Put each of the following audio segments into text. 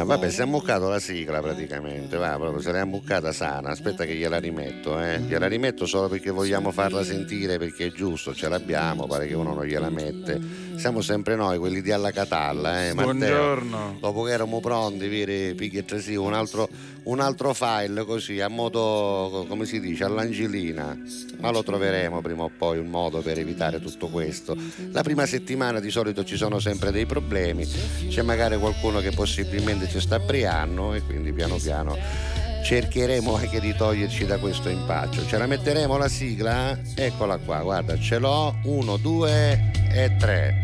Ah, vabbè, si è ammuccato la sigla praticamente, va, proprio se l'è ammuccata sana. Aspetta che gliela rimetto, eh. Gliela rimetto solo perché vogliamo farla sentire, perché è giusto, ce l'abbiamo, pare che uno non gliela mette. Siamo sempre noi, quelli di alla Catalla, eh. Matteo, Buongiorno. Dopo che eravamo pronti, veri Picchettresì, un altro, un altro file così, a modo, come si dice, all'angelina. Ma lo troveremo prima o poi un modo per evitare tutto questo. La prima settimana di solito ci sono sempre dei problemi, c'è magari qualcuno che possibilmente ci sta apriando e quindi piano piano cercheremo anche di toglierci da questo impaccio. Ce la metteremo la sigla? Eccola qua, guarda, ce l'ho. Uno, due e tre.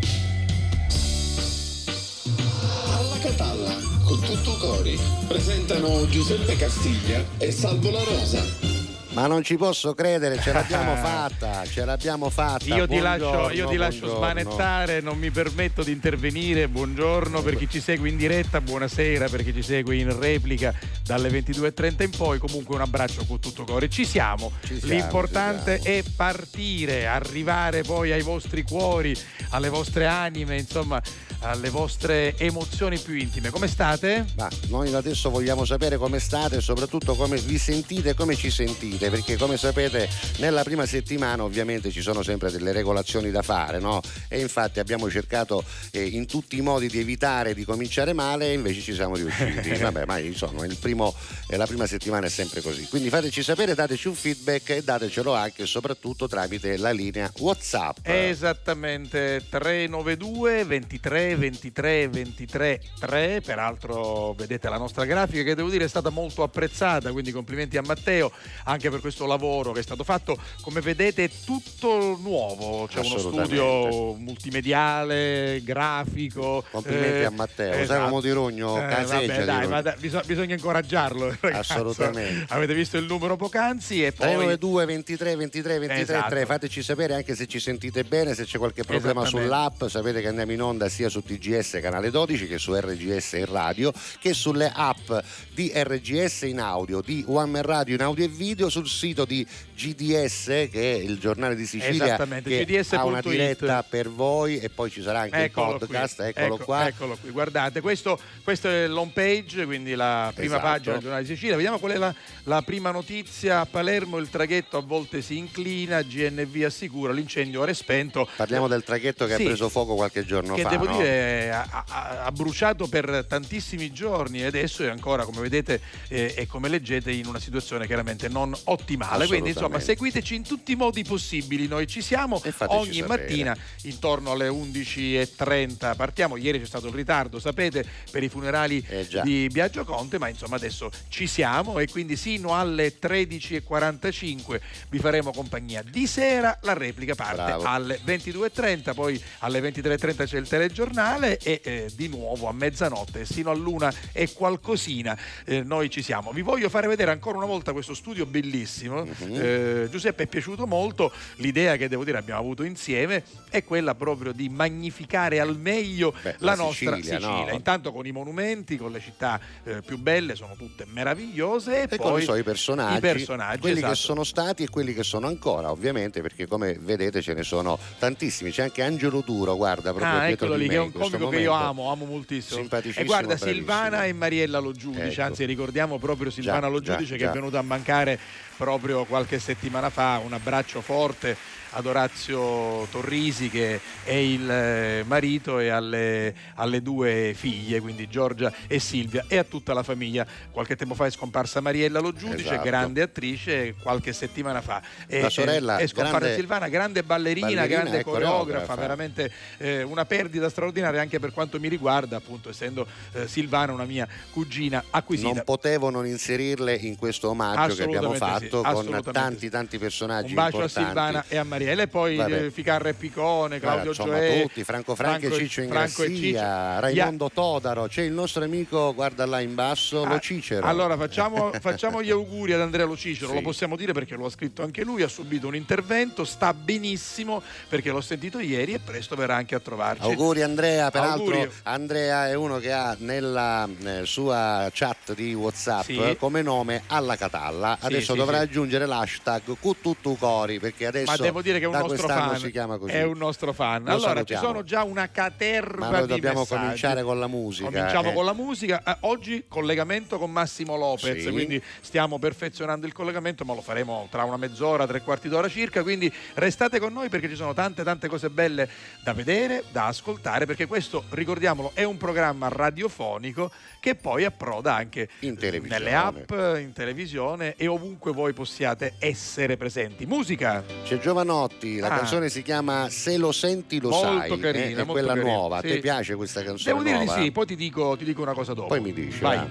Alla Catalla, con tutto cori, presentano Giuseppe Castiglia e Salvo La Rosa. Ma non ci posso credere, ce l'abbiamo fatta, ce l'abbiamo fatta. Io ti lascio, io ti lascio smanettare, non mi permetto di intervenire. Buongiorno per chi ci segue in diretta, buonasera per chi ci segue in replica dalle 22.30 in poi. Comunque un abbraccio con tutto cuore. Ci siamo. Ci siamo, L'importante ci siamo. è partire, arrivare poi ai vostri cuori, alle vostre anime, insomma, alle vostre emozioni più intime. Come state? Ma noi adesso vogliamo sapere come state e soprattutto come vi sentite e come ci sentite, perché come sapete nella prima settimana ovviamente ci sono sempre delle regolazioni da fare, no? E infatti abbiamo cercato eh, in tutti i modi di evitare di cominciare male e invece ci siamo riusciti. Vabbè, ma insomma, primo, eh, la prima settimana è sempre così. Quindi fateci sapere, dateci un feedback e datecelo anche e soprattutto tramite la linea WhatsApp. Esattamente 392 23 23 23 3 peraltro vedete la nostra grafica che devo dire è stata molto apprezzata quindi complimenti a Matteo anche per questo lavoro che è stato fatto. Come vedete è tutto nuovo. C'è uno studio multimediale grafico Complimenti eh, a Matteo, esatto. come di rogno, Eh, caseggia vabbè, dai, dai, bisogna, bisogna incoraggiarlo ragazzo. Assolutamente. avete visto il numero poc'anzi e poi 392 23 23 23 Esatto. 3 fateci sapere anche se ci sentite bene se c'è qualche problema sull'app. Sapete che andiamo in onda sia su TGS canale 12 che su RGS in radio che sulle app di RGS in audio di One Man Radio in audio e video sul sito di GDS che è il giornale di Sicilia che GDS.it. ha una diretta per voi e poi ci sarà anche Eccolo il podcast qui, eccolo ecco- qua Eccolo qui, guardate, questo, questo è l'home page, quindi la prima Esatto. pagina del giornale di Sicilia. Vediamo qual è la, la prima notizia. A Palermo il traghetto a volte si inclina, GNV assicura l'incendio ora è spento. parliamo del traghetto che Sì. ha preso fuoco qualche giorno Che fa devo no? dire ha, ha- ha bruciato per tantissimi giorni e adesso è ancora, come vedete eh, e come leggete, in una situazione chiaramente non ottimale. Quindi insomma seguiteci in tutti i modi possibili. Noi ci siamo ogni sapere. mattina intorno alle 11.30. Partiamo, ieri c'è stato il ritardo, sapete, per i funerali Eh di Biagio Conte, ma insomma adesso ci siamo e quindi sino alle 13.45 vi faremo compagnia. Di sera la replica parte Bravo. alle 22.30, poi alle 23.30 c'è il telegiornale e eh, di nuovo a mezzanotte sino all'una e qualcosina eh, noi ci siamo. Vi voglio fare vedere ancora una volta questo studio bellissimo. Mhm. Eh, Giuseppe è piaciuto molto, l'idea che devo dire abbiamo avuto insieme è quella proprio di magnificare al meglio Beh, la, la nostra Sicilia, Sicilia. no? Intanto con i monumenti, con le città eh, più belle, sono tutte meravigliose e, e poi con i personaggi, i personaggi, quelli esatto. che sono stati e quelli che sono ancora, ovviamente, perché come vedete ce ne sono tantissimi. C'è anche Angelo Duro, guarda, proprio Ah, dietro eccolo di lì, me che è un comico che io amo, amo moltissimo. E guarda, bravissimo. Silvana e Mariella Lo Giudice, Ecco. anzi ricordiamo proprio Silvana Già, Lo già, Giudice che già. è venuta a mancare proprio qualche settimana fa. Un abbraccio forte ad Orazio Torrisi che è il eh, marito e alle, alle due figlie, quindi Giorgia e Silvia e a tutta la famiglia. Qualche tempo fa è scomparsa Mariella Lo Giudice, Esatto. grande attrice, qualche settimana fa. E, La sorella, è, è scomparsa grande- Silvana, grande ballerina, ballerina grande e coreografa, coreografa. veramente eh, una perdita straordinaria anche per quanto mi riguarda, appunto essendo eh, Silvana una mia cugina acquisita. Non potevo non inserirle in questo omaggio che abbiamo fatto sì, con tanti tanti personaggi Un bacio importanti. a Silvana e a Mariella e poi Vabbè. eh, Ficarra e Picone, Claudio insomma, Gioè, tutti, Franco Franco, e Ciccio Franco Ciccio. Ingrassia, Raimondo Todaro, c'è il nostro amico, guarda là in basso, Ah, Lo Cicero. Allora facciamo, facciamo gli auguri ad Andrea Lo Cicero, Sì. lo possiamo dire perché lo ha scritto anche lui, ha subito un intervento, sta benissimo perché l'ho sentito ieri e presto verrà anche a trovarci. Auguri Andrea, peraltro Auguri. Andrea è uno che ha nella eh, sua chat di Whatsapp Sì. eh, come nome Alla Catalla. Adesso sì, dovrà aggiungere l'hashtag con tutto cori perché adesso Ma devo dire che è un da nostro fan. si chiama così. È un nostro fan. Lo allora, salutiamo. ci sono già una caterva Ma dobbiamo messaggi. cominciare con la musica. Cominciamo eh. con la musica. Eh, oggi collegamento con Massimo Lopez, Sì. quindi stiamo perfezionando il collegamento, ma lo faremo tra una mezz'ora, tre quarti d'ora circa. Quindi restate con noi perché ci sono tante tante cose belle da vedere, da ascoltare, perché questo, ricordiamolo, è un programma radiofonico che poi approda anche nelle app, in televisione e ovunque voi possiate essere presenti. Musica! C'è Giovanotti, la Ah. canzone si chiama Se lo senti lo Molto sai, carina, eh, è molto quella carina, nuova. sì. Ti piace questa canzone Devo dire di sì, poi ti dico, ti dico una cosa dopo. Poi mi dici, Vai. va.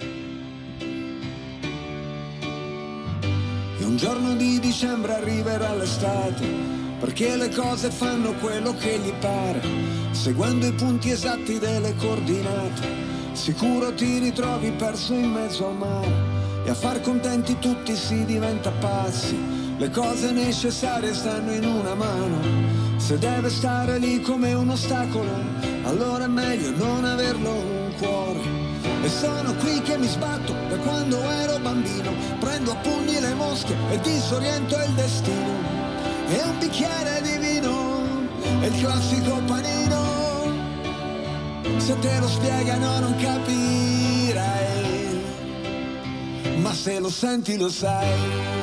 E un giorno di dicembre arriverà l'estate, perché le cose fanno quello che gli pare, seguendo i punti esatti delle coordinate. Sicuro ti ritrovi perso in mezzo al mare e a far contenti tutti si diventa pazzi. Le cose necessarie stanno in una mano, se deve stare lì come un ostacolo, allora è meglio non averlo un cuore. E sono qui che mi sbatto da quando ero bambino. Prendo a pugni le mosche e disoriento il destino. E un bicchiere di vino e il classico panino. Se te lo spiegano non capirai Ma se lo senti lo sai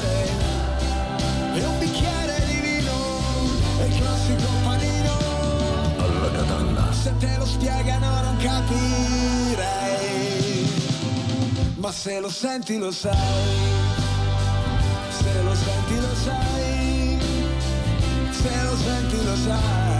vivere. E un bicchiere di vino, e il classico panino. Se te lo spiegano non capirai ma se lo senti lo sai, se lo senti lo sai, se lo senti lo sai,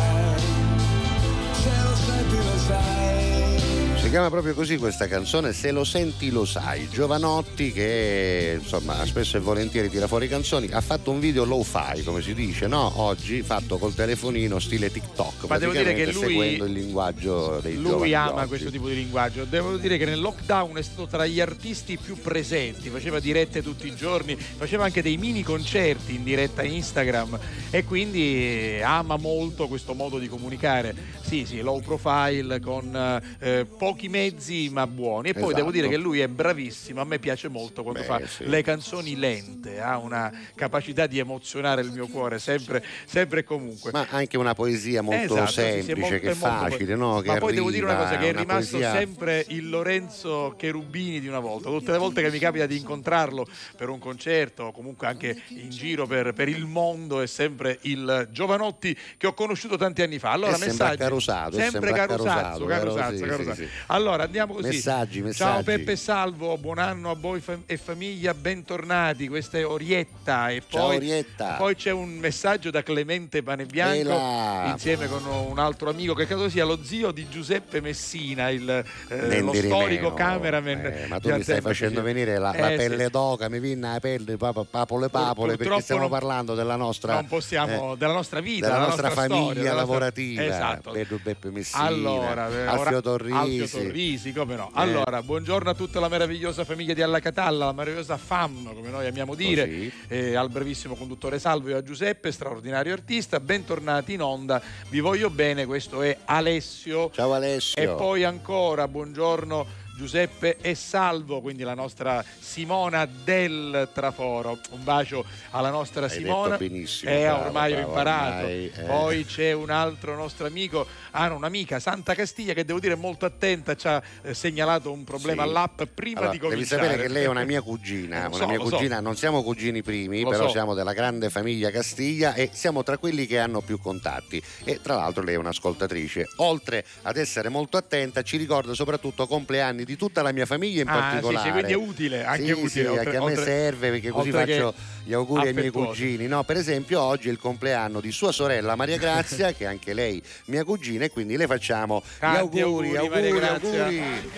Si chiama proprio così questa canzone, Se lo senti lo sai. Giovanotti che insomma spesso e volentieri tira fuori canzoni, ha fatto un video low fi come si dice, no? Oggi fatto col telefonino stile TikTok, Ma devo dire che lui- seguendo il linguaggio dei giovani Lui ama oggi. questo tipo di linguaggio. Devo dire che nel lockdown è stato tra gli artisti più presenti, faceva dirette tutti i giorni, faceva anche dei mini concerti in diretta Instagram e quindi eh, ama molto questo modo di comunicare. Sì, sì, low profile con eh, pochi mezzi ma buoni. E poi Esatto. devo dire che lui è bravissimo, a me piace molto quando Beh, fa sì. le canzoni lente, ha una capacità di emozionare il mio cuore sempre, sempre e comunque. Ma anche una poesia molto Esatto, sì, sì, semplice, molto- che è molto- facile, no? Che Ma poi devo dire una arriva, cosa: che è rimasto poesia- sempre il Lorenzo Cherubini di una volta. Tutte le volte che mi capita di incontrarlo per un concerto o comunque anche in giro per, per il mondo, è sempre il Giovanotti che ho conosciuto tanti anni fa. Allora, sempre messaggi. accarusato, è sempre sempre carusazzo, carusazzo, Sì, carusazzo. sì, sì. Allora, andiamo così. Messaggi, Ciao messaggi. Peppe Salvo, buon anno a voi e famiglia, bentornati. Questa è Orietta. E Ciao, poi, Orietta. poi c'è un messaggio da Clemente Panebianco insieme con un altro amico che credo sia lo zio di Giuseppe Messina, il, eh, lo storico cameraman. Eh, ma tu mi stai facendo venire la, la Eh, pelle sì. d'oca, mi viene la pelle pap- papole papole Pur- perché stiamo non- parlando della nostra possiamo, eh, della nostra vita, della nostra, storia, famiglia della nostra- lavorativa Esatto. Beppe Messina Allora, Alfio Torrisi, Alfio sorrisi, come no. Allora, Eh. buongiorno a tutta la meravigliosa famiglia di Alla Catalla, la meravigliosa FAM, come noi amiamo dire, Così. eh, al brevissimo conduttore Salvo e a Giuseppe, straordinario artista. Bentornati in onda, vi voglio bene, questo è Alessio. Ciao Alessio. E poi ancora, buongiorno Giuseppe e Salvo, quindi la nostra Simona del Traforo. Un bacio alla nostra Hai Simona. benissimo, Eh, bravo, ormai ho bravo, imparato. ormai, eh. Poi c'è un altro nostro amico, ah no, un'amica, Santa Castiglia, che devo dire è molto attenta, ci ha eh, segnalato un problema Sì. all'app prima Allora, di devi cominciare. sapere che lei è una mia cugina, Lo una so, mia lo so. cugina, non siamo cugini primi, Lo però so. siamo della grande famiglia Castiglia e siamo tra quelli che hanno più contatti. E tra l'altro lei è un'ascoltatrice. Oltre ad essere molto attenta, ci ricorda soprattutto compleanni di tutta la mia famiglia in Ah, sì, particolare. sì, quindi è utile, anche Sì, utile. sì, oltre- anche a me oltre- serve perché così faccio gli auguri ai miei cugini. No, per esempio, oggi è il compleanno di sua sorella Maria Grazia, che è anche lei mia cugina, e quindi le facciamo gli Tanti auguri, auguri, auguri, Maria Grazia. auguri.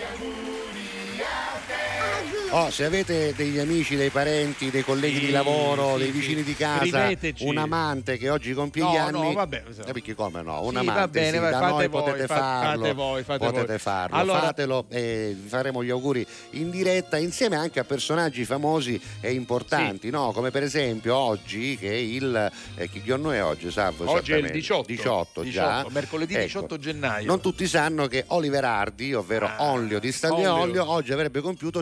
Oh, se avete degli amici, dei parenti, dei colleghi Sì, di lavoro, sì, dei sì. vicini di casa, Scriveteci. un amante che oggi compie No, gli no, anni, vabbè. Eh, perché come no? Un Sì, va amante, bene, sì, vai, da fate noi voi, potete fa- farlo, fate voi, fate potete voi. farlo, Allora- fatelo e vi faremo gli auguri in diretta insieme anche a personaggi famosi e importanti, no? come per esempio oggi che è il eh, che giorno è oggi, Salvo? Oggi è il esattamente? 18, 18 già. 18, mercoledì Ecco. 18 gennaio. Non tutti sanno che Oliver Hardy, ovvero Ah, Onlio di Stanley Onlio. Olio, oggi avrebbe compiuto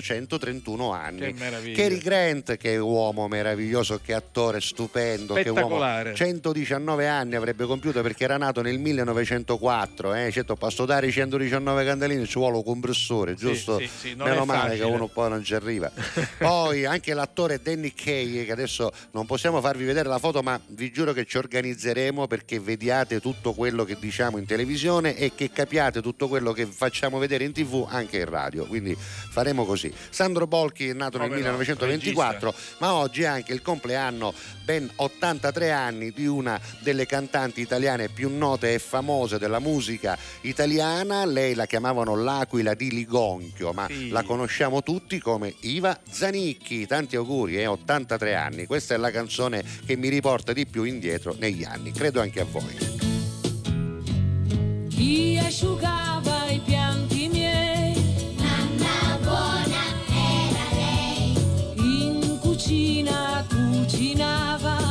131 anni. Che. Cary Grant, che è uomo meraviglioso, che attore stupendo, che uomo Spettacolare. 119 anni avrebbe compiuto perché era nato nel 1904. Eh? Certo, per sudare i 119 candelini ci vuole un compressore, Sì, giusto? sì, sì, non Meno male che uno poi non ci arriva. Poi anche l'attore Danny Kaye, che adesso non possiamo farvi vedere la foto, ma vi giuro che ci organizzeremo perché vediate tutto quello che diciamo in televisione e che capiate tutto quello che facciamo vedere in tv anche in radio. Quindi faremo così. Sandro Bolchi è nato nel Come no, 1924, ma oggi è anche il compleanno, ben 83 anni, di una delle cantanti italiane più note e famose della musica italiana. Lei la chiamavano l'Aquila di Ligonchio, ma Sì. la conosciamo tutti come Iva Zanicchi. Tanti auguri, eh, 83 anni. Questa è la canzone che mi riporta di più indietro negli anni, credo anche a voi. Chi asciugava cucina cucinava.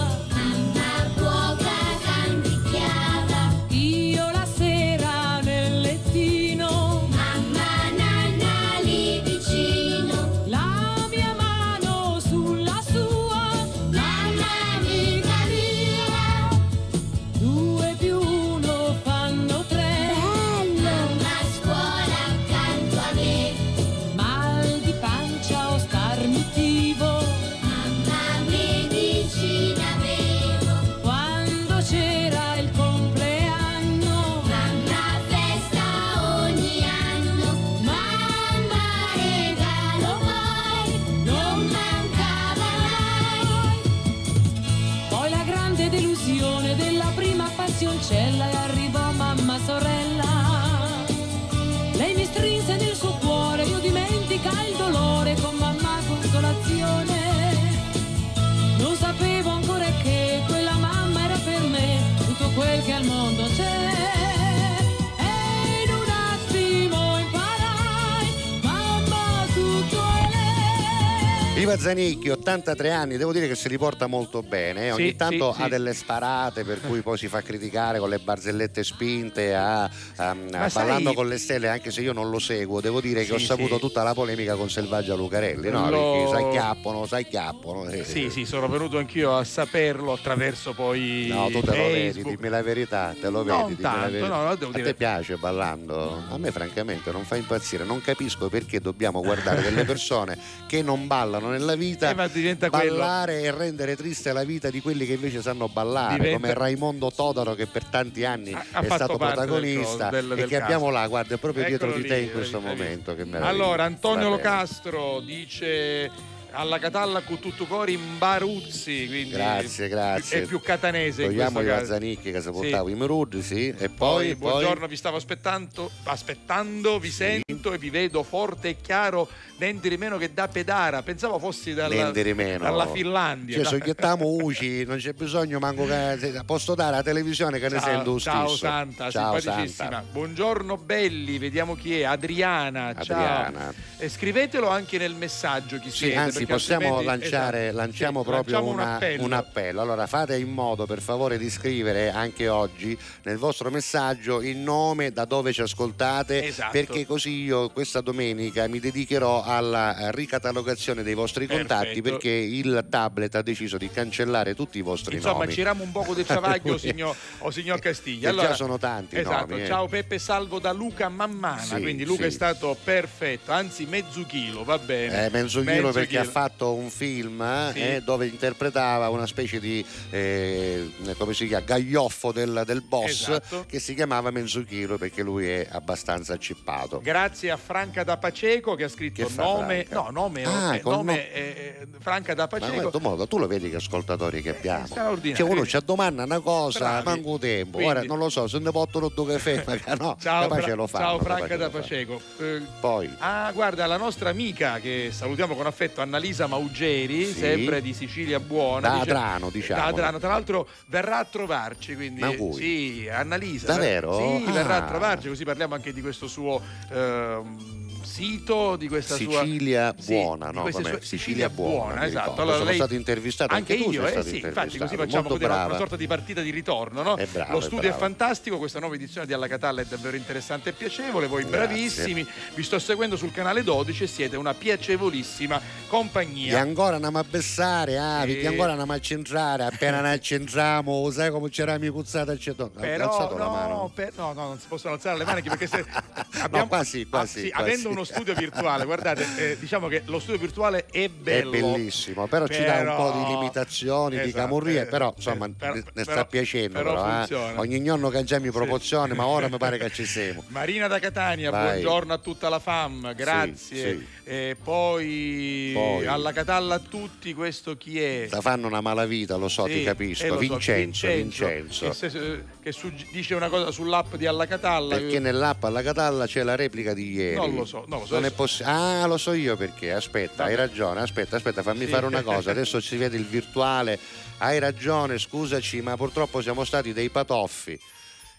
Zanicchi, 83 anni, devo dire che si riporta molto bene. eh. Ogni Sì, tanto sì, ha sì. delle sparate per cui poi si fa criticare con le barzellette spinte, a, a- a- Ma sai- ballando con le stelle, anche se io non lo seguo. Devo dire che ho saputo tutta la polemica con Selvaggia Lucarelli, no? Lo- Perché sai chiappono, sai chiappono. eh. Sì, sì, sono venuto anch'io a saperlo attraverso poi No, tu te lo vedi, dimmi la verità, te lo Non vedi. dimmi tanto, verità. no, no, devo a dire- te piace ballando? A me francamente non fa impazzire, non capisco perché dobbiamo guardare delle persone che non ballano nella vita Eh, ma diventa quello. ballare e rendere triste la vita di quelli che invece sanno ballare, Diventa- come Raimondo Todaro che per tanti anni Ha- ha è stato parte del protagonista co- del- e del che abbiamo cast. là, guarda, proprio Eccolo dietro di lì, te in questo momento. Che meraviglia. Allora, Antonio. Locastro dice alla Catalla con tutto cori in Baruzzi, quindi Grazie, grazie. è più catanese Togliamo questo Iva caso. Zanicchi che si Sì. portava i Merud, sì, e Poi, poi, buongiorno, vi stavo aspettando, aspettando, vi sento. sento e vi vedo forte e chiaro niente di meno che da Pedara. Pensavo fossi dalla, dalla Finlandia. Cioè, No. soggettiamo UCI, non c'è bisogno manco che posso dare la televisione che ne sento Ciao, ciao stesso. Santa, Ciao simpaticissima. Santa. Buongiorno belli, vediamo chi è. Adriana, Adriana. ciao. E scrivetelo anche nel messaggio chi Sì, siete. anzi perché possiamo lanciare, esatto. lanciamo Sì, proprio una- un appello. un appello. Allora fate in modo per favore di scrivere anche oggi nel vostro messaggio il nome da dove ci ascoltate Esatto. perché così io questa domenica mi dedicherò alla eh, ricatalogazione dei vostri contatti Perfetto. perché il tablet ha deciso di cancellare tutti i vostri Insomma, nomi. giriamo un poco del travaglio, signor, o signor Castiglia. Che già sono tanti Esatto, nomi, eh. ciao Peppe Salvo da Luca Mammana. Sì, quindi Luca sì. è stato perfetto, anzi mezzo chilo, va bene. Eh, mezzo chilo perché chilo. ha fatto un film eh, Sì. eh, dove interpretava una specie di eh, come si chiama gaglioffo del, del boss Esatto. che si chiamava mezzo chilo perché lui è abbastanza accippato. Grazie a Franca da Paceco che ha scritto Che nome, Franca? no, nome, Ah, eh, nome no- eh, eh, Franca da Ma in Paceco. questo modo tu lo vedi che ascoltatori che abbiamo. Cioè uno ci domanda una cosa, Bravi. manco tempo. Quindi- Ora non lo so, se ne portano due caffè, magari no, Ciao, Fra- lo fanno, ciao Franca da. Paceco. Eh, Poi Ah, guarda, la nostra amica che salutiamo con affetto, Annalisa Maugeri, Sì. sempre di Sicilia Buona. Da dice- Adrano, diciamo. Da Adrano, tra l'altro verrà a trovarci, quindi Ma cui? sì, Annalisa. Davvero? Sì, Ah. verrà a trovarci, così parliamo anche di questo suo ehm, sito, di questa sua Sicilia Sì, buona, di no? sue- Sicilia buona, mi esatto. Allora sono lei- stato intervistato anche, tu io, eh sì, infatti così facciamo una sorta di partita di ritorno, no? È brava, Lo è studio è, brava. fantastico, questa nuova edizione di Alla Catalla è davvero interessante e piacevole, voi Grazie. bravissimi, vi sto seguendo sul canale 12 e siete una piacevolissima E compagnia. ancora andiamo a bessare, ah, Sì. perché ancora andiamo a centrare, appena ne accentriamo, sai come c'era mia cuzzata al cettone? Ha Però no, mano. per- no, no, non si possono alzare le mani perché se No, qua sì, qua Ah, sì, qua avendo sì. Uno studio virtuale, guardate, eh, diciamo che lo studio virtuale è È bello. bellissimo, però, ci dà un po' di Però- limitazioni, di Esatto, camurrie, eh, però insomma eh, però- ne ne sta però- piacendo però però, eh. ogni giorno cangiamo i proporzioni, ma ora mi pare che ci siamo. Marina da Catania, Vai. buongiorno a tutta la fam, grazie. sì. E poi, Poi. alla Catalla a tutti, questo chi è? La fanno una malavita, lo so, Sì, ti eh, capisco. lo so, Vincenzo, Vincenzo, Vincenzo. Che, se- che sugg- dice una cosa sull'app di Alla Catalla. Perché nell'app alla Catalla c'è la replica di ieri. Non lo so, non lo so. Non è possi- ah, lo so io perché. Aspetta, Vabbè. hai ragione. Aspetta, aspetta, fammi Sì. fare una cosa. Adesso si vede il virtuale. Hai ragione, scusaci, ma purtroppo siamo stati dei patoffi.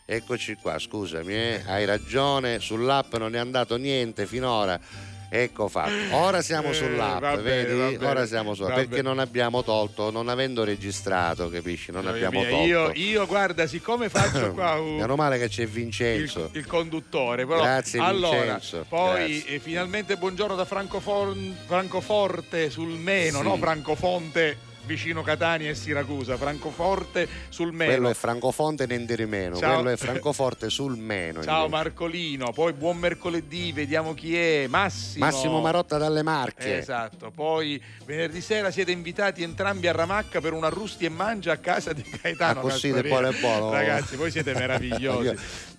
Eccoci qua, scusami, eh. hai ragione, sull'app non è andato niente finora. Ecco fatto. Ora siamo Eh, sull'app, bene, vedi? Ora siamo su va perché non abbiamo tolto, non avendo registrato, capisci? Non Gioia abbiamo mia, tolto. io, io, guarda, siccome faccio qua un- Meno male che c'è il, Vincenzo. il conduttore. Però, Grazie, allora, Vincenzo, poi grazie. eh, finalmente buongiorno da Francofor- Francoforte sul Meno, Sì. no Francofonte vicino Catania e Siracusa, Francoforte sul Meno. Quello è Francofonte niente di meno, Ciao. quello è Francoforte sul meno. Ciao invece. Marcolino, poi buon mercoledì, vediamo chi è. Massimo. Massimo Marotta dalle Marche. Esatto, poi venerdì sera siete invitati entrambi a Ramacca per una rusti e mangia a casa di Gaetano. Ah, così Castorina. di buono e buono. Ragazzi, voi siete meravigliosi.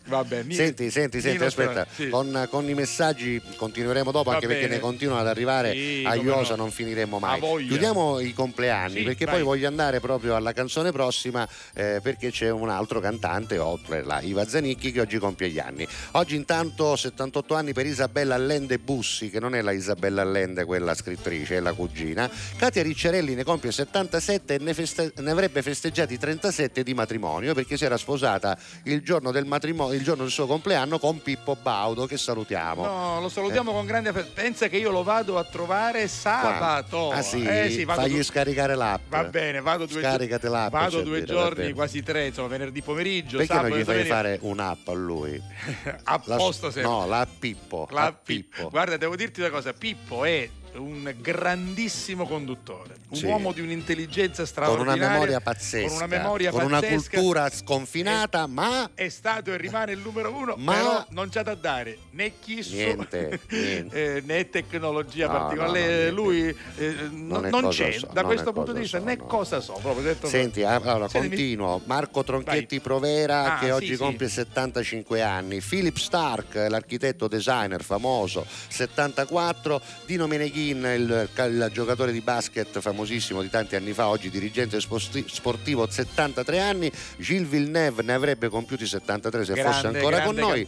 Vabbè, mi- Senti, senti, senti, Nino aspetta, sì. con, con i messaggi continueremo dopo Va anche perché bene. ne continuano ad arrivare Sì, a Iosa, no. non finiremo mai. Chiudiamo i compleanni Sì, perché vai. poi voglio andare proprio alla canzone prossima eh, perché c'è un altro cantante oltre la Iva Zanicchi che oggi compie gli anni. Oggi intanto 78 anni per Isabella Allende Bussi, che non è la Isabella Allende quella scrittrice, è la cugina. Katia Ricciarelli ne compie 77 e ne, feste- ne avrebbe festeggiati 37 di matrimonio perché si era sposata il giorno del matrimonio, il giorno del suo compleanno con Pippo Baudo che salutiamo. No, lo salutiamo con grande. Pensa che io lo vado a trovare sabato. Ah sì, Eh sì, fagli du- scaricare l'app. Va bene, vado due, Scaricate l'app, vado cioè, due dire, giorni, quasi tre, insomma, venerdì pomeriggio, Perché sabato non gli fai domenica. fare un'app a lui? a La- posto sempre. No, la Pippo. La la Pippo. Pippo. Guarda, devo dirti una cosa, Pippo è un grandissimo conduttore, un Sì. uomo di un'intelligenza Con straordinaria, una memoria pazzesca. con una memoria con una pazzesca. cultura sconfinata, ma È stato e rimane il numero uno, Ma- però non c'ha da dare né chisso Niente, niente. eh, né tecnologia No, particolare. no, no, niente. Lui eh, non, è non c'è, so, da non questo è punto di vista, so, né no. cosa so. Proprio detto Senti, ah, allora Senti, continuo. Marco Tronchetti Vai. Provera Ah, che sì, oggi sì. compie 75 anni, Philip Stark, l'architetto designer famoso, 74, Dino Meneghin King, il, il giocatore di basket famosissimo di tanti anni fa, oggi dirigente sportivo, 73 anni. Gilles Villeneuve ne avrebbe compiuti 73 se Grande, fosse ancora con noi.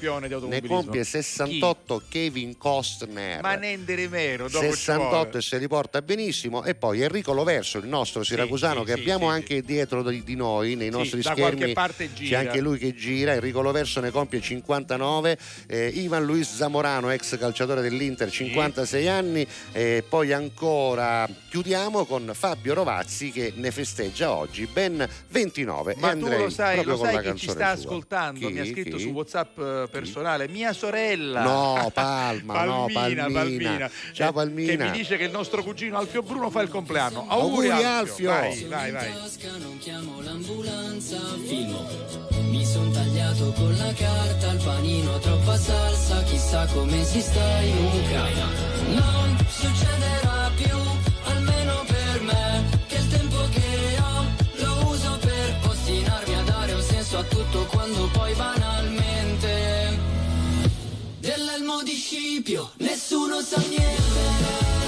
Ne compie 68 Kevin Costner. Ma Nendere ci 68 vuole. e se li porta benissimo. E poi Enrico Loverso il nostro siracusano sì, che sì, abbiamo sì, anche dietro di, di noi nei nostri schermi. c'è anche lui che gira. Enrico Loverso ne compie 59 eh, Ivan Luis Zamorano ex calciatore dell'Inter 56 anni e poi ancora chiudiamo con Fabio Rovazzi che ne festeggia oggi ben 29 Ma tu lo sai, lo sai chi ci sta sua. ascoltando? Chi? Mi ha scritto Chi? su WhatsApp eh, personale mia sorella. No, Palma, no, Palmina, Palmina. Palmina. Ciao, Eh, Palmina. Che mi dice che il nostro cugino Alfio Bruno fa il compleanno. Auguri, Auguri, Alfio. Vai, vai, vai. Mi son tagliato con la carta al panino troppa salsa chissà come si sta in Ucraina non succederà più almeno per me che il tempo che ho lo uso per ostinarmi a dare un senso a tutto quando poi banalmente dell'elmo di Scipio nessuno sa niente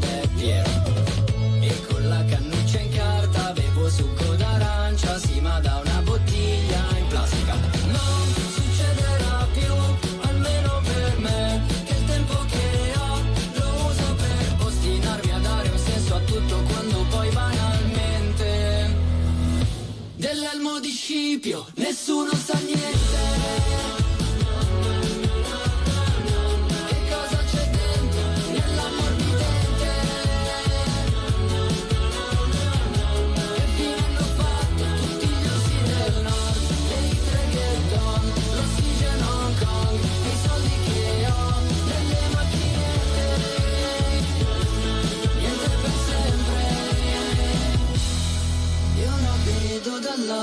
È Piero. E con la cannuccia in carta avevo succo d'arancia, sì ma da una bottiglia in plastica. Non succederà più, almeno per me, che il tempo che ho lo uso per ostinarmi a dare un senso a tutto quando poi banalmente dell'elmo di Scipio nessuno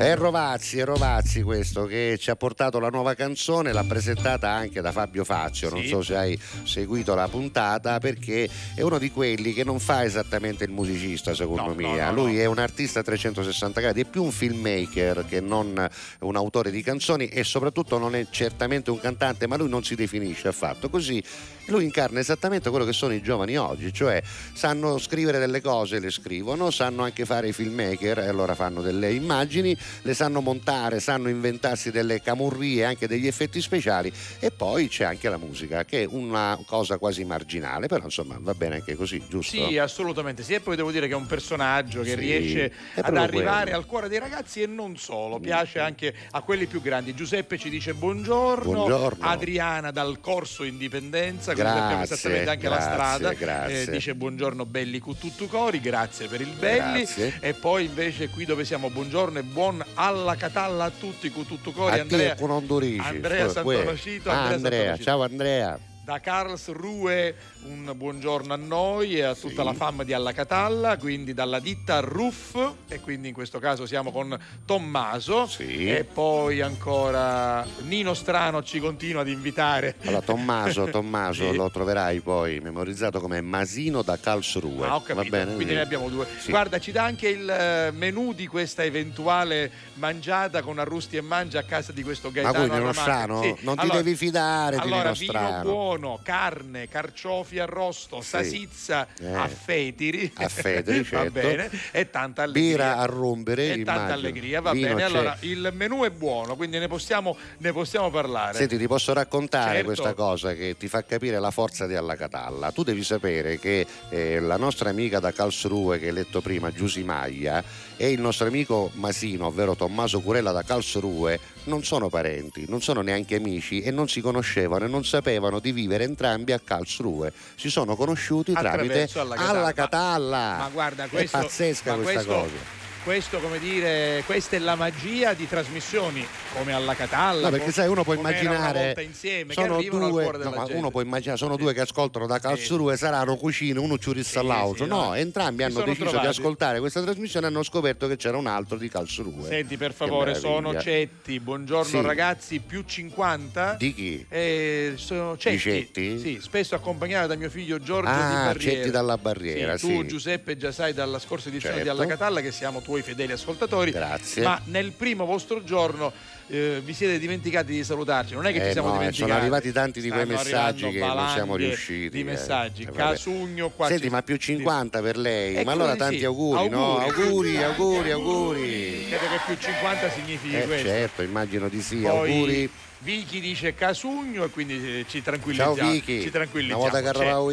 È Rovazzi, è Rovazzi questo che ci ha portato la nuova canzone, l'ha presentata anche da Fabio Fazio, non Sì. so se hai seguito la puntata perché è uno di quelli che non fa esattamente il musicista secondo No, me, no, no, lui è un artista a 360 gradi, è più un filmmaker che non un autore di canzoni e soprattutto non è certamente un cantante, ma lui non si definisce affatto, così lui incarna esattamente quello che sono i giovani oggi, cioè sanno scrivere delle cose, le scrivono, sanno anche fare i filmmaker e allora fanno delle immagini, le sanno montare, sanno inventarsi delle camurrie, anche degli effetti speciali e poi c'è anche la musica che è una cosa quasi marginale, però insomma va bene anche così, giusto? Sì, assolutamente sì. E poi devo dire che è un personaggio che Sì, riesce ad arrivare quello. al cuore dei ragazzi e non solo, piace anche a quelli più grandi. Giuseppe ci dice buongiorno, Buongiorno. Adriana dal corso Indipendenza, Grazie, sappiamo esattamente anche la grazie, strada. grazie. Eh, dice buongiorno belli cu tutto cori, grazie per il belli. E poi invece qui dove siamo, buongiorno e buon alla catalla a tutti cu tutto cori. A te Andrea, con. Andrea Santonocito, Ah, Andrea Andrea, ciao Andrea. Da Karlsruhe un buongiorno a noi e a tutta Sì. la fam di Alla Catalla, quindi dalla ditta Ruff e quindi in questo caso siamo con Tommaso Sì. e poi ancora Nino Strano ci continua ad invitare. Allora, Tommaso, Tommaso Sì. lo troverai poi memorizzato come Masino da Karlsruhe. Ah, Va bene? quindi ne abbiamo due. Guarda, ci dà anche il eh, menù di questa eventuale mangiata con arrusti e mangia a casa di questo Ma Gaetano quindi Nino. Strano? Non ti Allora- devi fidare di Allora, Nino vino Strano. buono, carne, carciofi arrosto, Sì. salsiccia Eh. a fetiri. A fetiri, Va certo. bene. E tanta allegria. Birra a rompere, E tanta immagino. allegria, va Vino bene. c'è. Allora, il menù è buono, quindi ne possiamo, ne possiamo parlare. Senti, ti posso raccontare Certo. questa cosa che ti fa capire la forza di Alla Catalla. Tu devi sapere che eh, la nostra amica da Karlsruhe, che hai letto prima, Giusy Maglia, e il nostro amico Masino, ovvero Tommaso Curella da Karlsruhe, non sono parenti, non sono neanche amici e non si conoscevano e non sapevano di vivere entrambi a Karlsruhe. Si sono conosciuti tramite Alla Catalla. Alla Catalla. Ma guarda, questo, è pazzesca questa questo- cosa. Questo, come dire, questa è la magia di trasmissioni come alla Catalla. No, perché sai, uno può immaginare. insieme, che sono due, cuore della no, uno può immaginare, sono Sì. due che ascoltano da Karlsruhe, saranno cucine, uno ciurista Sì, all'altro. sì, no, no. entrambi hanno deciso trovati. di ascoltare questa trasmissione e hanno scoperto che c'era un altro di Karlsruhe. Senti, per favore, sono. Cetti. Buongiorno Sì. ragazzi, più 50. Di chi? Eh, sono Cetti. Cetti? Sì, spesso accompagnato da mio figlio Giorgio di Ah, Barriera. Cetti dalla Barriera, Sì, sì. Tu Giuseppe già sai dalla scorsa edizione Certo. di Alla Catalla che siamo tuoi fedeli ascoltatori. Grazie. Ma nel primo vostro giorno eh, vi siete dimenticati di salutarci. Non è che Eh, ci siamo no, eh, dimenticati. sono arrivati tanti di quei Stanno messaggi arrivando che non siamo riusciti. Di eh. messaggi. Eh. Casugno qua. Senti, ma più 50 per lei. Eh, ma allora tanti sì. auguri, no? Auguri. Auguri, auguri, auguri. Credo che più 50 significhi Eh, questo. certo, immagino di sì. Poi Auguri. Vicky dice Casugno e quindi eh, ci tranquillizziamo. Ciao Vicky, Ci una tranquillizziamo. volta che eravamo.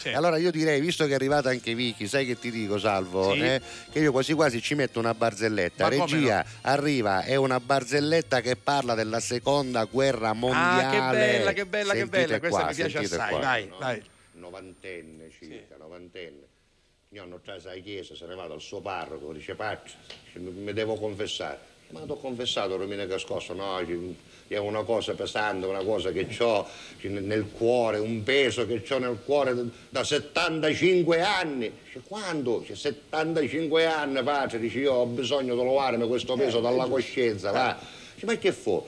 C'è. Allora io direi, visto che è arrivata anche Vicky, sai che ti dico Salvo? Sì. Eh, che io quasi quasi ci metto una barzelletta. Ma Regia arriva, è una barzelletta che parla della seconda guerra mondiale. Ah, che bella, che bella, che Sentite bella. Questa qua, mi piace assai. qua. Vai, No? vai. novantenne circa, novantenne. Io hanno preso alla chiesa, se ne vado al suo parroco, dice Paccia, mi devo confessare. Ma ti ho confessato, Romina Cascosso, no, è una cosa pesante, una cosa che ho nel cuore, un peso che ho nel cuore da 75 anni. Dice, quando? Dice, 75 anni, padre, dice, io ho bisogno di levarmi questo peso dalla coscienza, va. Dice, ma che fu?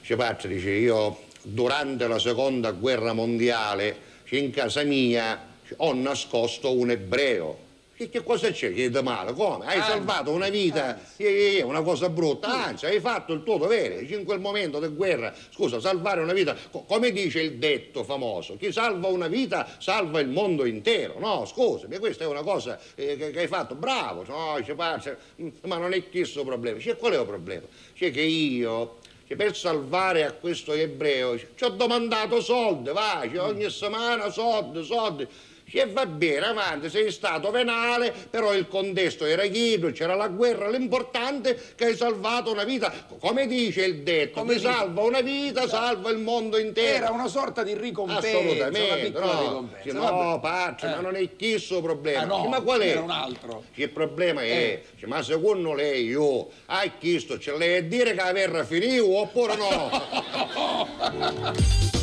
Dice, padre, dice, io durante la seconda guerra mondiale in casa mia ho nascosto un ebreo. Che, che cosa c'è che è di male? Come? Hai salvato una vita, eh, una cosa brutta, anzi hai fatto il tuo dovere. In quel momento di guerra, scusa, salvare una vita, co- come dice il detto famoso, chi salva una vita salva il mondo intero. No, scusami, questa è una cosa eh, che, che hai fatto, bravo, no, dice, "Parce, mm, ma non è questo il problema. Cioè, qual è il problema? Cioè che io che per salvare a questo ebreo ci ho domandato soldi, va, cioè, ogni settimana soldi, soldi. Che va bene, avanti, sei stato venale, però il contesto era chiaro, c'era la guerra, l'importante è che hai salvato una vita. Come dice il detto, Come salva una vita, salva il mondo intero. Era una sorta di ricompensa, Assolutamente, no. ricompensa. Vabbè. no, Paccio, Eh. ma non è questo il problema. Ah, no, ma qual è? era un altro. Il problema è, Eh. ma secondo lei io, hai chiesto, ce l'hai a dire che la guerra finì oppure no?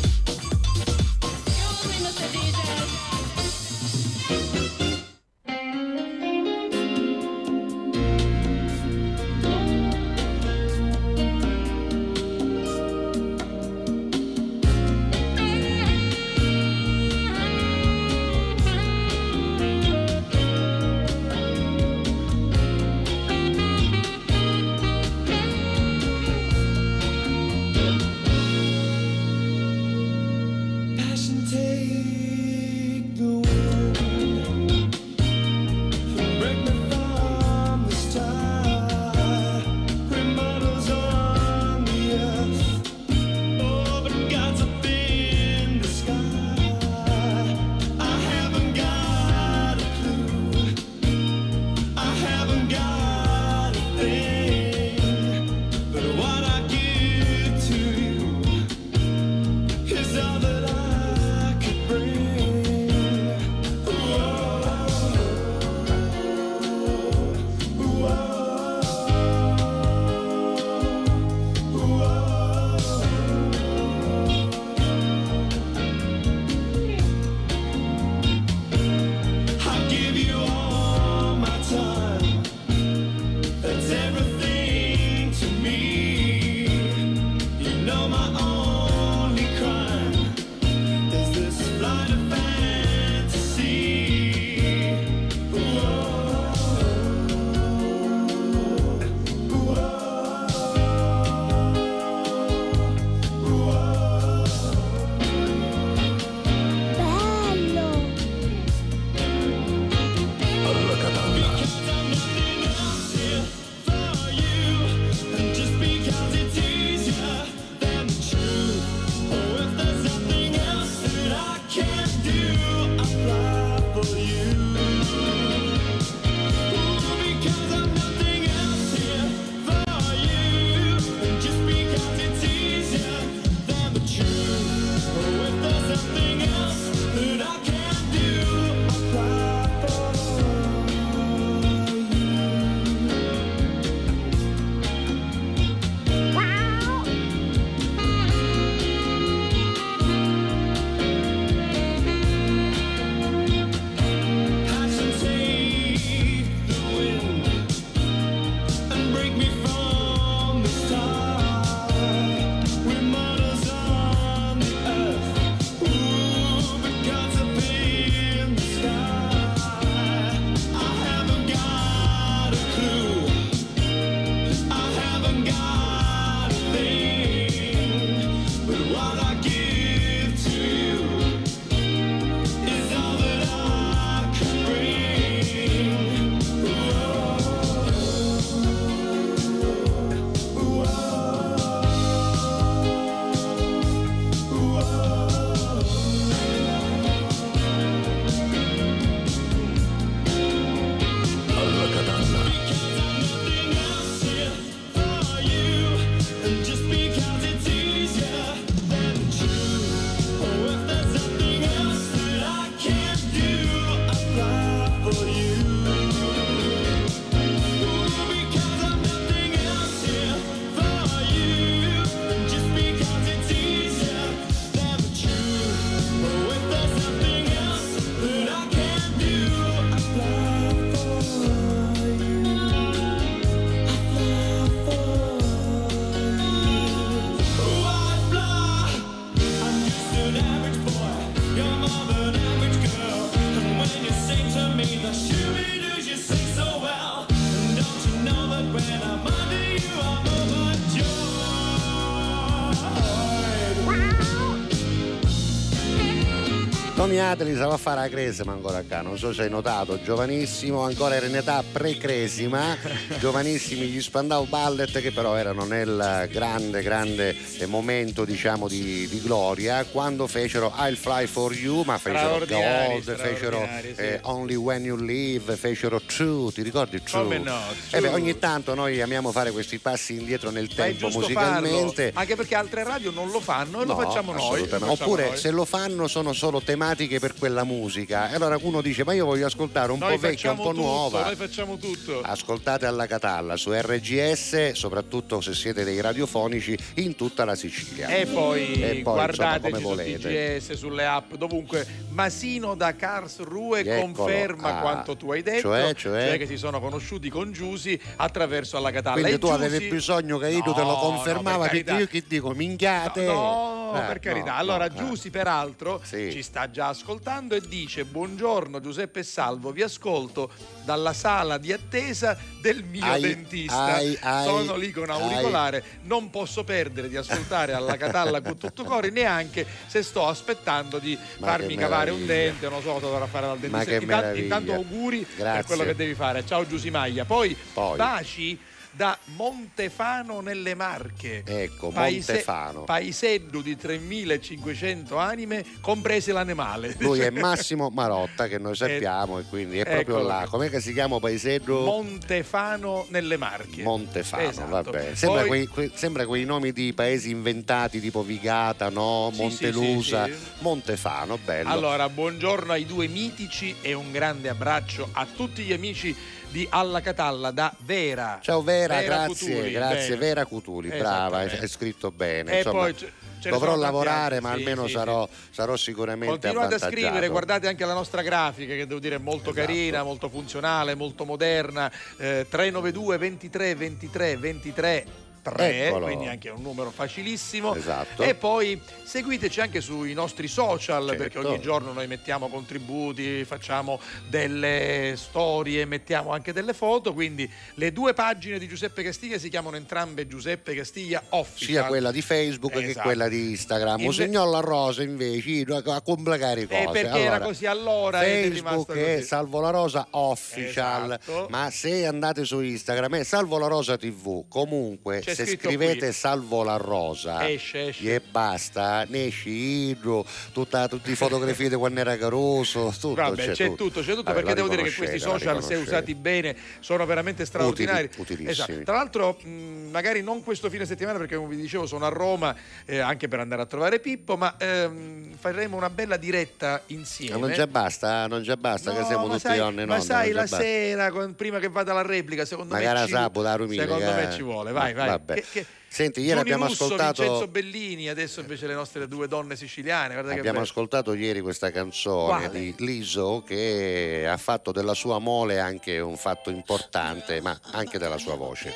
Tony Adeli stava a fare la cresima ancora qua, non so se hai notato, giovanissimo, ancora era in età pre-cresima, giovanissimi gli Spandau Ballet che però erano nel grande, grande momento diciamo di, di gloria quando fecero I'll Fly For You, ma fecero Gold, fecero eh, Only When You Live, fecero True, ti ricordi True? Come no, Eh beh, ogni tanto noi amiamo fare questi passi indietro nel tempo musicalmente. farlo, anche perché altre radio non lo fanno e lo No, facciamo noi. lo facciamo Oppure noi. se lo fanno sono solo tematiche per quella musica. E allora uno dice: Ma io voglio ascoltare un Noi po' vecchia, un po' tutto, nuova. Noi facciamo tutto. Ascoltate alla Catalla su RGS, soprattutto se siete dei radiofonici in tutta la Sicilia. E poi, E poi, guardateci insomma, come su volete. TGS, sulle app, dovunque. Masino da Karlsruhe Eccolo. conferma Ah. quanto tu hai detto, Cioè, cioè? che si sono conosciuti con Giusy attraverso alla Catalla. Quindi E tu Giusy- avevi bisogno che io te lo No, confermava no, per perché carità. io che dico minchiate. No, Eh, per carità. no, allora, no. Giusy, peraltro, Sì. ci sta già ascoltando e dice: Buongiorno Giuseppe Salvo, vi ascolto dalla sala di attesa del mio Ai, dentista. ai, ai, Sono lì con auricolare, non posso perdere di ascoltare alla Catalla con tutto cori, neanche se sto aspettando di Ma farmi cavare un dente, non so cosa dovrà fare dal dentista. Intanto- intanto auguri per Grazie. quello che devi fare. Ciao Giusy Maglia. Poi, Poi. baci da Montefano nelle Marche. Ecco, Paese- Montefano. Paesello di 3500 anime, comprese l'animale. Lui è Massimo Marotta che noi sappiamo e quindi è proprio là. Com'è che si chiama paesello? Montefano nelle Marche. Montefano, Esatto. vabbè. Sembra, Poi- quei, que- sembra quei nomi di paesi inventati tipo Vigata, no? Montelusa, sì, sì, sì. Montefano, bello. Allora, buongiorno ai due mitici e un grande abbraccio a tutti gli amici di Alla Catalla da Vera. Ciao Vera, grazie, Cutuli, grazie bene. Vera Cutuli, brava, hai, scritto bene. E insomma, poi dovrò lavorare, ma sì, almeno sì, sarò, sarò sicuramente Continuate a scrivere, guardate anche la nostra grafica che devo dire è molto Esatto. carina, molto funzionale, molto moderna. Eh, 392 23 23 23 3, Eccolo. quindi anche un numero facilissimo. Esatto. E poi seguiteci anche sui nostri social Certo. perché ogni giorno noi mettiamo contributi, facciamo delle storie, mettiamo anche delle foto, quindi le due pagine di Giuseppe Castiglia si chiamano entrambe Giuseppe Castiglia Official. sia quella di Facebook che Esatto. quella di Instagram. Inve- Signor Rosa invece a complicare le cose. Eh, perché era Allora, così allora è Facebook è così. Salvo la Rosa Official, Esatto. ma se andate su Instagram è Salvo la Rosa TV. Comunque, C'è se scrivete qui. Salvo la Rosa Esce, esce. e basta, ne esce Idro, tutta, tutte le fotografie di quando era caroso, tutto, Vabbè, c'è, tutto, c'è tutto Vabbè, perché devo dire che questi social, se usati bene, sono veramente straordinari. Utili, utilissimi. Esatto. Tra l'altro, mh, magari non questo fine settimana, perché come vi dicevo, sono a Roma eh, anche per andare a trovare Pippo, ma ehm, faremo una bella diretta insieme. Ma non già basta, non già basta che No, siamo ma tutti sai, donne, ma sai, la basta. sera, prima che vada la replica, secondo Magari me. a ci, sabato, la Rumica, secondo me eh. ci vuole. Vai, vai. Vabbè. Che- che- Senti, ieri Giuni abbiamo Russo, ascoltato Vincenzo Bellini, adesso invece le nostre due donne siciliane. Abbiamo ascoltato ieri questa canzone Quale? di Liso che ha fatto della sua mole anche un fatto importante, ma anche della sua voce.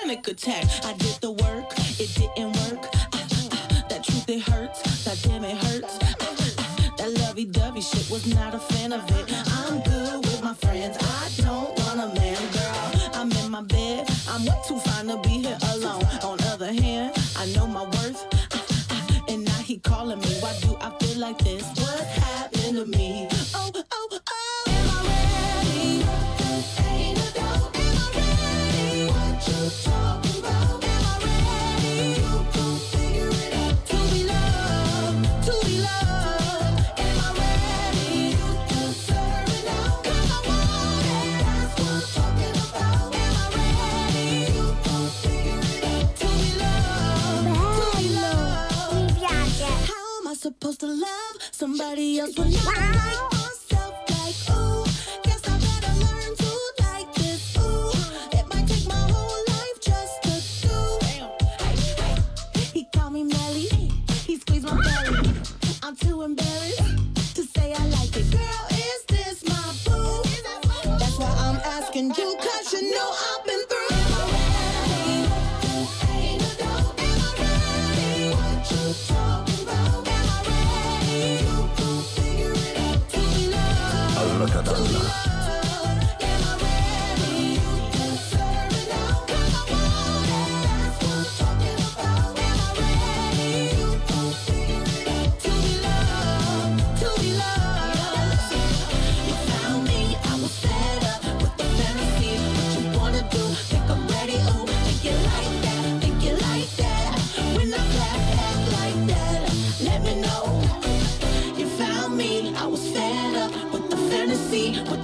Lovey-dovey shit was not a fan of it. I'm good with my friends. I don't want a man, girl. I'm in my bed. I'm way too fine to be here supposed to love somebody else when I like myself? Like, ooh, guess I better learn to like this. Ooh, it might take my whole life just to do. He called me Melly, he squeezed my belly. I'm too embarrassed to say I like it. Girl,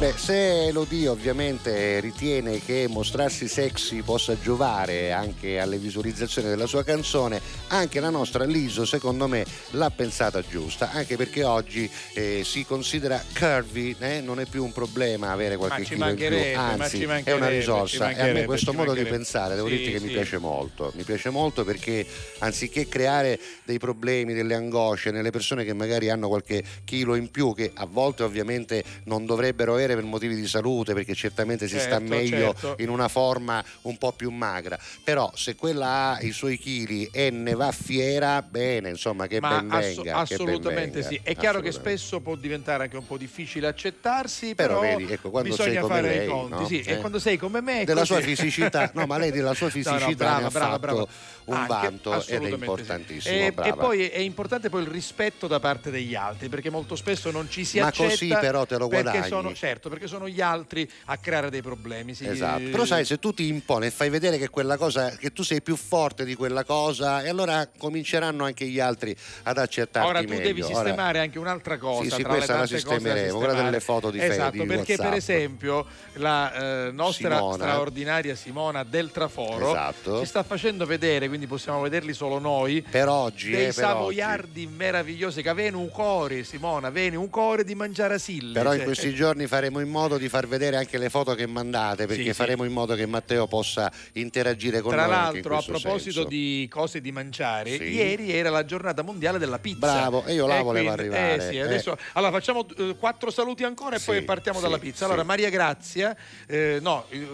Beh, se Elodie ovviamente ritiene che mostrarsi sexy possa giovare anche alle visualizzazioni della sua canzone, anche la nostra Liso secondo me l'ha pensata giusta, anche perché oggi eh, si considera curvy, eh, non è più un problema avere qualche chilo in più, anzi è una risorsa e a me questo modo di pensare devo Sì, dirti che mi sì. piace molto, mi piace molto perché anziché creare dei problemi, delle angosce nelle persone che magari hanno qualche chilo in più, che a volte ovviamente non dovrebbero avere per motivi di salute, perché certamente si sta Certo, meglio certo. in una forma un po' più magra, però se quella ha i suoi chili e ne va fiera, bene, insomma che Ma ben asso- venga. che ben assolutamente venga, sì. È chiaro che assolutamente. spesso può diventare anche un po' difficile accettarsi, Però però, vedi, ecco, quando bisogna sei come fare lei, i conti. no? Sì, Eh. E quando sei come me. della così. sua fisicità, no, ma lei della sua No, no, fisicità brava, brava, brava. Un Anche, vanto ed è assolutamente sì. importantissimo. E, e poi è importante poi il rispetto da parte degli altri, perché molto spesso non ci si Ma accetta. così però te lo guadagni. sono, certo, perché sono gli altri a creare dei problemi. sì. Esatto, però sai se tu ti imponi e fai vedere che quella cosa che tu sei più forte di quella cosa e allora cominceranno anche gli altri ad accettarti Ora tu meglio. devi Ora- sistemare anche un'altra cosa. Sì, sì, tra le questa la sistemeremo, quella delle foto di Esatto, di perché per WhatsApp. esempio la eh, nostra Simona. straordinaria Simona del Traforo Esatto. ci sta facendo vedere, quindi possiamo vederli solo noi. per oggi, Dei eh, savoiardi meravigliosi che avevano un cuore, Simona, avevano un cuore di mangiare a sille. Però in cioè, questi giorni faremo in modo di far vedere anche le foto che mandate, perché Sì, sì. faremo in modo che Matteo possa interagire con Tra noi. in l'altro, a proposito senso. di cose di mangiare, Sì. ieri era la giornata mondiale della pizza. Bravo, e io là Eh, volevo quindi- arrivare, eh sì, eh. adesso, allora facciamo eh, quattro saluti ancora e Sì, poi partiamo sì, dalla pizza. Allora, sì. Maria Grazia, eh, no, eh,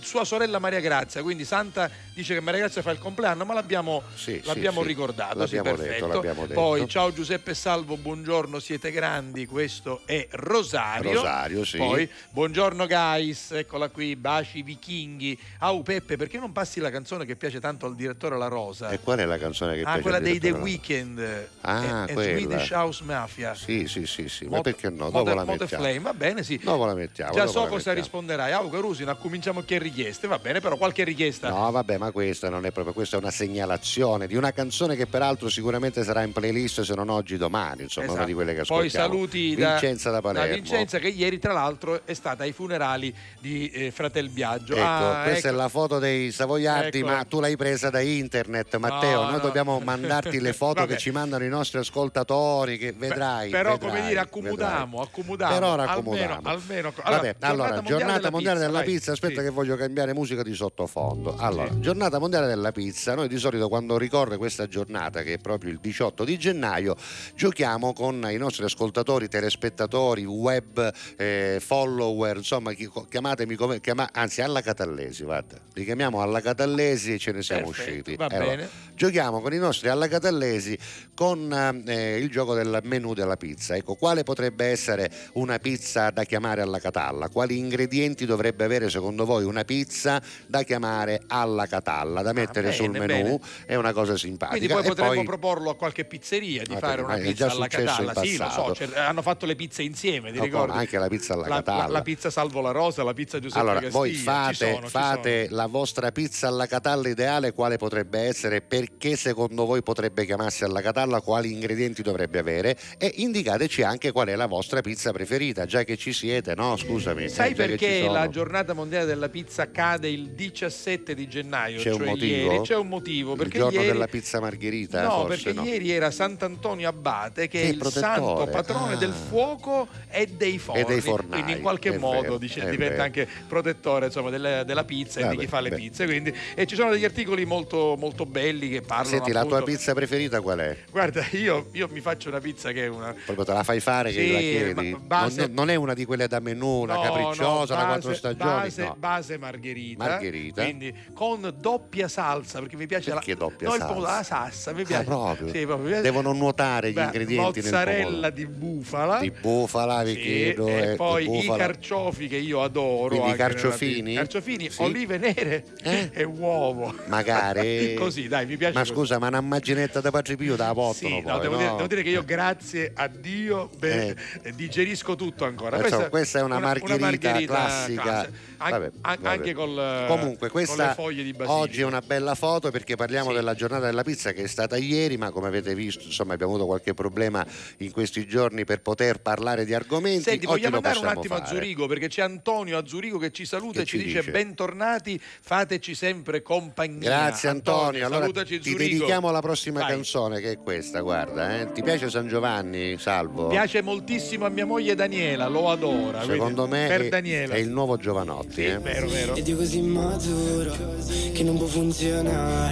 sua sorella Maria Grazia, quindi Santa dice che Maria Grazia fa il compleanno, ma l'abbiamo, Sì, sì, l'abbiamo sì. ricordato. sì, L'abbiamo perfetto. detto, l'abbiamo detto. Poi, ciao Giuseppe Salvo, buongiorno, siete grandi. Questo è Rosario. Rosario, sì. Poi, buongiorno guys, eccola qui, baci vichinghi. Au Peppe, perché non passi la canzone che piace tanto al direttore La Rosa? E qual è la canzone che Ah, piace quella al dei The? Weeknd Ah, e, e quella. Swedish House Mafia. Sì, sì, sì, sì, ma Mote- perché no? Dopo la Mote mettiamo. Flame, va bene, sì. Dopo la mettiamo. Già so la cosa risponderai. Au Carusino, cominciamo che richieste, va bene, però qualche richiesta. No, vabbè, ma questa non è proprio, questa è una segnalazione di una canzone che peraltro sicuramente sarà in playlist se non oggi domani, insomma, una Esatto. di quelle che Poi ascoltiamo. saluti da, Vincenza da Palermo. Vincenza che ieri tra l'altro è stata ai funerali di eh, Fratel Biagio. Ecco, Ah, questa ecco. è la foto dei Savoiardi, Ecco. ma tu l'hai presa da internet, Matteo. No, Noi no. dobbiamo mandarti le foto che ci mandano i nostri ascoltatori, che vedrai. però vedrai, come dire accomodiamo, vedrai. accomodiamo Per ora almeno, accomodiamo. almeno Vabbè, allora, giornata mondiale della, vai. pizza, aspetta Sì. che voglio cambiare musica di sottofondo. Allora, Sì. giornata mondiale della pizza, noi di solito quando ricorre questa giornata, che è proprio il 18 di gennaio, giochiamo con i nostri ascoltatori, telespettatori, web, eh, follower, insomma, chi- chiamatemi come, chiama- anzi alla Catallesi, guarda, li chiamiamo alla Catallesi e ce ne siamo Perfetto, usciti. va Allora, bene. Giochiamo con i nostri alla Catallesi con eh, il gioco del menù della pizza. Ecco, quale potrebbe essere una pizza da chiamare alla Catalla? Quali ingredienti dovrebbe avere secondo voi una pizza da chiamare alla Catalla, da mettere Ah, bene, sul menù? Bene. È una cosa simpatica. Quindi poi E potremmo proporlo a qualche pizzeria di fare una pizza alla Catalla. Sì, lo so, hanno fatto le pizze insieme, ti No, ricordi? anche la pizza alla La, Catalla. la- la pizza Salvo la Rosa, la pizza Giuseppe Allora, Castiglia. voi fate, sono, fate la vostra pizza alla Catalla ideale, quale potrebbe essere, perché secondo voi potrebbe chiamarsi alla Catalla, quali ingredienti dovrebbe avere e indicateci anche qual è la vostra pizza preferita, già che ci siete, no? Scusami. Sai perché la giornata mondiale della pizza cade il 17 di gennaio? C'è un cioè motivo? ieri? C'è un motivo. Il Perché giorno ieri... della pizza margherita, No, forse perché no? ieri era Sant'Antonio Abate, che Che è il protettore. santo patrone Ah. del fuoco e dei forni. E dei fornai. quindi in qualche modo vero, dice- diventa vero. anche protettore insomma, delle- della pizza e di chi fa le beh. pizze. Quindi, e ci sono degli articoli molto, molto belli che parlano. Senti, la tua appunto- pizza preferita qual è? Guarda, io, io mi faccio una pizza che è una. Proprio te la fai fare che Sì, la chiedi? base- non, non è una di quelle da menù, una No, capricciosa, no, una base- quattro stagioni. Base, no. base margherita. Margherita. Quindi con doppia salsa, perché mi piace Perché la doppia no, salsa? la salsa, mi piace. Ah, proprio? Sì, proprio. Devono nuotare gli Beh, ingredienti nel Mozzarella di bufala. Di bufala, vi Sì, chiedo. e eh, poi i carciofi che io adoro. Quindi i carciofini? Carciofini, Sì. olive nere Eh? e uovo. Magari. Così, dai, mi piace Ma così. scusa, ma una immaginetta da Padre Pio la portano Sì, no, devo, no? Dire, devo dire che io grazie a Dio beh, digerisco tutto ancora. Insomma, questa è una margherita classica. classe. An- Vabbè, an- vabbè. Anche col, Comunque, con le questa foglie di basilico. oggi è una bella foto perché parliamo Sì. della giornata della pizza che è stata ieri, ma come avete visto, insomma, abbiamo avuto qualche problema in questi giorni per poter parlare di argomenti. Senti, oggi vogliamo andare un attimo a fare. Zurigo perché c'è Antonio a Zurigo che ci saluta Che e ci, dice, dice? bentornati, fateci sempre compagnia. Grazie Antonio, allora salutaci ti Zurigo. dedichiamo la prossima Vai. canzone che è questa, guarda, eh. ti piace San Giovanni, Salvo? Piace moltissimo a mia moglie Daniela, lo adora. Secondo me per è, Daniela. è il nuovo Giovanotti. Sì, eh. vero, vero. Ed è così maturo che non può funzionare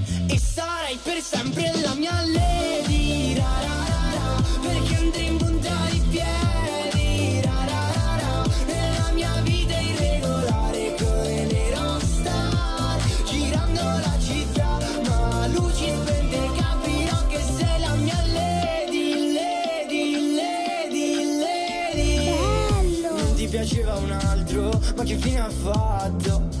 sarai per sempre la mia lady. Ra, ra, ra, ra, Perché andrei in punta di piedi. Ra, ra, ra, ra, Nella mia vita irregolare come le rockstar Girando la città, ma a luci spente capirò che sei la mia lady, lady, lady, lady. Non ti piaceva un altro, ma che fine ha fatto?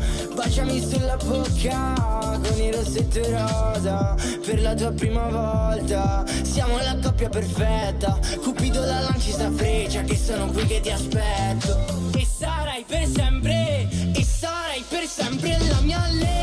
Baciami sulla bocca con il rossetto rosa Per la tua prima volta. Siamo la coppia perfetta Cupido la lanci sta freccia Che sono qui che ti aspetto. E sarai per sempre E sarai per sempre la mia lady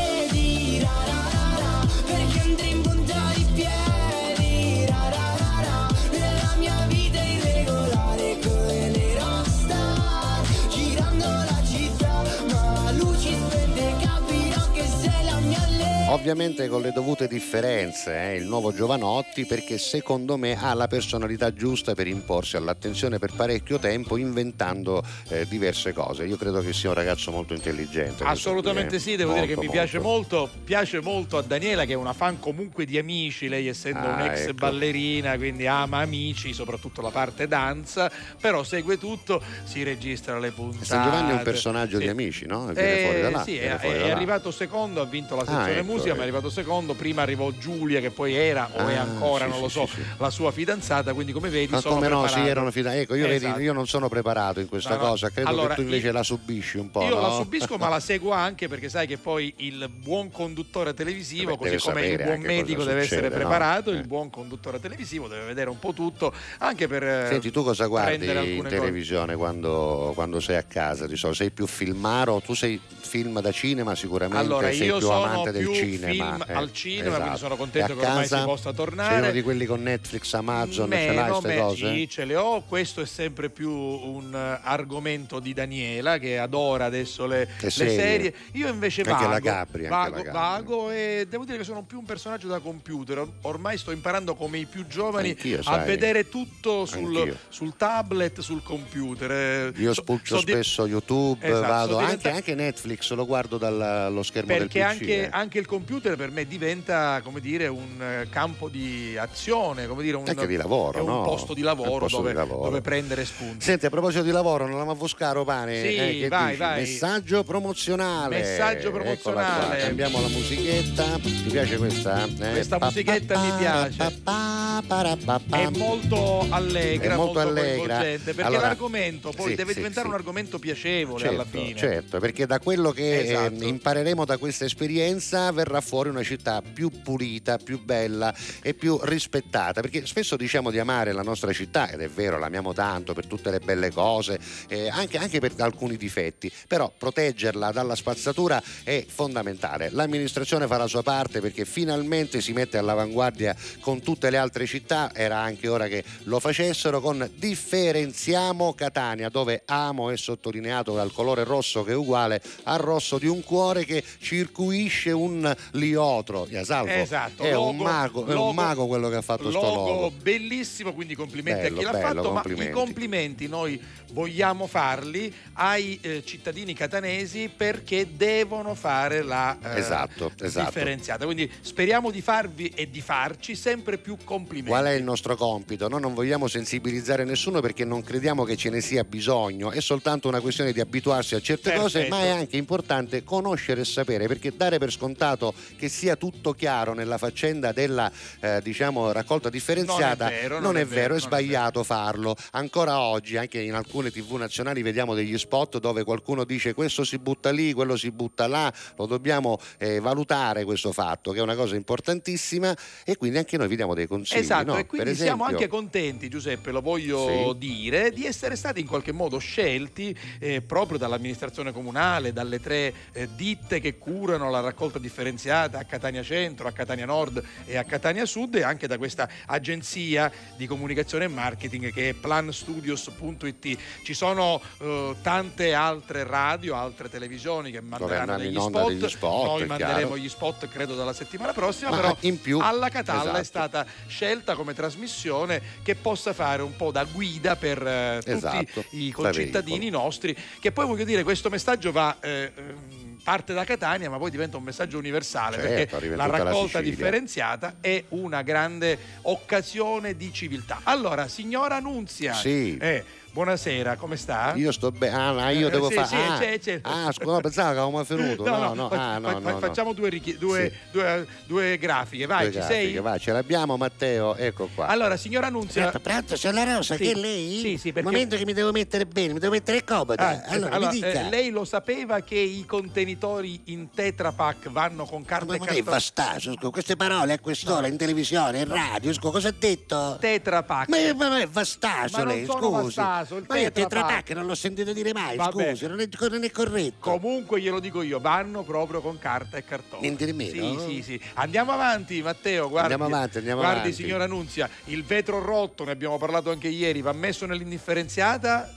Ovviamente con le dovute differenze, eh, il nuovo Giovanotti perché secondo me ha la personalità giusta per imporsi all'attenzione per parecchio tempo inventando eh, diverse cose. Io credo che sia un ragazzo molto intelligente. Assolutamente qui, sì, eh. devo dire Molto, che mi piace molto. molto, piace molto a Daniela che è una fan comunque di Amici, lei essendo Ah, un'ex ecco. ballerina, quindi ama Amici, soprattutto la parte danza, però segue tutto, si registra le puntate. San Giovanni è un personaggio Sì. di amici, no? Viene Eh, fuori da là. sì, è, fuori da è là. arrivato secondo, ha vinto la sezione ecco, musica, ma ecco. è arrivato secondo. Prima arrivò Giulia, che poi era o è Ah, ancora, sì, non lo so, sì, sì. la sua fidanzata. Quindi, come vedi, Ma sono come no, preparato. sì, erano fida- Ecco, io, vedi, Esatto. io non sono preparato in questa No, no. cosa, credo Allora, che tu invece io- la subisci un po'. Io no? la subisco, ma la seguo anche perché sai che poi il buon conduttore televisivo, Beh, così come il buon medico deve succede, essere no? preparato, Eh. il buon conduttore televisivo deve vedere un po' tutto, anche per eh, Senti, tu cosa guardi in televisione quando, quando sei a casa? Di solito? Sei più filmaro? Tu sei film da cinema sicuramente, Allora, sei io più sono amante del più cinema. film eh, al cinema, esatto. quindi sono contento che ormai si possa tornare. Sei uno di quelli con Netflix, Amazon, ce l'hai Meno, queste cose? Sì, ce le ho. Questo è sempre più un eh, argomento di Daniela che adora adesso le, Le serie. serie. Io invece Anche vago, la Capri, anche vago, la Capri. vago e devo dire che sono più un personaggio da computer. Or- Ormai sto imparando come i più giovani Anch'io, a vedere tutto sul, sul tablet, sul computer. Eh, Io spulcio so di- spesso YouTube, Esatto, vado sto anche, diventa- anche Netflix, lo guardo dallo schermo perché del PC. anche, eh. anche il computer computer per me diventa, come dire, un eh, campo di azione, come dire, un, di lavoro, è un no? posto di lavoro, posto dove, di lavoro. dove prendere spunti. Senti, a proposito di lavoro, non la Buscaro pane? Sì, eh, vai, vai. Messaggio promozionale. Messaggio promozionale. Cambiamo la musichetta. Ti piace questa? Eh, Questa musichetta pa- mi pa- piace. pa- pa- pa- È molto allegra, È molto allegra. coinvolgente, perché Allora, l'argomento poi sì, deve sì, diventare un argomento piacevole Certo, alla fine. certo, perché da quello che eh, Esatto. impareremo da questa esperienza verrà fuori una città più pulita, più bella e più rispettata. Perché spesso diciamo di amare la nostra città, ed è vero, l'amiamo tanto per tutte le belle cose, eh, anche, anche per alcuni difetti, però proteggerla dalla spazzatura è fondamentale. L'amministrazione fa la sua parte perché finalmente si mette all'avanguardia con tutte le altre città, era anche ora che lo facessero con differenziamo Catania, dove amo è sottolineato dal colore rosso che è uguale al rosso di un cuore che circuisce un liotro. Ya, Salvo, Esatto, è, un logo- mago, è logo- un mago quello che ha fatto sto logo logo. bellissimo, quindi complimenti Bello, a chi l'ha bello, fatto, ma i complimenti noi vogliamo farli ai eh, cittadini catanesi perché devono fare la eh, Esatto, esatto. differenziata. Quindi speriamo di farvi e di farci sempre più complimenti. Qual è il nostro compito? Noi non vogliamo sensibilizzare nessuno perché non crediamo che ce ne sia bisogno, è soltanto una questione di abituarsi a certe cose, Perfetto. ma è anche importante conoscere e sapere perché dare per scontato che sia tutto chiaro nella faccenda della eh, diciamo, raccolta differenziata Non è vero, non non è è vero, vero, è non è sbagliato farlo. Ancora oggi, anche in alcune tv nazionali, vediamo degli spot dove qualcuno dice questo si butta lì, quello si butta là, lo dobbiamo eh, valutare questo fatto, che è una cosa importantissima e quindi anche noi vi diamo dei consigli. Esatto, no? e quindi Per siamo esempio- anche contenti, Giuseppe, lo voglio Sì. dire, di essere stati in qualche modo scelti eh, proprio dall'amministrazione comunale, dalle tre eh, ditte che curano la raccolta differenziata a Catania Centro, a Catania Nord e a Catania Sud e anche da questa agenzia di comunicazione e marketing che è planstudios.it. Ci sono eh, tante altre radio, altre televisioni che manderanno degli spot. degli spot, Noi è manderemo chiaro. gli spot credo dalla settimana prossima, Ma però in più, alla Catalla è esatto. stata scelta come trasmissione che possa fare un po' da guida per eh, Esatto, tutti i da concittadini nostri che poi voglio dire questo messaggio va eh, ehm, parte da Catania ma poi diventa un messaggio universale Certo, perché la la raccolta Sicilia. differenziata è una grande occasione di civiltà allora signora Nunzia Sì. eh, buonasera come sta? Io sto bene, ah, ma io Eh, devo sì, fare. sì, ah, c'è, c'è. ah, scusa, no, pensavo che avevamo venuto. No, no, fa- ah, no, fa- no, no. facciamo due, richi- due, Sì. due- due grafiche vai Due ci grafiche, sei? vai, ce l'abbiamo Matteo, ecco qua. allora signora Nunzia Pronto, pronto, sono la Rosa, che è lei? Sì, sì, perché- Un momento che mi devo mettere bene, mi devo mettere comoda. Ah, allora, allora, mi dica. eh, lei lo sapeva che i contenitori in Tetra Pak vanno con carta ma e ma cartone? fa staso, scusa, queste parole a quest'ora in televisione, in radio, scusa, cosa ha detto? Tetra Pak. Ma, ma, ma è vastaso Ma non lei, scusi. Vastaso, il ma io Tetra Tetra Pak. Pak non l'ho sentito dire mai, Vabbè. scusi, non è, non è corretto. Comunque glielo dico io, vanno proprio con carta e cartone. Niente di meno? Sì, sì, sì. Andiamo avanti, Matteo, guardi. Andiamo avanti, andiamo guardi, avanti. signora Nunzia, il vetro rotto, ne abbiamo parlato anche ieri, va messo nell'indifferenziata?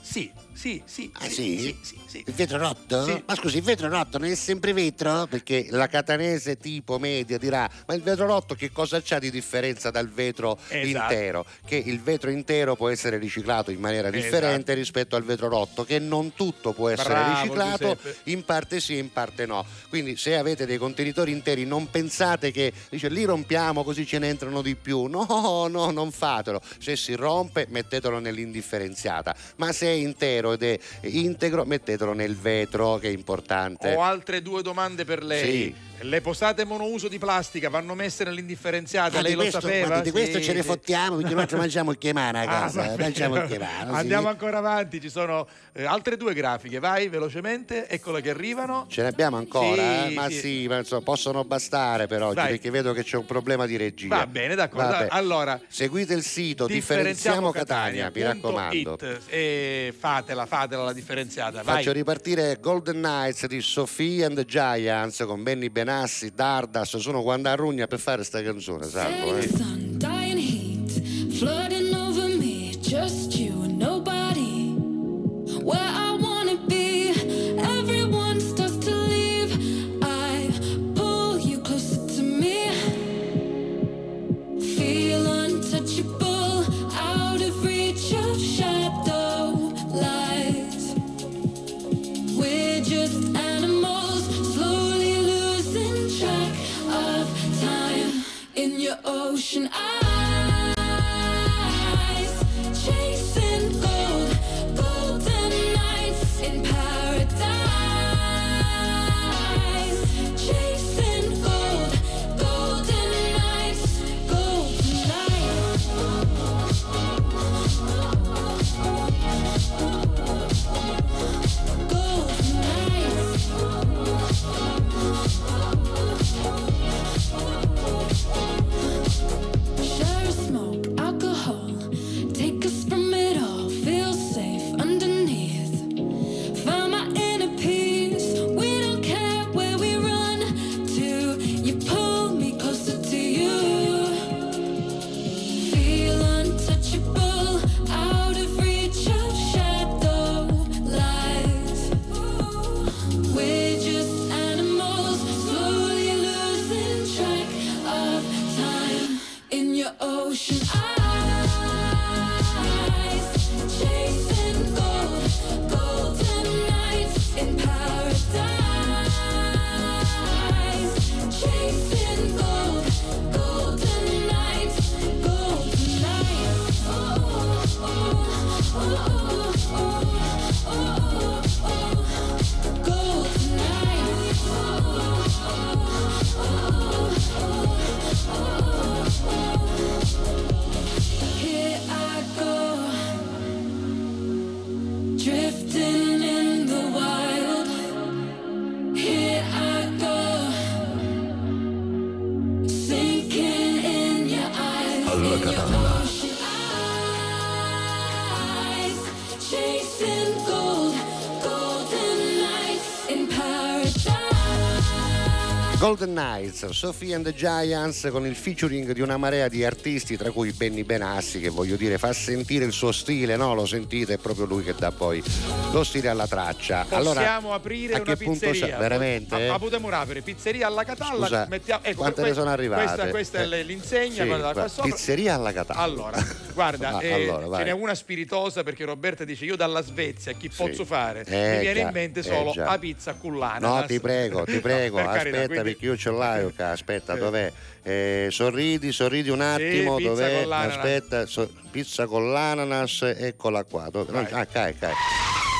Sì, sì, sì. Ah sì? Sì, sì, sì. Il vetro rotto? Sì. Ma scusi, il vetro rotto non è sempre vetro? Perché la catanese tipo media dirà: Ma il vetro rotto che cosa c'ha di differenza dal vetro Esatto. intero? Che il vetro intero può essere riciclato in maniera differente Esatto. rispetto al vetro rotto, che non tutto può essere Bravo, riciclato, Giuseppe. in parte sì, in parte no. Quindi se avete dei contenitori interi, non pensate che dice li rompiamo così ce ne entrano di più. No, no, non fatelo. Se si rompe, mettetelo nell'indifferenziata. Ma se è intero ed è integro, mettetelo nel vetro, che è importante. Ho altre due domande per lei. Sì. Le posate monouso di plastica vanno messe nell'indifferenziata, Ah, lei di lo questo, sapeva? di questo Sì, ce ne sì. fottiamo perché noi mangiamo il chiemano a Ah, casa. va bene. mangiamo il chiemano. sì. Andiamo ancora avanti, ci sono eh, altre due grafiche, vai velocemente, eccole che arrivano. Ce ne abbiamo ancora? Eh? Ma sì. ma insomma, possono bastare per oggi Vai. perché vedo che c'è un problema di regia. Va bene, d'accordo. Vabbè. Allora, Seguite il sito Differenziamo Catania, mi raccomando. it, e fatela, fatela la differenziata. Vai. Faccio ripartire Golden Knights di Sophie and the Giants con Benny Benassi, Dardas. Sono quando arrugna per fare sta canzone, salvo. Eh? Golden Knights, Sophie and the Giants con il featuring di una marea di artisti tra cui Benny Benassi che voglio dire fa sentire il suo stile, no? Lo sentite, è proprio lui che dà poi lo stile alla traccia. Possiamo aprire a una che punto pizzeria. siamo? Veramente? Ma, potremmo aprire pizzeria alla Catalla. Scusa, mettiamo- ecco, quante que- ne sono arrivate? Questa, questa è Eh, l'insegna. Sì, guarda, pizzeria alla Catalla. Allora, guarda, Ah, eh, allora, ce n'è una spiritosa perché Roberta dice io dalla Svezia chi Sì. posso fare? Eh, Mi viene in mente eh, solo già. la pizza cullana. No, ti prego, ti prego, per aspetta carità, quindi- perché io ce l'ho aspetta, Eh. dov'è? Eh, sorridi, sorridi un attimo, pizza dov'è? Aspetta, so- pizza con l'ananas, eccola qua. Dove-. Ah, cai, cai.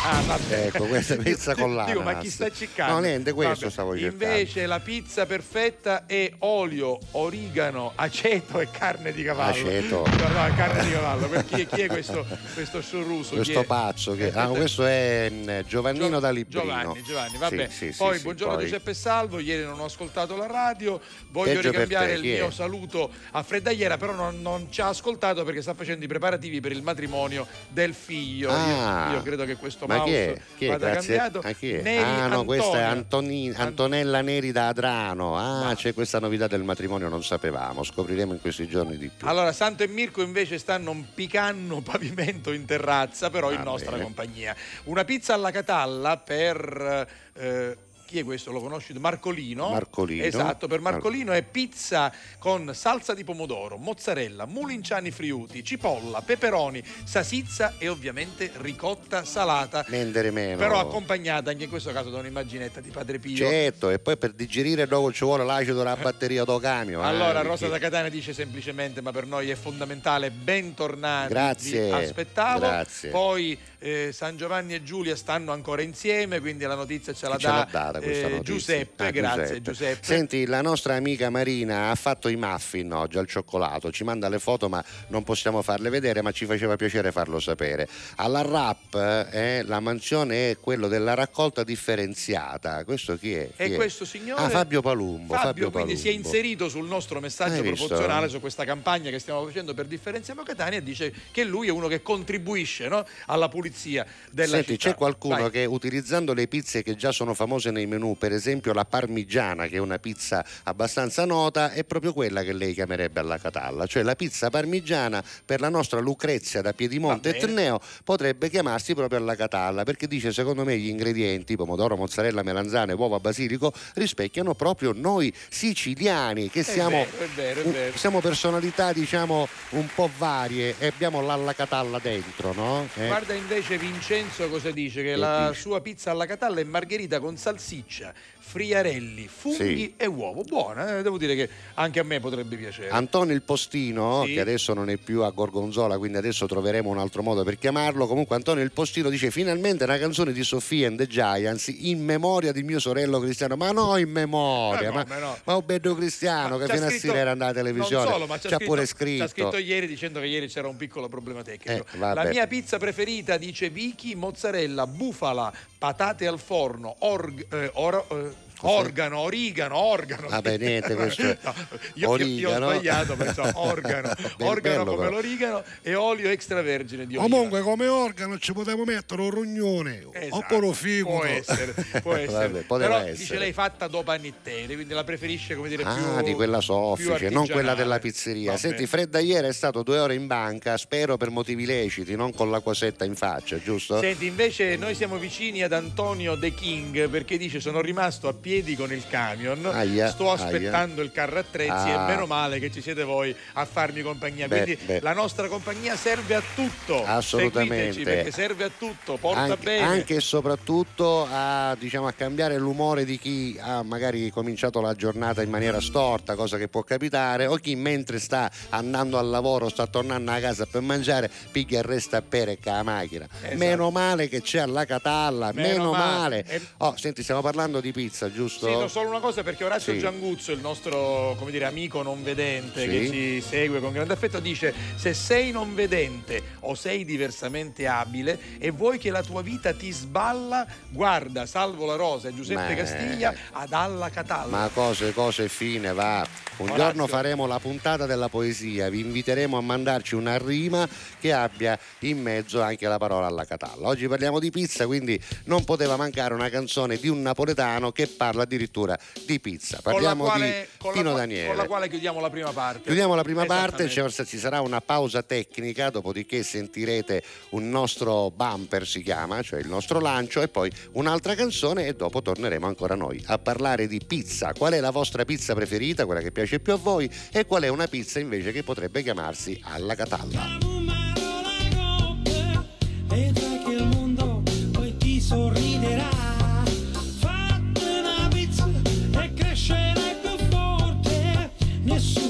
Ah, vabbè. Ecco, questa è pizza con l'ananas. Dico, ma chi sta ciccando? No, niente, questo Vabbè, stavo cercando. Invece la pizza perfetta è olio, origano, aceto e carne di cavallo. Aceto. No, no, carne di cavallo. Per chi, chi è questo, questo sciorruso? Chi Questo pazzo che ah, questo è mm, Giovannino Gio- da Librino. Giovanni, Giovanni, vabbè. Sì, sì, poi sì, buongiorno poi- Giuseppe Salvo, ieri non ho ascoltato la radio, voglio Peggio ricambiare te, il chi è? mio saluto a Freddagliera, però non, non ci ha ascoltato perché sta facendo i preparativi per il matrimonio del figlio. Io- Ah, io, credo che questo ma chi è? Chi è? Grazie- cambiato. ah, chi è? Neri ah no, questa è Antonia. Antoni- Antonella Neri da Adrano. Ah, Ma- c'è questa novità del matrimonio, non sapevamo. Scopriremo in questi giorni di più. Allora, Santo e Mirko invece stanno un picano pavimento in terrazza, però in Va nostra bene. compagnia. Una pizza alla catalla per. eh, chi è questo? Lo conosci? Marcolino. Marcolino. Esatto, per Marcolino è pizza con salsa di pomodoro, mozzarella, mulinciani friuti, cipolla, peperoni, salsiccia e ovviamente ricotta salata. Mendere meno. Però accompagnata anche in questo caso da un'immaginetta di Padre Pio. Certo, e poi per digerire dopo ci vuole l'acido della batteria do camion. eh, Allora, perché- Rosa da Catania dice semplicemente: Ma per noi è fondamentale, bentornati. Grazie, Vi aspettavo. grazie. Poi eh, San Giovanni e Giulia stanno ancora insieme, quindi la notizia ce la Ce l'ha dà data questa eh, notizia. Giuseppe. Ah, grazie, Giuseppe. Senti, la nostra amica Marina ha fatto i muffin oggi al cioccolato. Ci manda le foto, ma non possiamo farle vedere, ma ci faceva piacere farlo sapere. Alla RAP eh, la mansione è quello della raccolta differenziata. Questo chi è? Chi E è? questo signore Ah, Fabio Palumbo. Fabio, Fabio quindi si è inserito sul nostro messaggio Hai visto? promozionale su questa campagna che stiamo facendo per Differenziamo Catania e dice che lui è uno che contribuisce no, alla pulizia della Senti, città. c'è qualcuno Vai. che utilizzando le pizze che già sono famose nei menù, per esempio la parmigiana, che è una pizza abbastanza nota, è proprio quella che lei chiamerebbe alla Catalla, cioè la pizza parmigiana per la nostra Lucrezia da Piedimonte e. Tenneo potrebbe chiamarsi proprio alla Catalla, perché dice secondo me gli ingredienti, pomodoro, mozzarella, melanzane, uova, basilico, rispecchiano proprio noi siciliani, che È siamo, vero, è vero, è vero. siamo personalità diciamo un po' varie e abbiamo l'alla Catalla dentro, no? Eh? Guarda invece Vincenzo cosa dice, che la sua pizza alla catalla è margherita con salsiccia, friarelli, funghi Sì. e uovo. Buona, eh, devo dire che anche a me potrebbe piacere. Antonio il Postino, Sì. che adesso non è più a Gorgonzola, quindi adesso troveremo un altro modo per chiamarlo. Comunque, Antonio il Postino dice: Finalmente una canzone di Sofia and the Giants in memoria di mio sorello Cristiano. Ma no, in memoria, Eh, ma, come no? ma un bello Cristiano che C'ha fino a scritto- sera era andato alla televisione. Non solo, ma c'ha, C'ha scritto, pure c'ha scritto. scritto ieri dicendo che ieri c'era un piccolo problema tecnico. Eh. La mia pizza preferita dice Vicky, mozzarella, bufala, patate al forno, org- eh, oro- eh, organo, origano, organo. Vabbè, niente, questo è No, io, io- io ho sbagliato, pensavo organo, Bel- organo bello, come però. l'origano e olio extravergine di oliva. Comunque come organo ci potevamo mettere un rognone Esatto, oppure un figo. Può essere, può essere. Vabbè, Però essere. dice lei fatta dopo annittere, quindi la preferisce come dire più Ah, di quella soffice, non quella della pizzeria. Vabbè. Senti, Fredda ieri è stato due ore in banca, spero per motivi leciti, non con l'acquasetta in faccia, giusto? Senti, invece noi siamo vicini ad Antonio The King perché dice sono rimasto a piedi con il camion, Aia, sto aia. aspettando il carro attrezzi Ah. e meno male che ci siete voi a farmi compagnia. Beh, Quindi beh. la nostra compagnia serve a tutto. Assolutamente. Seguiteci perché serve a tutto, porta anche, bene. anche e soprattutto a, diciamo, a cambiare l'umore di chi ha magari cominciato la giornata in maniera storta, cosa che può capitare, o chi mentre sta andando al lavoro, sta tornando a casa per mangiare, piglia e resta a perecca la macchina. Esatto. Meno male che c'è alla catalla, meno, Meno male. male. Oh, senti, stiamo parlando di pizza, giusto? Sì, no, solo una cosa perché Orazio Sì. Gianguzzo, il nostro come dire, amico non vedente Sì. che ci segue con grande affetto, dice se sei non vedente o sei diversamente abile e vuoi che la tua vita ti sballa, guarda Salvo la Rosa e Giuseppe Ma- Castiglia ad Alla Catalla. Ma cose, cose fine, va. Un Orazio. giorno faremo la puntata della poesia, vi inviteremo a mandarci una rima che abbia in mezzo anche la parola alla catalla. Oggi parliamo di pizza, quindi non poteva mancare una canzone di un napoletano che parla addirittura di pizza. La Parliamo quale- di la Pino qua- Daniele. Con la quale chiudiamo la prima parte. Chiudiamo la prima parte, cioè, ci sarà una pausa tecnica, dopodiché sentirete un nostro bumper, si chiama, cioè il nostro lancio, e poi un'altra canzone e dopo torneremo ancora noi a parlare di pizza. Qual è la vostra pizza preferita, quella che piace più a voi, e qual è una pizza invece che potrebbe chiamarsi alla catalla. Vedrai forte.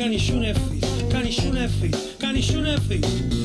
κάνει σου νεφείς, κάνει σου νεφείς, κάνει σου νεφείς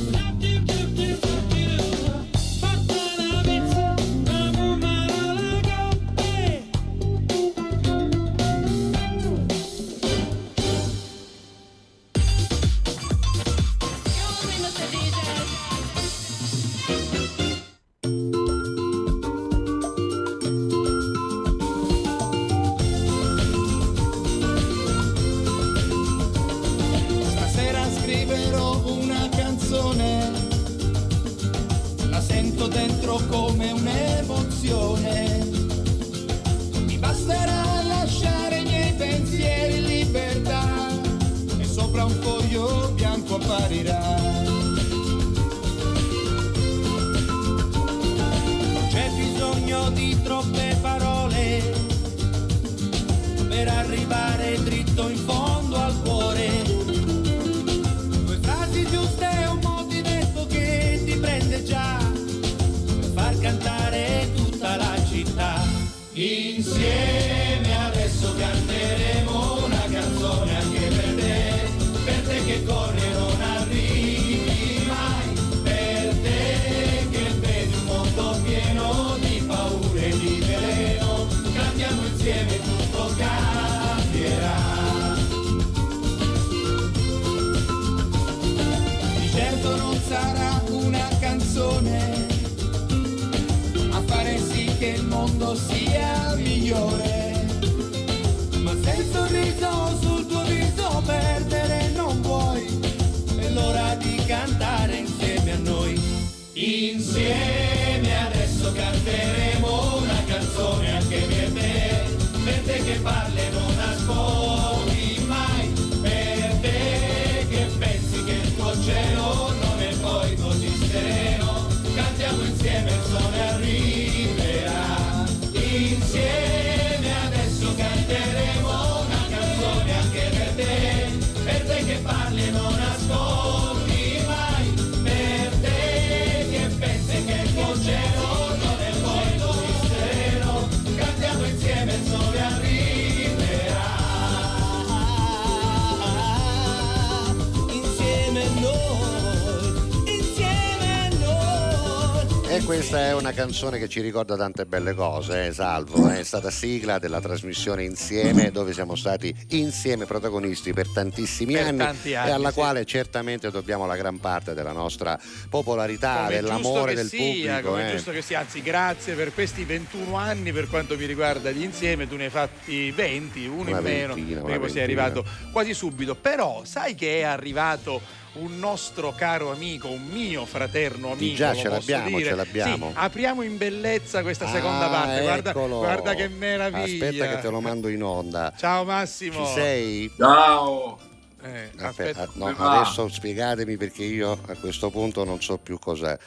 E questa è una canzone che ci ricorda tante belle cose, eh, Salvo. È stata sigla della trasmissione Insieme, dove siamo stati insieme protagonisti per tantissimi Per anni, tanti anni, e alla sì. quale certamente dobbiamo la gran parte della nostra popolarità, Come dell'amore del sia, pubblico. come eh. giusto che sia, anzi grazie per questi 21 anni per quanto mi riguarda gli insieme, tu ne hai fatti 20, uno Una in meno, ventina, quindi una poi sei arrivato quasi subito, però sai che è arrivato un nostro caro amico, un mio fraterno amico, già lo ce l'abbiamo, dire. ce l'abbiamo. Sì, apriamo in bellezza questa seconda Ah, parte, guarda, eccolo. guarda che meraviglia. Aspetta che te lo mando in onda. Ciao Massimo. Ci sei? Ciao. Eh, Aspetta, aspetta. no, adesso spiegatemi perché io a questo punto non so più cos'è.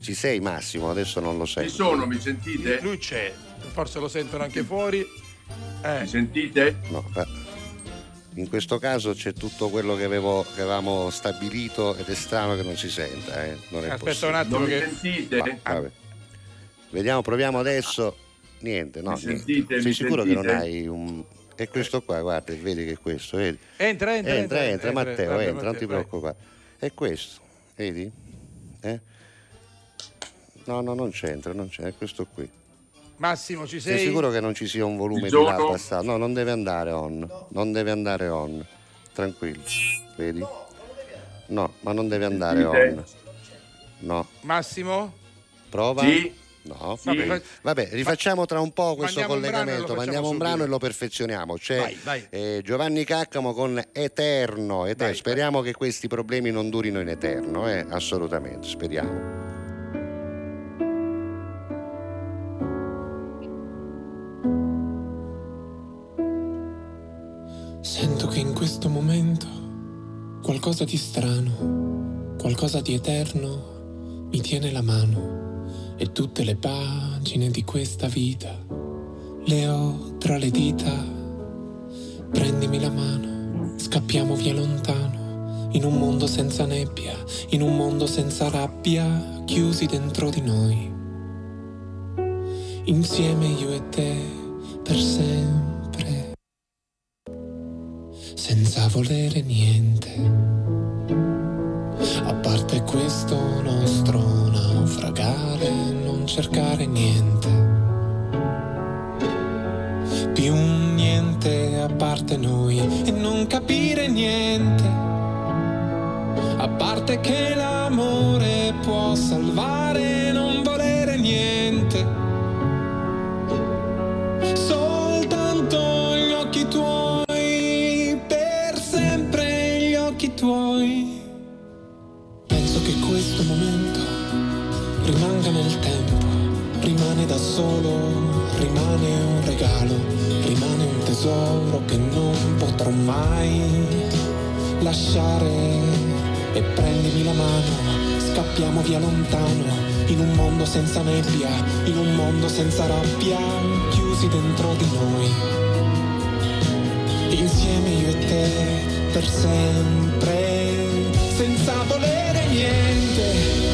Ci sei Massimo? Adesso non lo Ci sei. sono, mi sentite? Lui c'è, forse lo sentono anche fuori. Eh. Mi sentite? No, beh, in questo caso c'è tutto quello che, avevo, che avevamo stabilito ed è strano che non si senta. eh. Non è Aspetta possibile. un attimo Non che sentite? Va- vabbè. Vediamo, proviamo adesso. Niente, no. Mi sentite? Sei Mi sicuro che non sentite? hai un. È questo qua, guarda, vedi che è questo, vedi? entra, entra, Entra, entra, Matteo, vabbè, entra, non ti preoccupare. È questo, vedi? Eh? No, no, non c'entra, non c'è, è questo qui. Massimo, ci Sei sei? sicuro che non ci sia un volume di là passato? No, non deve andare on. Non deve andare on. Tranquillo. Vedi? No, ma non deve andare on. No. Massimo? Prova? Sì? No. Sì. Vabbè, Vabbè, rifacciamo tra un po' questo Mandiamo un brano e lo collegamento, facciamo mandiamo un brano subito. e lo perfezioniamo. C'è Vai, vai. eh, Giovanni Caccamo con Eterno. Eterno. Vai, speriamo che questi problemi non durino in eterno, eh? assolutamente, speriamo. Sento che in questo momento qualcosa di strano, qualcosa di eterno mi tiene la mano e tutte le pagine di questa vita le ho tra le dita. Prendimi la mano, scappiamo via lontano, in un mondo senza nebbia, in un mondo senza rabbia, chiusi dentro di noi. insieme io e te per sempre, senza volere niente, a parte questo nostro naufragare, non cercare niente, più niente a parte noi e non capire niente. A parte che l'amore può salvare non volere niente. Soltanto rimane da solo, rimane un regalo, rimane un tesoro che non potrò mai lasciare e prendimi la mano, scappiamo via lontano, in un mondo senza nebbia, in un mondo senza rabbia, chiusi dentro di noi. Insieme io e te, per sempre, senza volere niente,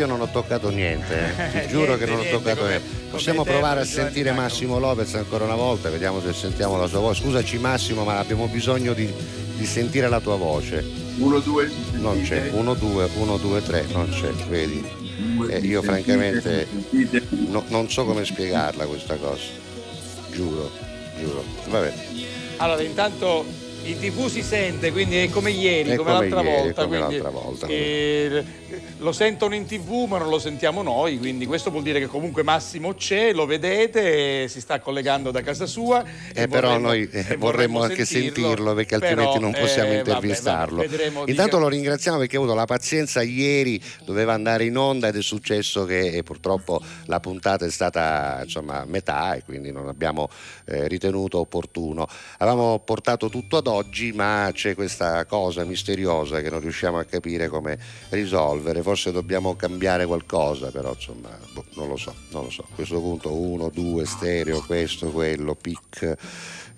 io non ho toccato niente, eh. ti giuro che non ho niente, toccato come- niente. come Possiamo provare a sentire. Massimo Lopez ancora una volta, vediamo se sentiamo la sua voce. Scusaci Massimo, ma abbiamo bisogno di, di sentire la tua voce. 1, 2, Non c'è, 1, 2, 1, 2, 3, non c'è, vedi. Eh, io francamente no- non so come spiegarla questa cosa. Giuro, giuro. Vabbè. Allora, intanto in tv si sente, quindi è come ieri, È come, come l'altra ieri, volta. come l'altra volta. eh, lo sentono in tv ma non lo sentiamo noi, quindi questo vuol dire che comunque Massimo c'è, lo vedete, si sta collegando da casa sua. Eh, e però vorremmo- noi eh, e vorremmo anche sentirlo, perché altrimenti però, non possiamo eh, intervistarlo. vabbè, vedremo Intanto lo ringraziamo perché ha avuto la pazienza ieri, doveva andare in onda ed è successo che eh, purtroppo la puntata è stata insomma a metà e quindi non abbiamo eh, ritenuto opportuno. Avevamo portato tutto ad oggi, ma c'è questa cosa misteriosa che non riusciamo a capire come risolvere. Forse dobbiamo cambiare qualcosa, però insomma, boh, non lo so, non lo so. A questo punto uno, due, stereo, questo, quello, pic.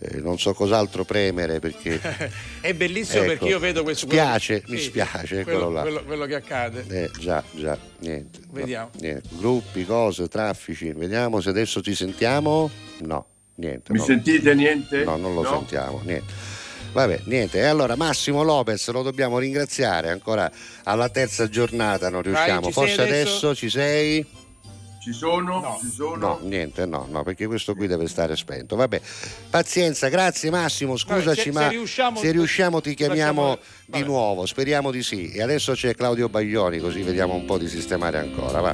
eh, non so cos'altro premere perché È bellissimo Ecco, perché io vedo questo. spiace, quello- mi spiace, quello, là. quello- quello che accade. Eh, già, già, niente. no, Vediamo. niente. Gruppi, cose, traffici. Vediamo se adesso ci sentiamo. No, niente. Mi no. sentite niente? No, non lo No? sentiamo, niente. Vabbè, niente. E allora Massimo Lopez lo dobbiamo ringraziare ancora alla terza giornata, non riusciamo. ci sei Forse adesso? adesso ci sei? Ci sono? Ci sono? No, niente, no, no, perché questo qui deve stare spento. Vabbè, pazienza, grazie Massimo, scusaci, se- se ma riusciamo- se riusciamo ti chiamiamo facciamo- di nuovo, speriamo di sì. E adesso c'è Claudio Baglioni, così vediamo un po' di sistemare ancora, va.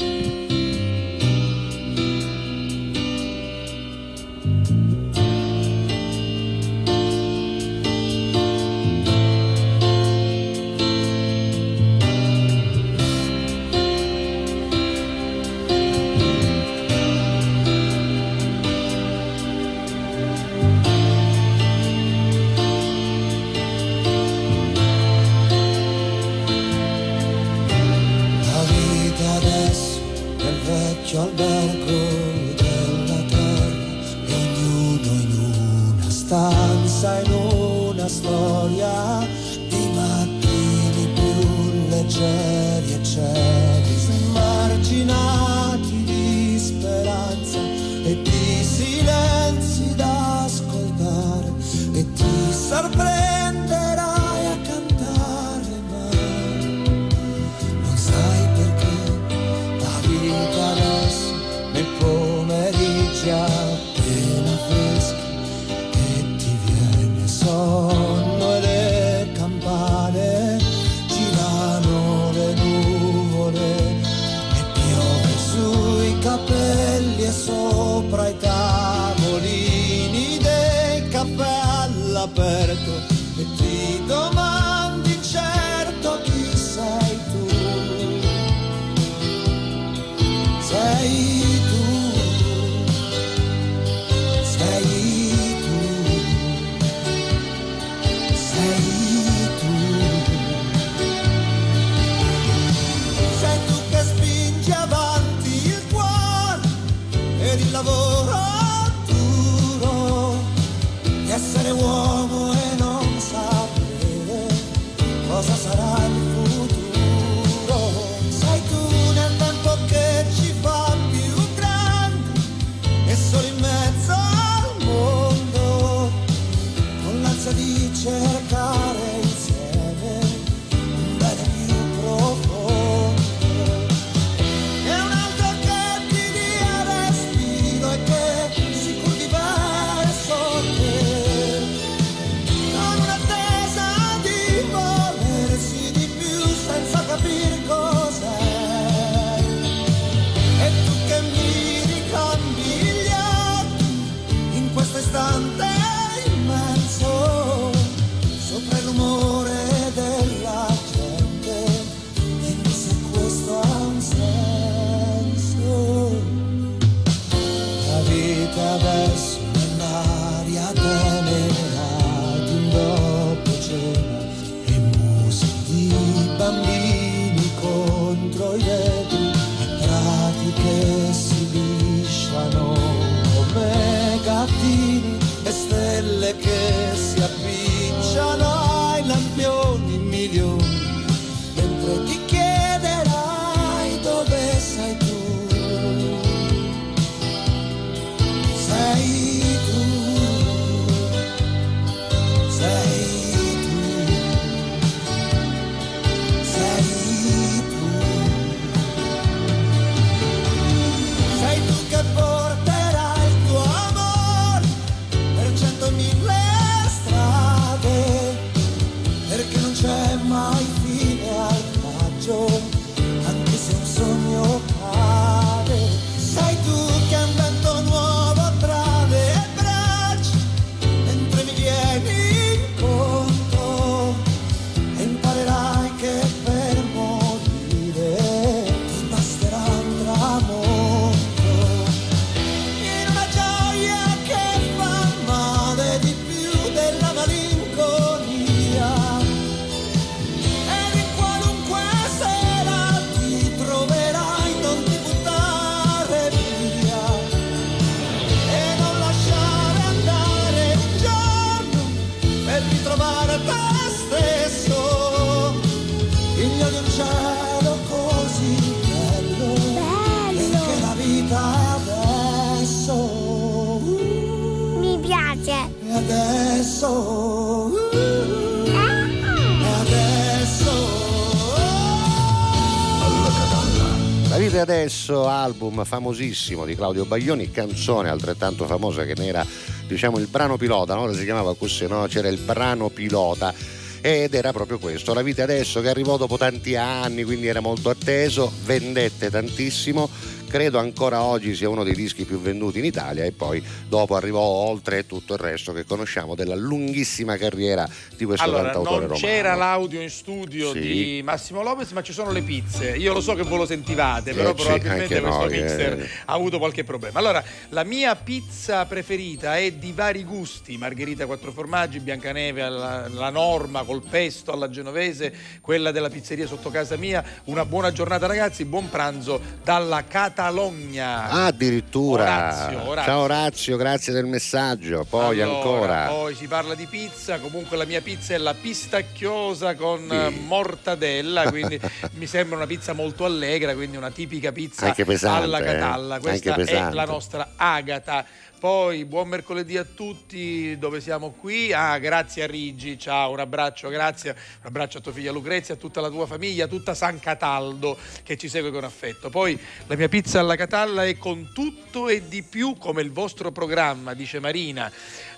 Adesso, album famosissimo di Claudio Baglioni, canzone altrettanto famosa che ne era diciamo il brano pilota, no? si chiamava così, no? c'era il brano pilota ed era proprio questo, La vita adesso che arrivò dopo tanti anni, quindi era molto atteso, vendette tantissimo, credo ancora oggi sia uno dei dischi più venduti in Italia e poi dopo arrivò oltre tutto il resto che conosciamo della lunghissima carriera di questo Allora, cantautore non romano. c'era l'audio in studio Sì. di Massimo Lopez, ma ci sono le pizze. Io lo so che voi lo sentivate, Eh, però sì, probabilmente anche questo noi, mixer eh. ha avuto qualche problema. Allora, la mia pizza preferita è di vari gusti: margherita quattro formaggi, biancaneve alla, alla norma, col pesto alla genovese, quella della pizzeria sotto casa mia. Una buona giornata, ragazzi. Buon pranzo dalla Catalogna. Ah, addirittura. Orazio, Orazio. Ciao Orazio, grazie del messaggio. Poi Allora, ancora. Poi si parla di pizza, comunque la mia pizza è la pistacchiosa con Sì. mortadella, quindi mi sembra una pizza molto allegra, quindi una tipica pizza pesante, alla eh. catalla. Questa è la nostra Agata. Poi buon mercoledì a tutti, dove siamo qui? Ah, grazie a Rigi, ciao, un abbraccio, grazie, un abbraccio a tua figlia Lucrezia, a tutta la tua famiglia, a tutta San Cataldo che ci segue con affetto. Poi la mia pizza alla Catalla è con tutto e di più come il vostro programma, dice Marina.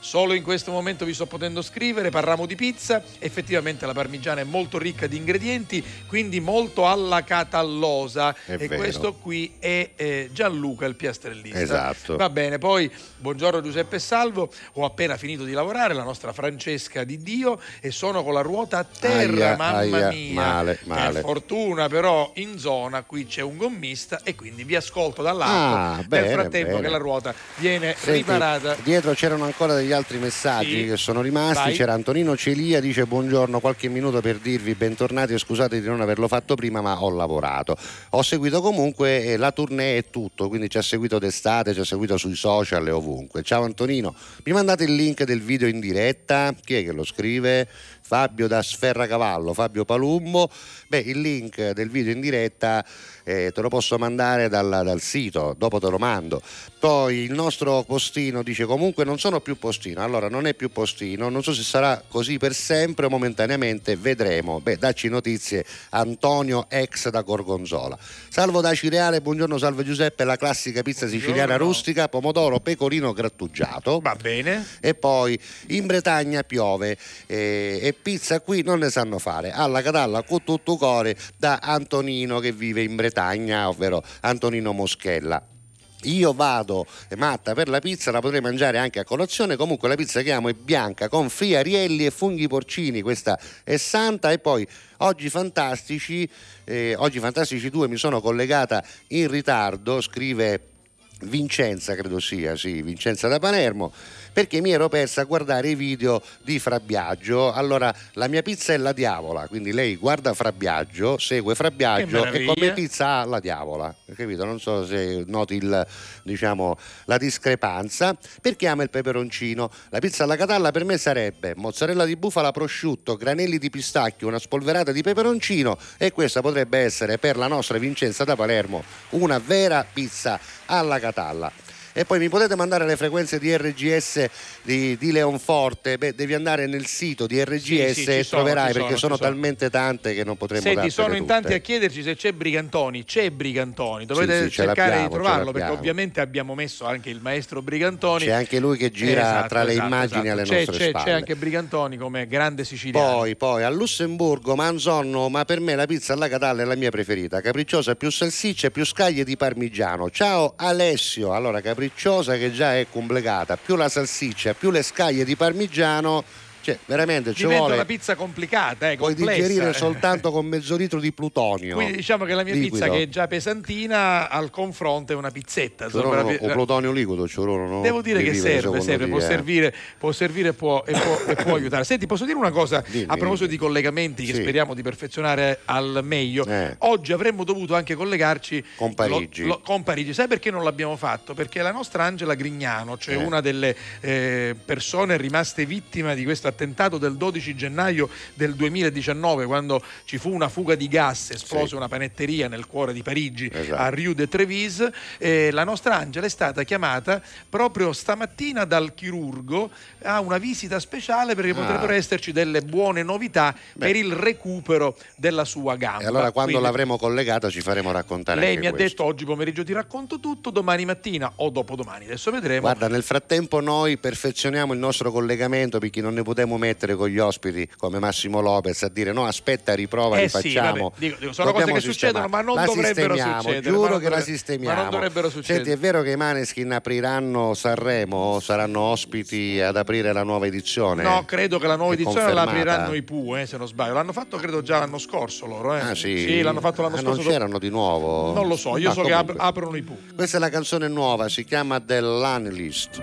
Solo in questo momento vi sto potendo scrivere, parliamo di pizza, effettivamente la parmigiana è molto ricca di ingredienti, quindi molto alla catallosa È e vero. questo qui è eh, Gianluca il piastrellista. Esatto. Va bene, poi Buongiorno Giuseppe Salvo, ho appena finito di lavorare, la nostra Francesca di Dio e sono con la ruota a terra, Aia, mamma aia, mia. male, male. Per fortuna però in zona qui c'è un gommista e quindi vi ascolto dall'alto Ah, nel bene, frattempo bene. che la ruota viene Senti, riparata. dietro c'erano ancora degli altri messaggi Sì. che sono rimasti. Vai. C'era Antonino Celia, dice buongiorno, qualche minuto per dirvi bentornati e scusate di non averlo fatto prima, ma ho lavorato. Ho seguito comunque eh, la tournée e tutto, quindi ci ha seguito d'estate, ci ha seguito sui social e ovunque. Ciao Antonino, mi mandate il link del video in diretta? Chi è che lo scrive? Fabio da Sferracavallo, Fabio Palumbo. Beh, il link del video in diretta eh, te lo posso mandare dal, dal sito, dopo te lo mando. Poi il nostro postino dice comunque non sono più postino, allora non è più postino, non so se sarà così per sempre o momentaneamente, vedremo. Beh, dacci notizie Antonio ex da Gorgonzola. Salvo da Cireale, buongiorno salve Giuseppe, la classica pizza siciliana rustica, pomodoro, pecorino grattugiato. Va bene. E poi in Bretagna piove eh, e pizza qui non ne sanno fare. Alla Catalla con tutto cuore da Antonino che vive in Bretagna, ovvero Antonino Moschella. Io vado eh, matta per la pizza, la potrei mangiare anche a colazione. Comunque la pizza che amo è bianca con friarielli e funghi porcini. Questa è santa. E poi oggi fantastici, eh, oggi fantastici 2 mi sono collegata in ritardo, scrive Vincenza, credo sia, sì, Vincenza da Palermo, perché mi ero persa a guardare i video di Frabbiagio. Allora, la mia pizza è la diavola, quindi lei guarda Frabbiagio, segue Frabbiagio Che e come pizza ha la diavola, capito? Non so se noti il, diciamo, la discrepanza, perché ama il peperoncino. La pizza alla catalla per me sarebbe mozzarella di bufala, prosciutto, granelli di pistacchio, una spolverata di peperoncino e questa potrebbe essere per la nostra Vincenza da Palermo una vera pizza alla catalla. E poi mi potete mandare le frequenze di RGS di, di Leonforte? Beh, devi andare nel sito di RGS Sì, sì, e sono, troverai perché sono, sono, talmente tante che non potremmo Senti, dartele sono in tutte. tanti a chiederci se c'è Brigantoni. C'è Brigantoni, dovete Sì, sì, ce cercare di trovarlo perché ovviamente abbiamo messo anche il maestro Brigantoni. C'è anche lui che gira Esatto, tra le esatto, immagini esatto. alle C'è- nostre c'è, spalle. C'è anche Brigantoni come grande siciliano. Poi, poi a Lussemburgo, Manzonno, ma per me la pizza alla catalla è la mia preferita. Capricciosa più salsiccia, più scaglie di parmigiano. Ciao Alessio. Allora, capricciosa che già è complicata, più la salsiccia, più le scaglie di parmigiano. Cioè, veramente ci Diventa vuole. una pizza complicata, eh, Puoi digerire soltanto con mezzo litro di plutonio. Quindi diciamo che la mia liquido. pizza che è già pesantina al confronto è una pizzetta. Ci vorrà insomma, o la- plutonio liquido, ci vorrà, no? Devo dire Di che serve, serve, può servire, può servire e può, e può- e può aiutare. Senti, posso dire una cosa a proposito di collegamenti che Sì. speriamo di perfezionare al meglio. Eh. Oggi avremmo dovuto anche collegarci Con Parigi. lo- lo- con Parigi. Sai perché non l'abbiamo fatto? Perché la nostra Angela Grignano, cioè Eh. una delle eh, persone rimaste vittime di questo attentato del 12 gennaio del 2019, quando ci fu una fuga di gas, esplose Sì. una panetteria nel cuore di Parigi, Esatto. a Rue de Trevise, eh, la nostra Angela è stata chiamata proprio stamattina dal chirurgo a una visita speciale perché Ah. potrebbero esserci delle buone novità per il recupero della sua gamba. E allora quando Quindi l'avremo collegata ci faremo raccontare lei mi ha questo. detto oggi pomeriggio ti racconto tutto, domani mattina o dopodomani, adesso vedremo. Guarda, nel frattempo noi perfezioniamo il nostro collegamento perché non ne potremo mettere con gli ospiti come Massimo Lopez a dire no, aspetta, riprova, Eh rifacciamo. sì, dico- dico, sono Dobbiamo cose che succedono, ma non La dovrebbero sistemiamo, succedere, Giuro che la sistemiamo. ma non dovrebbero succedere. Senti, è vero che i Maneskin apriranno Sanremo, saranno ospiti ad aprire la nuova edizione? No, credo che la nuova edizione la apriranno i Pooh, eh, se non sbaglio. L'hanno fatto credo già l'anno scorso loro. Eh. Ah sì? l'hanno fatto l'anno Ah, scorso. Non c'erano di nuovo? Non lo so, io Ma so che comunque. ap- aprono i Pooh. Questa è la canzone nuova, si chiama The Lanlist.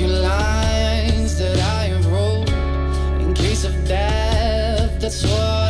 Few lines that I have wrote in case of death. That's what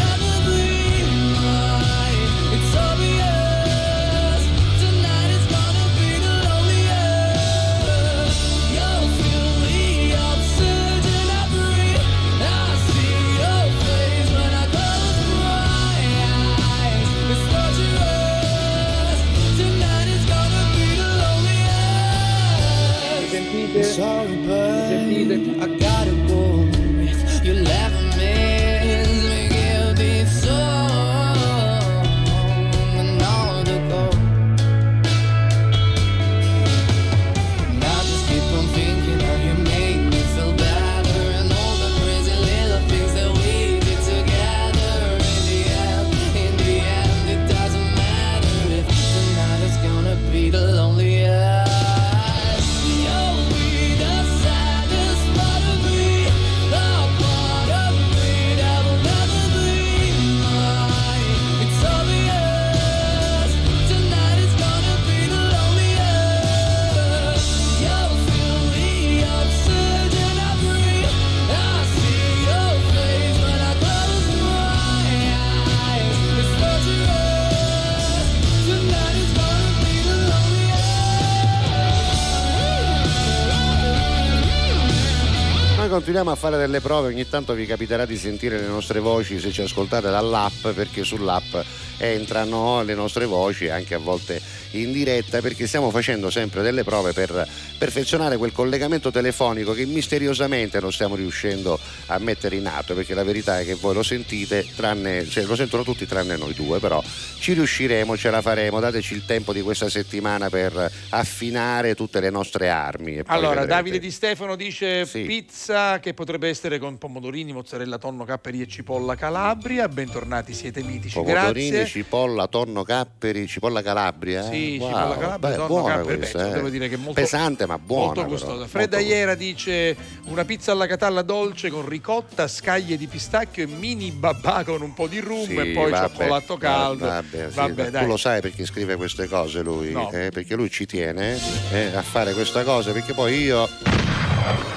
continuiamo a fare delle prove, ogni tanto vi capiterà di sentire le nostre voci se ci ascoltate dall'app, perché sull'app entrano le nostre voci anche a volte in diretta, perché stiamo facendo sempre delle prove per perfezionare quel collegamento telefonico che misteriosamente non stiamo riuscendo a mettere in atto, perché la verità è che voi lo sentite, tranne, cioè, lo sentono tutti tranne noi due, però ci riusciremo, ce la faremo, dateci il tempo di questa settimana per affinare tutte le nostre armi. Allora. Davide Di Stefano dice pizza che potrebbe essere con pomodorini, mozzarella, tonno, capperi e cipolla Calabria. Bentornati, siete mitici, Pomodorini, grazie. cipolla, tonno, capperi, cipolla Calabria. eh? Sì, Wow, cipolla Calabria, beh, tonno, questa, beh, eh. devo dire che è molto- pesante ma buona. Molto però. gustosa. Fredda Iera dice una pizza alla catalla dolce con ricotta, scaglie di pistacchio e mini babà con un po' di rum Sì, e poi vabbè, cioccolato caldo. Vabbè, sì, Vabbè, tu dai. lo sai perché scrive queste cose lui? No. Eh, perché lui ci tiene eh, a fare questa cosa, perché poi io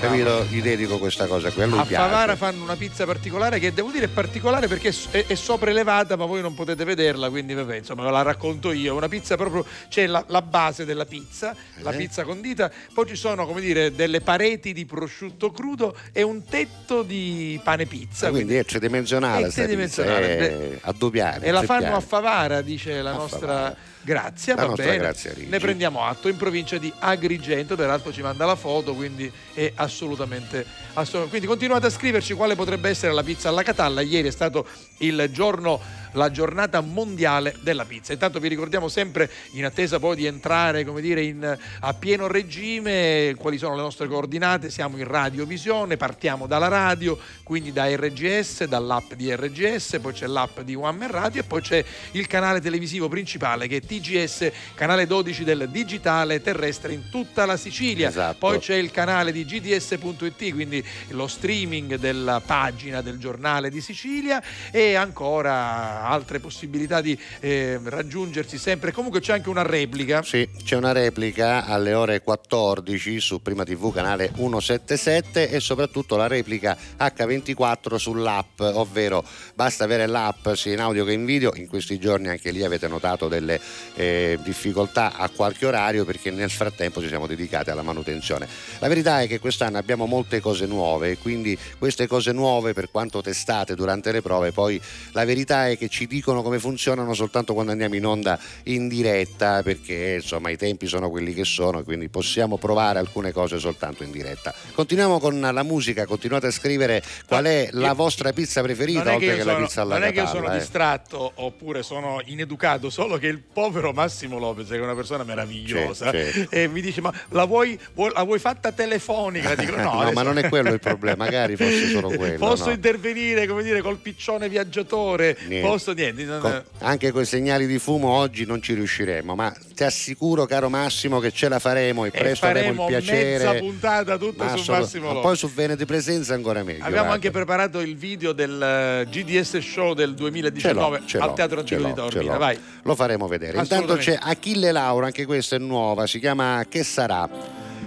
capito, gli dedico questa cosa qui. A lui A. Favara fanno una pizza particolare che devo dire è particolare perché è, è, sopraelevata ma voi non potete vederla quindi vabbè insomma ve la racconto io una pizza proprio c'è la, la base della pizza la Eh. pizza condita poi ci sono come dire delle pareti di prosciutto crudo e un tetto di pane pizza Ah, quindi è tridimensionale, È sta pizza, tridimensionale, è a due piani. e la fanno a Favara dice la nostra Grazia, La va bene. Grazia ne prendiamo atto in provincia di Agrigento, peraltro ci manda la foto, quindi è assolutamente, assolutamente. Quindi continuate a scriverci quale potrebbe essere la pizza alla Catalla. Ieri è stato il giorno la giornata mondiale della pizza. Intanto vi ricordiamo sempre, in attesa poi di entrare come dire, in, a pieno regime, quali sono le nostre coordinate. Siamo in radiovisione, partiamo dalla radio, quindi da RGS, dall'app di RGS, poi c'è l'app di One Man Radio e poi c'è il canale televisivo principale che è TGS, canale 12 del digitale terrestre in tutta la Sicilia. Esatto. Poi c'è il canale di gds.it, quindi lo streaming della pagina del giornale di Sicilia e ancora altre possibilità di eh, raggiungersi sempre. Comunque c'è anche una replica. Sì, c'è una replica alle ore 14 su Prima TV canale 177 e soprattutto la replica H24 sull'app, ovvero basta avere l'app sia in audio che in video. In questi giorni anche lì avete notato delle eh, difficoltà a qualche orario perché nel frattempo ci siamo dedicati alla manutenzione. La verità è che quest'anno abbiamo molte cose nuove quindi queste cose nuove per quanto testate durante le prove poi la verità è che ci dicono come funzionano soltanto quando andiamo in onda in diretta perché insomma i tempi sono quelli che sono e quindi possiamo provare alcune cose soltanto in diretta. Continuiamo con la musica, continuate a scrivere qual è la vostra pizza preferita che oltre io che la sono, pizza alla non è che io sono eh. distratto oppure sono ineducato, solo che il povero Massimo Lopez, che è una persona meravigliosa, Sì, sì. e mi dice: Ma la vuoi, vuoi- la vuoi fatta telefonica? Dico, no, No, adesso- ma non è quello il problema, magari fosse solo quello. Posso no. intervenire come dire col piccione viaggiatore, Niente. posso posso niente. non- Con- anche con i segnali di fumo oggi non ci riusciremo, ma ti assicuro, caro Massimo, che ce la faremo e E presto avremo faremo il piacere. mezza puntata tutta Ma su Massimo ma Lopez. poi su Veneti Presenza ancora meglio. Abbiamo guarda. anche preparato il video del eh, GDS Show del Ce 2019 l'ho, ce al l'ho, Teatro ce Antico di l'ho, ce Taormina. l'ho. Vai. Lo faremo vedere. Intanto c'è Achille Laura, anche questa è nuova, si chiama Che sarà?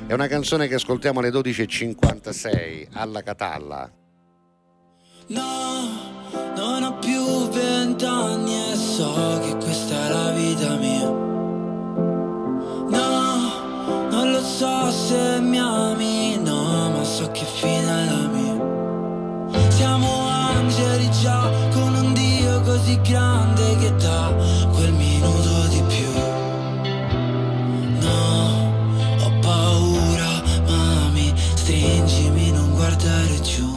È una canzone che ascoltiamo alle 12.56 alla Catalla. No, non ho più vent'anni e so che questa è la vita mia. No, non lo so se mi ami, no, ma so che fine è la mia. Siamo angeli già con un Dio così grande che dà quel minuto di più. No, ho paura, mami, stringimi, non guardare giù.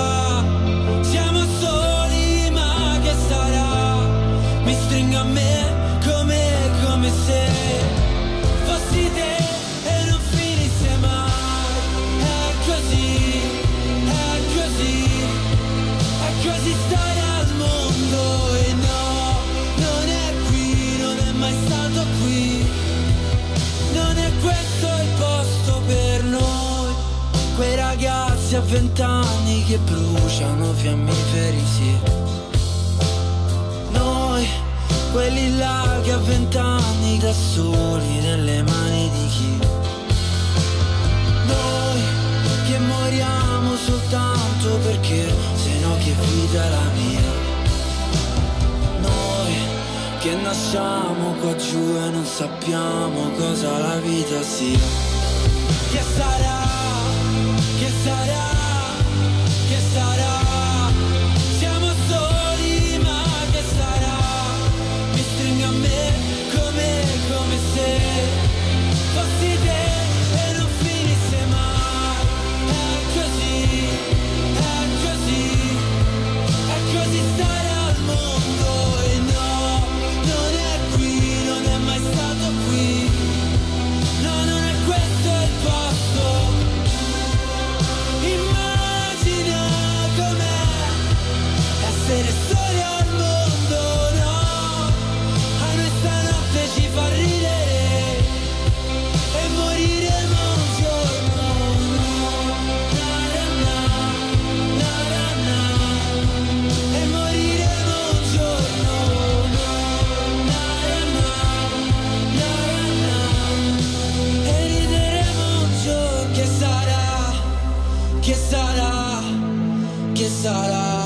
A vent'anni che bruciano fiammiferi, sì Noi, quelli là che a vent'anni da soli nelle mani di chi Noi, che moriamo soltanto perché se no che vita la mia Noi, che nasciamo qua giù e non sappiamo cosa la vita sia. Che sarà? Che sarà? Sarà, che sarà.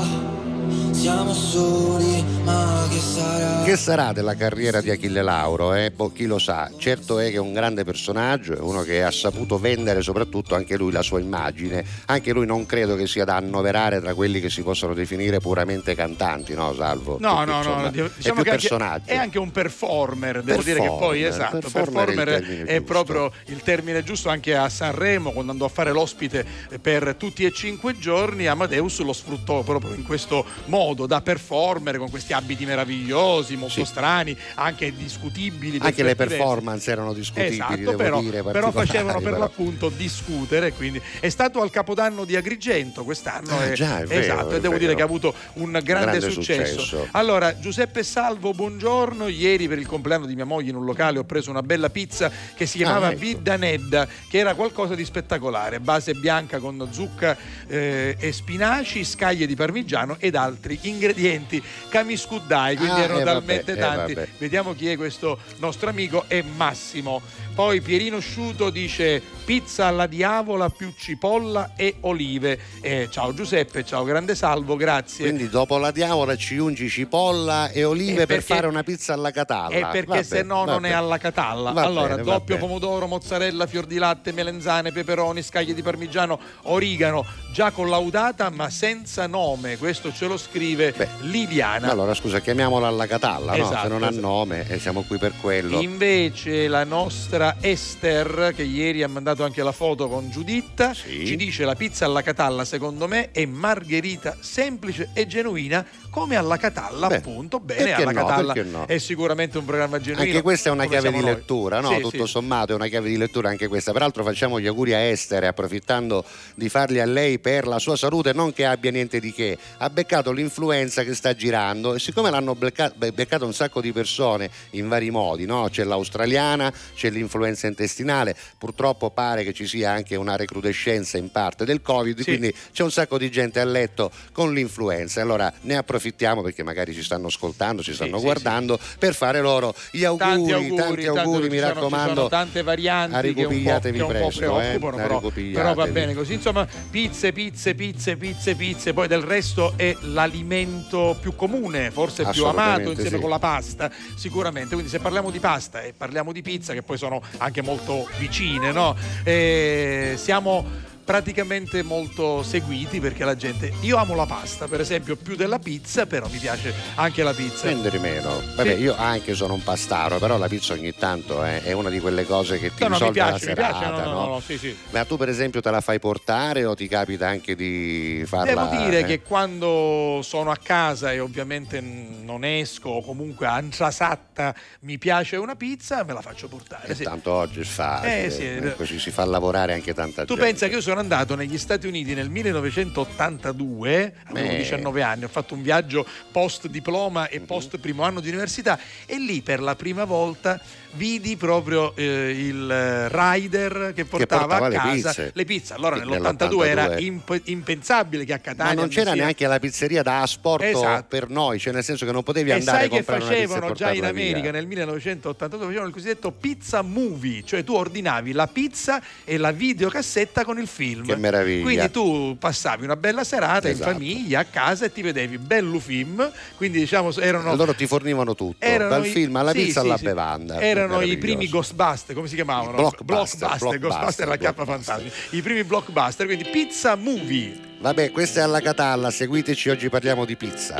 Siamo soli, ma che sarà? Che sarà della carriera di Achille Lauro? Eh? Boh, chi lo sa? Certo è che è un grande personaggio, è uno che ha saputo vendere soprattutto anche lui la sua immagine. Anche lui non credo che sia da annoverare tra quelli che si possono definire puramente cantanti, no, Salvo? No, Perché, no, insomma, no, è diciamo più che anche- personaggio. è anche un performer, devo dire che poi Performer, esatto, performer è il performer è giusto. proprio il termine giusto anche a Sanremo quando andò a fare l'ospite per tutti e cinque giorni, Amadeus lo sfruttò proprio in questo modo da performer con questi abiti meravigliosi, molto Sì. strani, anche discutibili. Anche le performance erano discutibili, Esatto, però, dire, però facevano per però. l'appunto discutere. Quindi è stato al capodanno di Agrigento quest'anno. Ah, e- già, è vero, esatto, è e devo dire che ha avuto un grande, Grande successo. successo. Allora, Giuseppe Salvo, buongiorno. Ieri per il compleanno di mia moglie in un locale ho preso una bella pizza che si chiamava Ah, ecco. Vidda Nedda, che era qualcosa di spettacolare. Base bianca con zucca eh, e spinaci, scaglie di parmigiano ed altri ingredienti camiscuddai, quindi Ah, erano eh, vabbè, talmente eh, tanti. vabbè. Vediamo chi è questo nostro amico, è Massimo. Poi Pierino Sciuto dice pizza alla diavola più cipolla e olive. Eh, ciao Giuseppe, ciao grande salvo, grazie. Quindi dopo la diavola ci ungi cipolla e olive Eh, per perché- fare una pizza alla catalla. E perché Vabbè, se no non è alla catalla. Va allora, bene, doppio pomodoro, mozzarella, fior di latte, melenzane, peperoni, scaglie di parmigiano, origano, già collaudata ma senza nome. Questo ce lo scrive Liviana. Allora scusa, chiamiamola alla catalla, no? Esatto, Se non ha esatto. nome e siamo qui per quello. Invece la nostra Esther, che ieri ha mandato anche la foto con Giuditta, ci dice la pizza alla catalla secondo me è margherita semplice e genuina come alla Catalla, Beh, appunto. Bene, alla no, Catalla no? è sicuramente un programma genuino. Anche questa è una chiave di noi. lettura, no? Sì, Tutto sì. sommato è una chiave di lettura anche questa. Peraltro facciamo gli auguri a Estere, approfittando di farli a lei per la sua salute, non che abbia niente di che. Ha beccato l'influenza che sta girando e siccome l'hanno becca- be- beccato un sacco di persone in vari modi, no? C'è l'australiana, c'è l'influenza intestinale, purtroppo pare che ci sia anche una recrudescenza in parte del Covid, quindi c'è un sacco di gente a letto con l'influenza. Allora ne approfittiamo perché magari ci stanno ascoltando, ci stanno sì, guardando per fare loro gli auguri, Tanti auguri, tanti auguri, ci mi sono- raccomando. Ci sono tante varianti che un po', Ricopigliatevi che un po' presto, eh, preoccupano, però, però va bene così. Insomma, pizze, pizze, pizze, pizze, pizze. Poi del resto è l'alimento più comune, forse più amato insieme sì. con la pasta, sicuramente. Quindi se parliamo di pasta e parliamo di pizza, che poi sono anche molto vicine, no? Eh, siamo praticamente molto seguiti perché la gente io amo la pasta per esempio più della pizza però mi piace anche la pizza Spendere meno. Vabbè, Sì. io anche sono un pastaro, però la pizza ogni tanto è, è una di quelle cose che ti no, no, mi risolve la piace, mi piace, serata, no, no, no? no, sì, sì. Ma tu per esempio te la fai portare o ti capita anche di farla? Devo dire eh? che quando sono a casa e ovviamente non esco o comunque Antrasatta mi piace una pizza, me la faccio portare. E sì. tanto oggi è facile, Eh, sì, eh, così si fa lavorare anche tanta Tu gente. pensa che io sono andato negli Stati Uniti nel 1982, avevo Eh. 19 anni, ho fatto un viaggio post diploma Mhm. e post primo anno di università e lì per la prima volta vidi proprio eh, il rider che portava, portava a le casa pizze. le pizze. Allora Sì, nell'82 era nell'82. imp- impensabile che a Catania Ma non c'era sia- neanche la pizzeria da asporto Esatto. per noi, cioè nel senso che non potevi andare sai a che comprare una pizza e facevano già in portarla via. America nel 1982? Facevano il cosiddetto pizza movie, cioè tu ordinavi la pizza e la videocassetta con il film. Che meraviglia. Quindi tu passavi una bella serata Esatto. in famiglia a casa e ti vedevi bello film, quindi diciamo erano loro ti fornivano tutto, dal i- film alla sì, pizza sì, alla sì. bevanda. Erano i Meraviglioso. primi Ghostbuster, come si chiamavano? Blockbuster, Blockbuster, blockbuster, Ghostbuster la chiappa fantastica. I primi blockbuster, quindi pizza movie. Vabbè, questa è alla Catalla, seguiteci, oggi parliamo di pizza.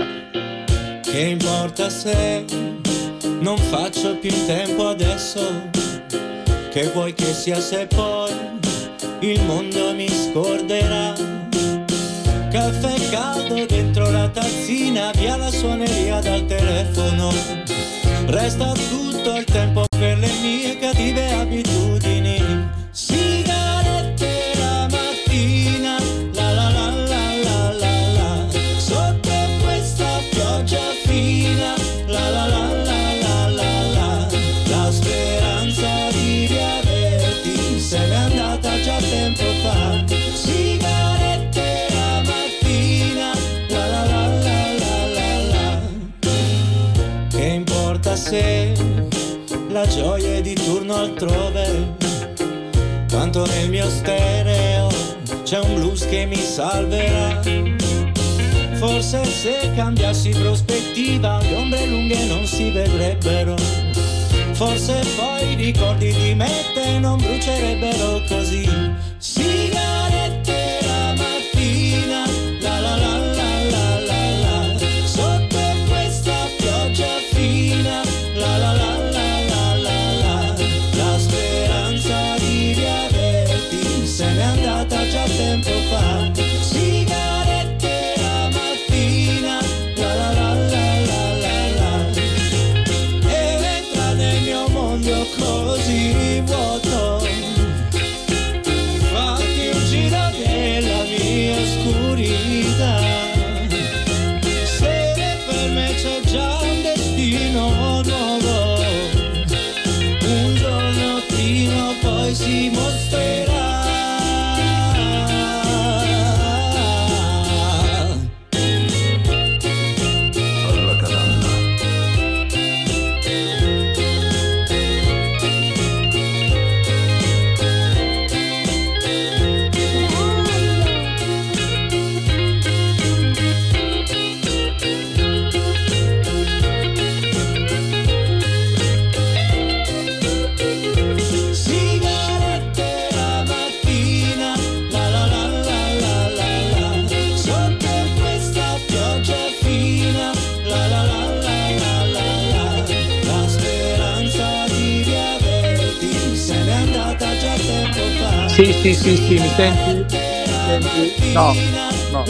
Che importa se non faccio più in tempo adesso? Che vuoi che sia se poi il mondo mi scorderà? Caffè caldo dentro la tazzina, via la suoneria dal telefono. Resta tutto il tempo le mie cattive abitudini. Mio stereo c'è un blues che mi salverà. Forse se cambiassi prospettiva le ombre lunghe non si vedrebbero. Forse poi i ricordi di me te non brucierebbero così. Sì, sì, mi senti? Mi senti? No, no.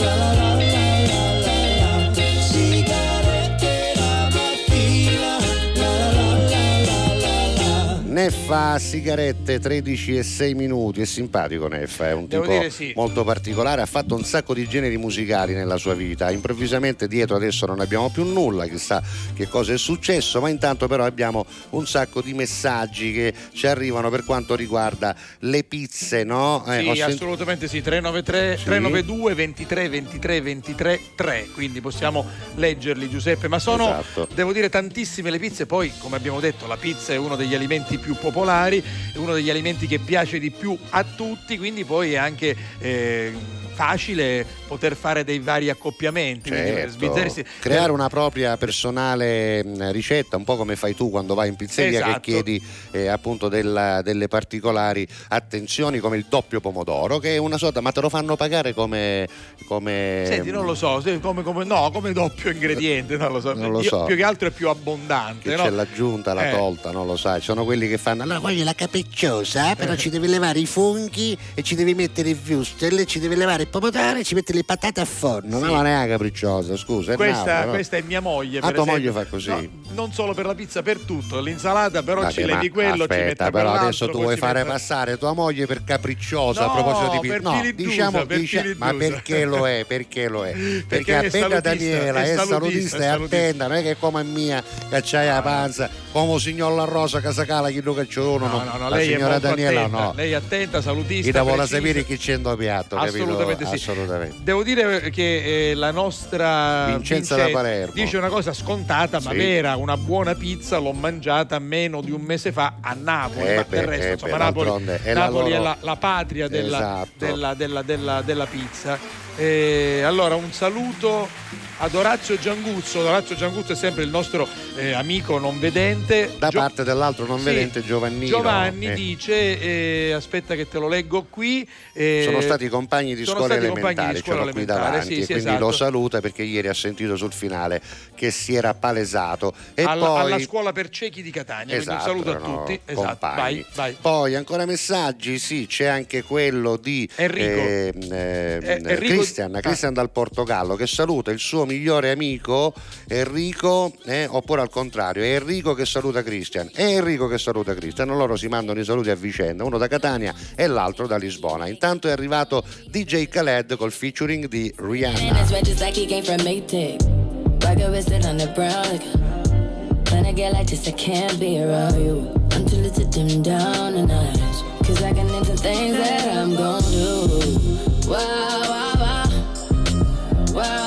Ne fa sigarette. Neffa sigarette 13 e 6 minuti, è simpatico Neffa, è un Devo tipo sì. molto particolare, ha fatto un sacco di generi musicali nella sua vita, improvvisamente dietro adesso non abbiamo più nulla, chissà che cosa è successo, ma intanto però abbiamo un sacco di messaggi che ci arrivano per quanto riguarda le pizze, no? Eh, Sì, ho sent- assolutamente sì, 393 Sì. 392 23 23 23 3, quindi possiamo leggerli Giuseppe, ma sono Esatto. devo dire tantissime le pizze, poi come abbiamo detto la pizza è uno degli alimenti più popolari, è uno degli alimenti che piace di più a tutti, quindi poi è anche eh, facile poter fare dei vari accoppiamenti, Certo. creare una propria personale mh, ricetta, un po' come fai tu quando vai in pizzeria Esatto. che chiedi eh, appunto della- delle particolari attenzioni come il doppio pomodoro, che è una sorta, ma te lo fanno pagare come... come Senti, non lo so, come, come- no, come doppio ingrediente, non lo so. Non lo Io- so. Più che altro è più abbondante, che no? c'è l'aggiunta, la Eh. tolta, non lo sai. Sono quelli che fanno. Allora voglio la capricciosa, però ci devi levare i funghi e ci devi mettere il wurstel, ci devi levare il pomodoro e ci metti le patate a forno. Ma no? non è capricciosa, scusa. È Questa, no? questa è mia moglie. Ah, tua esempio. moglie fa così? No, non solo per la pizza, per tutto. L'insalata, però Vabbè, ci ma levi quello, ci aspetta, però adesso tu vuoi fare passare tua moglie per capricciosa a No, proposito di per pizza. No, diciamo, per dicia- ma perché lo è? Perché lo è? Perché, è appena Daniela è salutista, è e attenta, non è che è come mia che c'hai la panza, come signor La Rosa Casacala, chi lo cacciolone, No, no, no, la signora Daniela no. Lei è attenta, salutista. Chi la vuole sapere chi c'è in piatto, capito? Assolutamente sì. Assolutamente. Devo dire che eh, la nostra Vincenza da Palermo. dice una cosa scontata ma Sì. vera, una buona pizza l'ho mangiata meno di un mese fa a Napoli, Eh ma beh, del resto eh insomma beh, Napoli, d'altronde è la Napoli è loro- la, la patria della, Esatto. della- della- della- della pizza. Eh, allora un saluto ad Orazio Gianguzzo, Orazio Gianguzzo è sempre il nostro eh, amico non vedente. Da Gio- parte dell'altro non Sì. vedente Giovannino. Giovanni eh. dice, eh, aspetta che te lo leggo qui. eh, Sono stati compagni di scuola di elementare, ce scuola l'ho qui elementare, davanti sì, e sì, quindi esatto. lo saluta perché ieri ha sentito sul finale che si era palesato. E alla, poi... alla scuola per ciechi di Catania. Esatto, quindi un saluto a tutti. Esatto, vai, vai. Poi ancora messaggi, sì, c'è anche quello di Enrico. ehm, ehm, Eh, Enrico- Christian, ah. Christian dal Portogallo che saluta il suo migliore amico Enrico, eh, oppure al contrario, è Enrico che saluta Christian, è Enrico che saluta Christian, loro si mandano i saluti a vicenda, uno da Catania e l'altro da Lisbona. Intanto è arrivato DJ Khaled col featuring di Rihanna. when I get like this, I can't. Cause I can into things that I'm gon' do. Wow, wow, wow. Wow.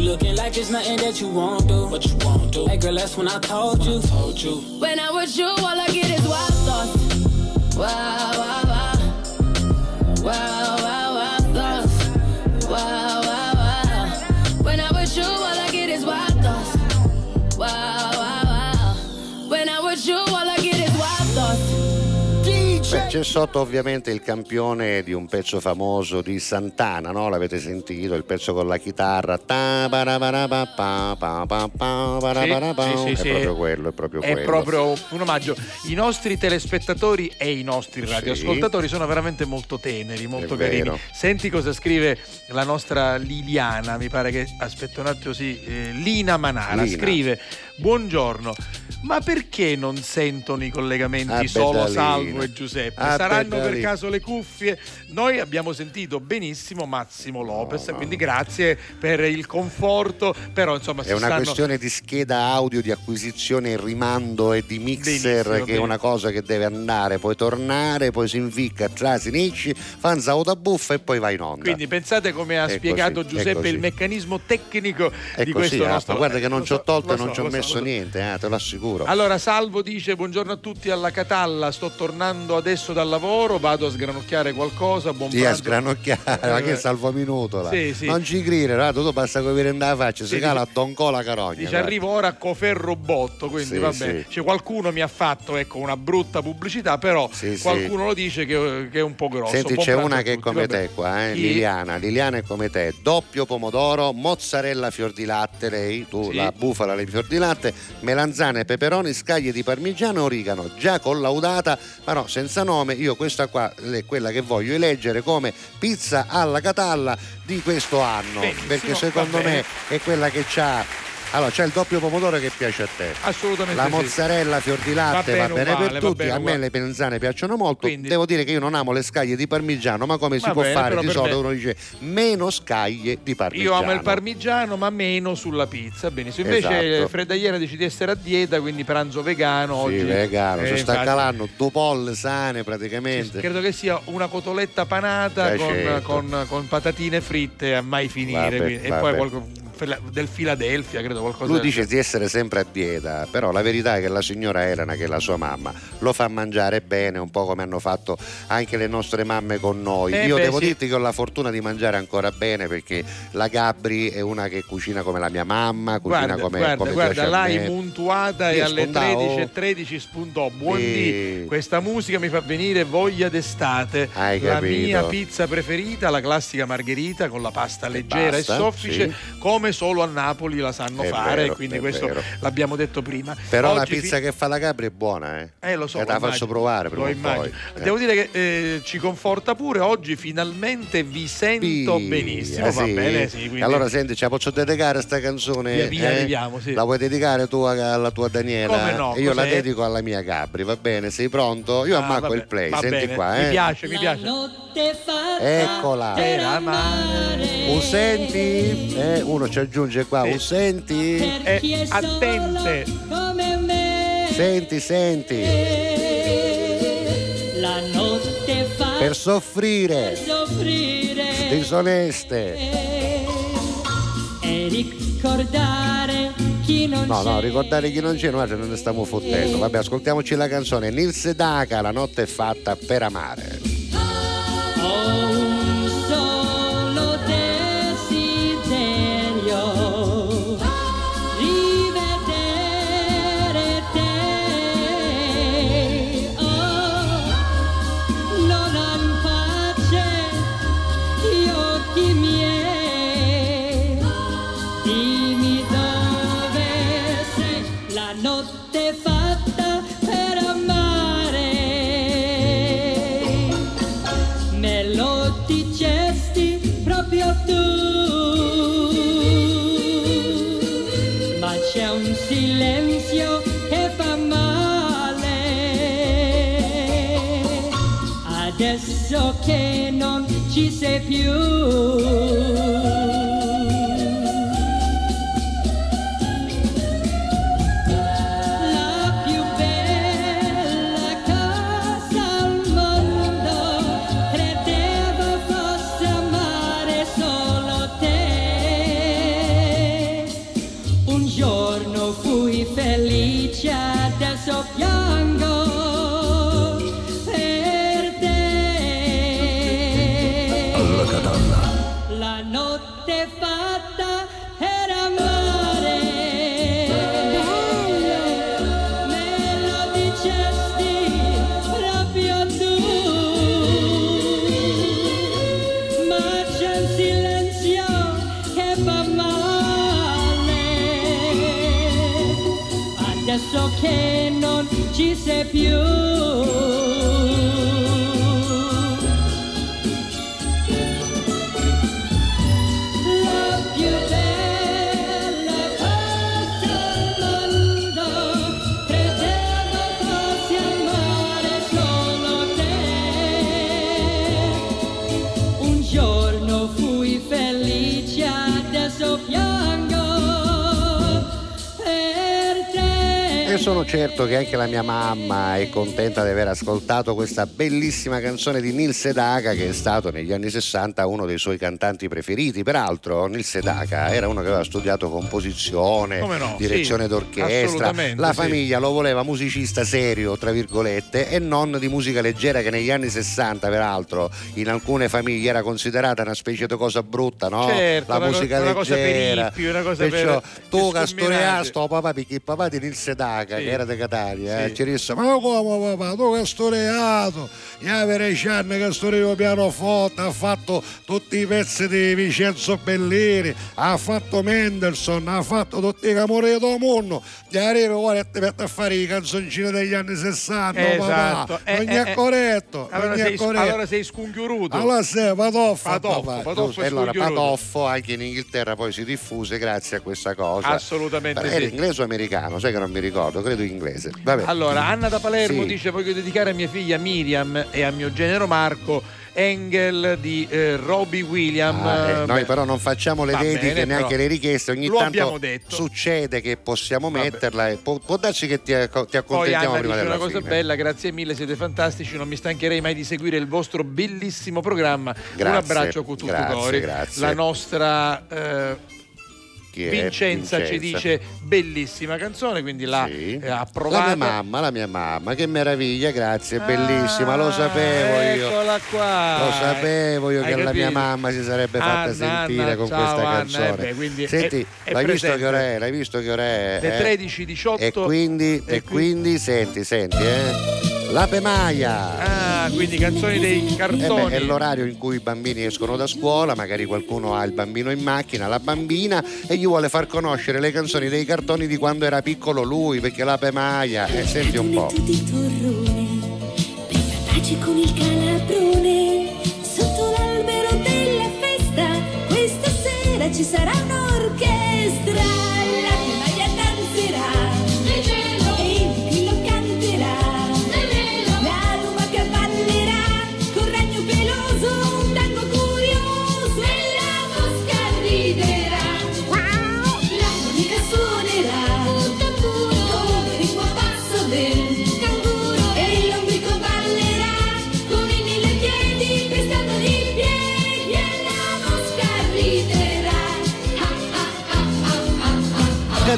You looking like it's nothing that you won't do. What you won't do. Hey girl, that's when I told you. Told you. When I'm with you, all I get is wild thoughts. Wow, wow, wow. Wow, c'è sotto ovviamente il campione di un pezzo famoso di Santana, no? L'avete sentito, il pezzo con la chitarra. Pa. Sì, sì, È sì. proprio quello, è proprio È quello. proprio un omaggio. I nostri telespettatori e i nostri radioascoltatori sono veramente molto teneri, molto È carini. Senti cosa scrive la nostra Liliana, mi pare che aspetta un attimo, sì, eh, Lina Manara Lina. scrive: Buongiorno. Ma perché non sentono i collegamenti Ah, solo. Salvo e Giuseppe? Ah, Saranno per caso le cuffie? Noi abbiamo sentito benissimo Massimo Lopez, quindi grazie per il conforto, però insomma È una stanno- questione di scheda audio, di acquisizione rimando e di mixer Benissimo, che è una cosa che deve andare, poi tornare, poi si inficca, tra si inici, fa un sauta buffa e poi va in onda. Quindi pensate come ha È spiegato così, Giuseppe il meccanismo tecnico È di così, questo ah, nostro... guarda che non ci ho tolto e non ci ho messo so. niente, eh, te lo assicuro. Allora Salvo dice buongiorno a tutti alla Catalla, sto tornando adesso dal lavoro, vado a sgranocchiare qualcosa, buon Sì, a sgranocchiare, ma che salvo minuto là. Sì, sì. Non ci grire, rato, tu basta vedere la faccia, si Sì, cala a dice- Tonco la carogna. Dice guarda. arrivo ora a Coferro Botto, quindi Sì, va bene. Cioè, qualcuno mi ha fatto ecco, una brutta pubblicità, però qualcuno lo dice che, che è un po' grosso. Senti, Buon c'è una che è come vabbè. te qua, eh? Liliana. Liliana è come te, doppio pomodoro, mozzarella fior di latte, lei, tu la bufala le fior di latte, melanzane, peperoni, scaglie di parmigiano e origano, già collaudata, ma no, senza nome. Io questa qua è quella che voglio eleggere come pizza alla catalla di questo anno, Benissimo, perché secondo me è quella che c'ha allora, c'è il doppio pomodoro che piace a te. Assolutamente La sì. mozzarella fior di latte va bene bene, uguale, per va tutti. bene A me le melanzane piacciono molto. Quindi- Devo dire che io non amo le scaglie di parmigiano, ma come si Va può bene, fare? Di solito uno dice meno scaglie di Io parmigiano. amo il parmigiano, ma meno sulla pizza. Benissimo. Invece Esatto. Fredda ieri dice di essere a dieta, quindi pranzo vegano. Sì, oggi vegano, Eh, si sta calando due polle sane praticamente. Credo che sia una cotoletta panata Eh, con, certo. con- con patatine fritte a mai finire. Vabbè, e vabbè. poi qualco- del Philadelphia, credo qualcosa Lui dice di essere sempre a dieta, però la verità è che la signora Elena, che è la sua mamma, lo fa mangiare bene, un po' come hanno fatto anche le nostre mamme con noi. Eh Io beh, devo sì. dirti che ho la fortuna di mangiare ancora bene perché la Gabri è una che cucina come la mia mamma, cucina Guarda, come, guarda, come guarda, l'hai Sì, e alle spuntavo. 13.13 spuntò. Buondì, Sì. questa musica mi fa venire voglia d'estate. Hai la capito. mia pizza preferita, la classica margherita con la pasta leggera basta, e soffice, sì. come solo a Napoli la sanno È fare. vero, quindi questo vero. l'abbiamo detto prima. Però la Oggi pizza fi- che fa la Gabri è buona, eh? Eh, lo so, te la faccio immagino. provare prima Lo o poi. Eh. Devo dire che eh, ci conforta pure. Oggi finalmente vi sento Sì, benissimo. ah, Va sì? bene, sì. Quindi... Allora senti, ce la posso dedicare sta canzone? Via, via, eh? arriviamo, sì. La vuoi dedicare tu alla tua Daniela? Come no, io la cos'è? dedico alla mia Gabri, va bene? Sei pronto? Io Ah, ammacco il play, va senti bene. qua, Mi eh? piace, mi piace. Notte fatta Eccola. per amare. Un senti? Eh, uno ci aggiunge qua, un senti? Per è attente. solo come me. Senti, senti. La notte fatta Per soffrire, soffrire disoneste. e ricordare chi non No, c'è. no, ricordare chi non c'è, noi non ne stiamo fottendo. Vabbè, ascoltiamoci la canzone. Nils Daca, la notte è fatta per amare. Ho che non ci sei più canon, she said più. Sono certo che anche la mia mamma è contenta di aver ascoltato questa bellissima canzone di Nils Sedaka che è stato negli anni 60 uno dei suoi cantanti preferiti. Peraltro Nils Sedaka era uno che aveva studiato composizione, no? direzione Sì, d'orchestra. La sì. famiglia lo voleva musicista serio, tra virgolette, e non di musica leggera che negli anni 60 peraltro in alcune famiglie era considerata una specie di cosa brutta, no? Certo, la una co- musica una cosa per leggera. hippie, una cosa per- Perciò per tu scombinati. castorea sto papà perché papà di Nils Sedaka Che era di Catania, eh, Sì. ci disse Ma come papà, tu che storeato? Gli avere anni che storeo pianoforte, ha fatto tutti i pezzi di Vincenzo Bellini, ha fatto Mendelssohn, ha fatto tutti i camori del mondo. Gli arrivi ora ti mette a fare i canzoncini degli anni 60, Esatto. papà. Eh, Non eh, è eh. corretto. Allora sei, corretto. allora sei scunghiuruto. Allora sei patoffo, Patoffo, papà. patoffo allora. Patoffo anche in Inghilterra poi si diffuse grazie a questa cosa. Assolutamente Era sì. inglese o americano? Sai che non mi ricordo, credo inglese. Vabbè. Allora, Anna da Palermo Sì. dice voglio dedicare a mia figlia Miriam e a mio genero Marco Engel di eh, Robbie William. Ah, eh, noi però non facciamo le dediche bene, neanche però le richieste, ogni tanto succede che possiamo Vabbè. metterla e può, può darsi che ti, ti accontentiamo prima della una cosa fine. bella, grazie mille, siete fantastici, non mi stancherei mai di seguire il vostro bellissimo programma. Un Grazie, abbraccio tutto grazie, cuore. grazie. La nostra eh, Chi è? Vincenza, ci Vincenza. dice bellissima canzone, quindi l'ha Sì. eh, La approvata. mia mamma, la mia mamma, che meraviglia, grazie, Ah, bellissima, lo sapevo io. Eccola qua. Lo sapevo io Hai che la mia capito? mamma si sarebbe fatta Anna, sentire Anna, con ciao, questa Anna, canzone. eh beh, quindi Senti, è- è l'hai visto che ora è? L'hai visto che ora è? Le eh? 13, 18. E quindi, e e quindi, senti, senti, eh? L'ape Maia. Ah, quindi canzoni dei Eh cartoni. beh, è l'orario in cui i bambini escono da scuola, magari qualcuno ha il bambino in macchina, la bambina, e gli vuole far conoscere le canzoni dei cartoni di quando era piccolo lui, perché l'ape Maia. Eh, senti un po'. di torrone per pace con il calabrone sotto l'albero della festa questa sera ci sarà un'orchestra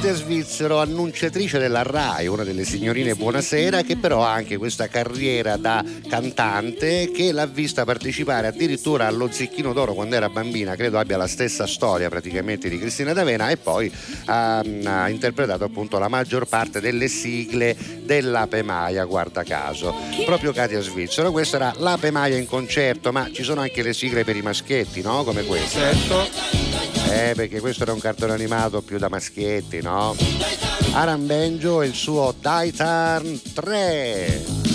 Katia Svizzero, annunciatrice della RAI, una delle signorine Buonasera, che però ha anche questa carriera da cantante che l'ha vista partecipare addirittura allo Zecchino d'Oro quando era bambina, credo abbia la stessa storia praticamente di Cristina D'Avena e poi ha, ha interpretato appunto la maggior parte delle sigle dell'Ape Maia, guarda caso. Proprio Katia Svizzero, questa era l'Ape Maia in concerto, ma ci sono anche le sigle per i maschietti, no? Come questa. Certo. Eh, perché questo era un cartone animato più da maschietti, no? Aran Benjo e il suo Daitarn 3.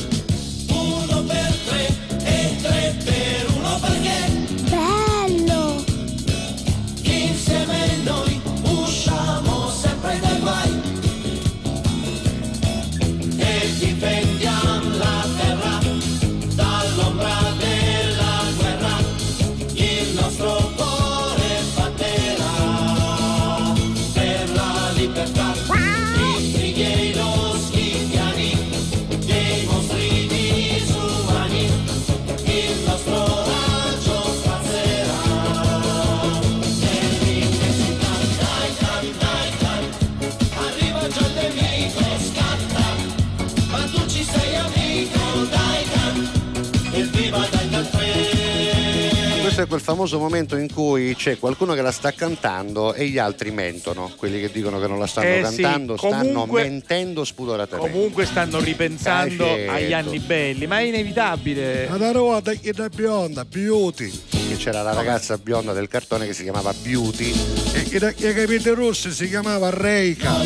Questo è quel famoso momento in cui c'è qualcuno che la sta cantando e gli altri mentono. Quelli che dicono che non la stanno Eh sì, cantando stanno comunque- mentendo spudoratamente. Comunque stanno ripensando certo. agli anni belli, ma è inevitabile. Ma da ruota chi da bionda, beauty. C'era la ragazza bionda del cartone che si chiamava Beauty. E che da che capite rosse si chiamava Reika.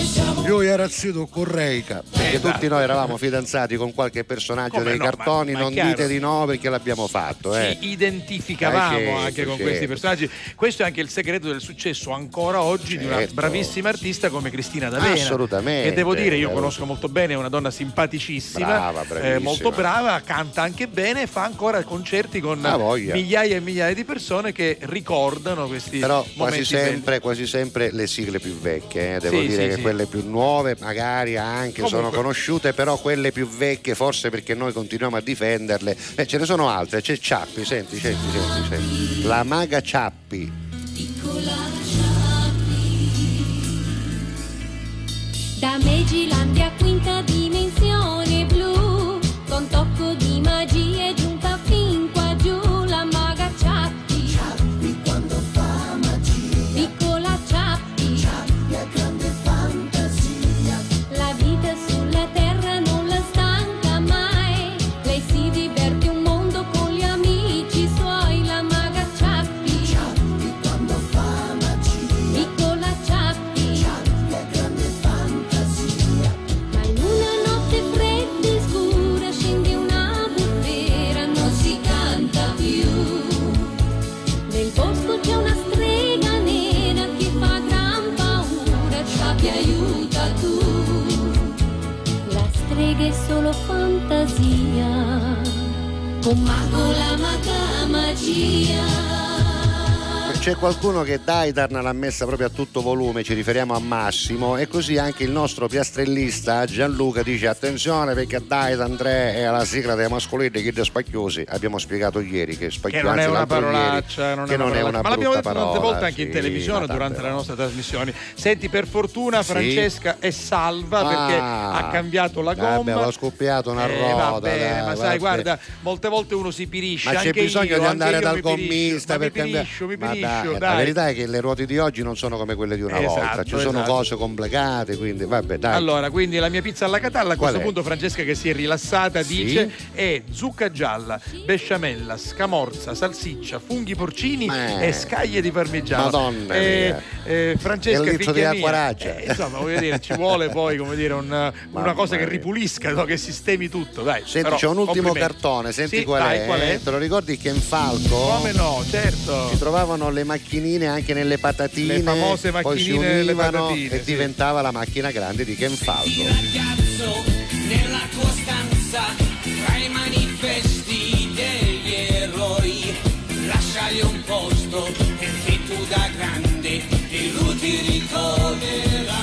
Io ero zitto con Reika. Perché tutti noi eravamo fidanzati con qualche personaggio Come dei no, ma- cartoni, ma è non chiaro. dite di no perché l'abbiamo fatto. Eh. ci identificavamo Eh, certo, anche con certo. questi personaggi. Questo è anche il segreto del successo ancora oggi di una Certo. bravissima artista come Cristina D'Avena. Assolutamente. Che devo dire, io conosco molto bene, è una donna simpaticissima, Brava, eh, molto brava, canta anche bene fa ancora concerti con migliaia e migliaia di persone che ricordano questi Però quasi sempre, quasi sempre le sigle più vecchie, eh. devo Sì, dire sì, che sì. quelle più nuove magari anche sono Comunque- conosciute, però quelle più vecchie forse perché noi continuiamo a difenderle. Eh, ce ne sono altre, c'è Ciappi, senti, senti, senti, senti. La maga Ciappi. Da Megilandia quinta strega è solo fantasia. Con mago la maga magia C'è qualcuno che Daidarn l'ha messa proprio a tutto volume, ci riferiamo a Massimo e così anche il nostro piastrellista Gianluca dice attenzione perché Daidarn 3 è la sigla dei mascolini che dei spacchiosi. Abbiamo spiegato ieri che spacchiosi Che non è una l'altro ieri, parolaccia, non che è una non è parolaccia. una ma l'abbiamo detto tante parola, volte anche in sì, televisione ma durante tante le nostre trasmissioni. Senti, per fortuna Sì. Francesca è salva perché Ah, ha cambiato la vabbè, gomma. avevo scoppiato una Eh, ruota, vabbè, dai, ma vabbè. sai, guarda, molte volte uno si pirisce. Ma c'è bisogno io, di andare dal gommista per cambiare. Ma piriscio, dai, La verità è che le ruote di oggi non sono come quelle di una Esatto, volta, ci sono esatto. cose complicate, quindi vabbè, dai. Allora, quindi la mia pizza alla catalla a Qual questo è? punto Francesca che si è rilassata Sì. dice è zucca gialla, besciamella, scamorza, salsiccia, funghi porcini Eh. e scaglie di parmigiano. Madonna Eh, eh, Francesca Che litro di figlia acqua mia, raggia. eh, insomma, voglio dire, ci vuole poi come dire un- una cosa che ripulisca, no? che sistemi tutto, dai. Senti, Però, c'è un ultimo cartone, senti Sì, qual, dai, è? qual è? Te lo ricordi Ken Falco? Come no, certo. Si trovavano le macchinine anche nelle patatine, Le famose poi si macchinine nelle univano patatine, e sì. diventava la macchina grande di Ken Falco. ragazzo nella tua stanza tra i manifesti degli eroi lasciagli un posto perché tu da grande di lui ti ricorderai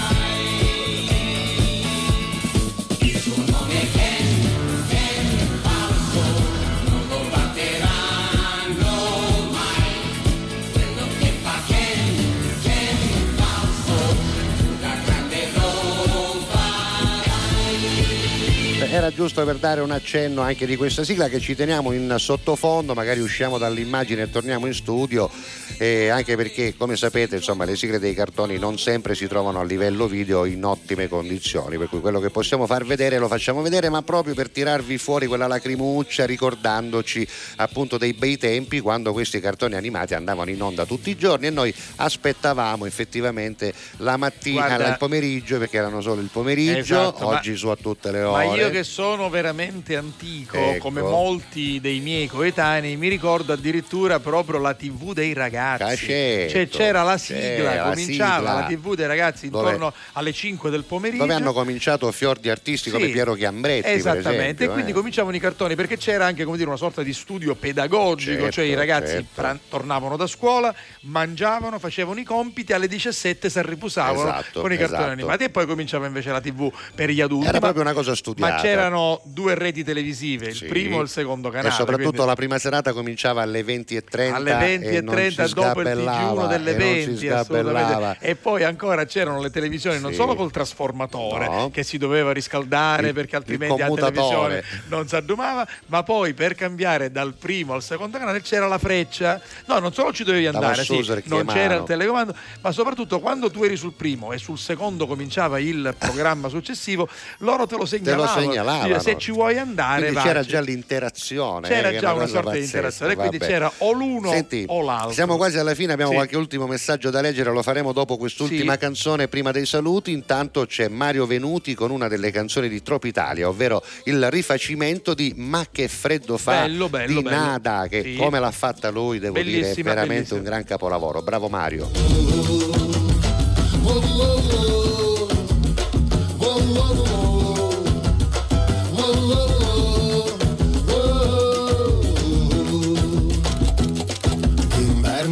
Era giusto per dare un accenno anche di questa sigla che ci teniamo in sottofondo, magari usciamo dall'immagine e torniamo in studio, eh, anche perché come sapete insomma, le sigle dei cartoni non sempre si trovano a livello video in ottime condizioni, per cui quello che possiamo far vedere lo facciamo vedere, ma proprio per tirarvi fuori quella lacrimuccia ricordandoci appunto dei bei tempi quando questi cartoni animati andavano in onda tutti i giorni e noi aspettavamo effettivamente la mattina, Guarda- il pomeriggio, perché erano solo il pomeriggio, Esatto, ma- oggi su a tutte le ore. Che sono veramente antico, Ecco. come molti dei miei coetanei, mi ricordo addirittura proprio la TV dei ragazzi. Cacetto, cioè c'era la sigla, c'era la cominciava sigla. la TV dei ragazzi Dove- intorno alle 5 del pomeriggio. dove hanno cominciato fior di artisti come Sì, Piero Chiambretti Esattamente, esempio, e quindi eh. cominciavano i cartoni perché c'era anche come dire, una sorta di studio pedagogico, Certo, cioè i ragazzi certo. pran- tornavano da scuola, mangiavano, facevano i compiti, alle 17 si arripusavano Esatto, con i cartoni esatto. animati e poi cominciava invece la TV per gli adulti. Era ma- proprio una cosa studiata. C'erano due reti televisive, il Sì. primo e il secondo canale. e soprattutto quindi- la prima serata cominciava alle 20.30 alle 20 e non 30 si dopo il TG1 delle e non si 20 sgabellava. assolutamente. e poi ancora c'erano le televisioni non Sì. solo col trasformatore No. che si doveva riscaldare Il- perché altrimenti la televisione non si addumava ma poi per cambiare dal primo al secondo canale c'era la freccia no non solo ci dovevi andare sì, non c'era il telecomando ma soprattutto quando tu eri sul primo e sul secondo cominciava il programma successivo loro te lo te segnalavano lo segnalavano. Se ci vuoi andare, Quindi c'era già l'interazione. C'era eh, già una sorta di pazzesca, interazione, quindi vabbè. c'era o l'uno Senti, o l'altro. Siamo quasi alla fine, abbiamo Sì. qualche ultimo messaggio da leggere, lo faremo dopo quest'ultima Sì. canzone prima dei saluti. Intanto c'è Mario Venuti con una delle canzoni di Tropitalia, ovvero il rifacimento di Ma che freddo fa Bello, bello, di bello. Nada, che Sì. come l'ha fatta lui, devo dire, è Bellissima, veramente bellissima. un gran capolavoro. Bravo Mario.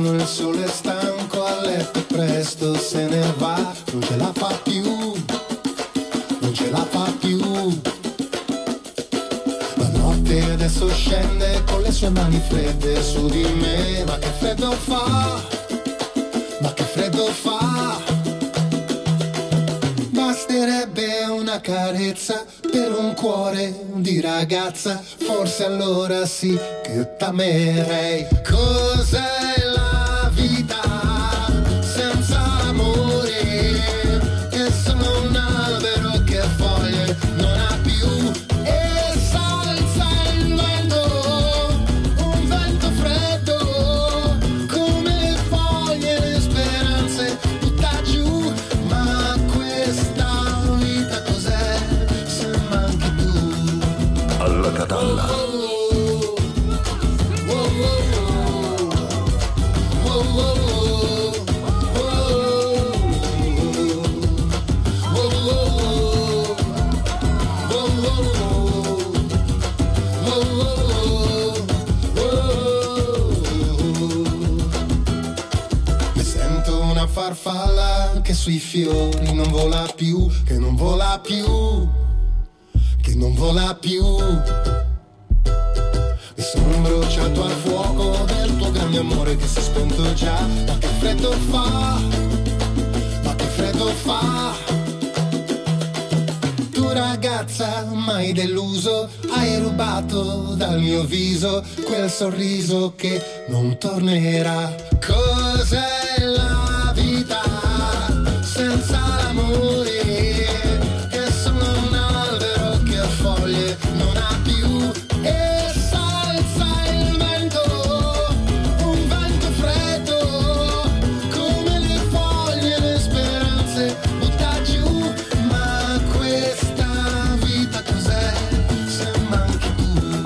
D'inverno il sole è stanco, a letto presto se ne va, non ce la fa più, non ce la fa più. La notte adesso scende con le sue mani fredde su di me, ma che freddo fa, ma che freddo fa. Basterebbe una carezza per un cuore di ragazza, forse allora sì che t'amerei. Cos'è la sui fiori non vola più, che non vola più, che non vola più. Mi sono bruciato al fuoco del tuo grande amore che si è spento già, ma che freddo fa, ma che freddo fa. Tu ragazza mai deluso, hai rubato dal mio viso quel sorriso che non tornerà. Cos'è la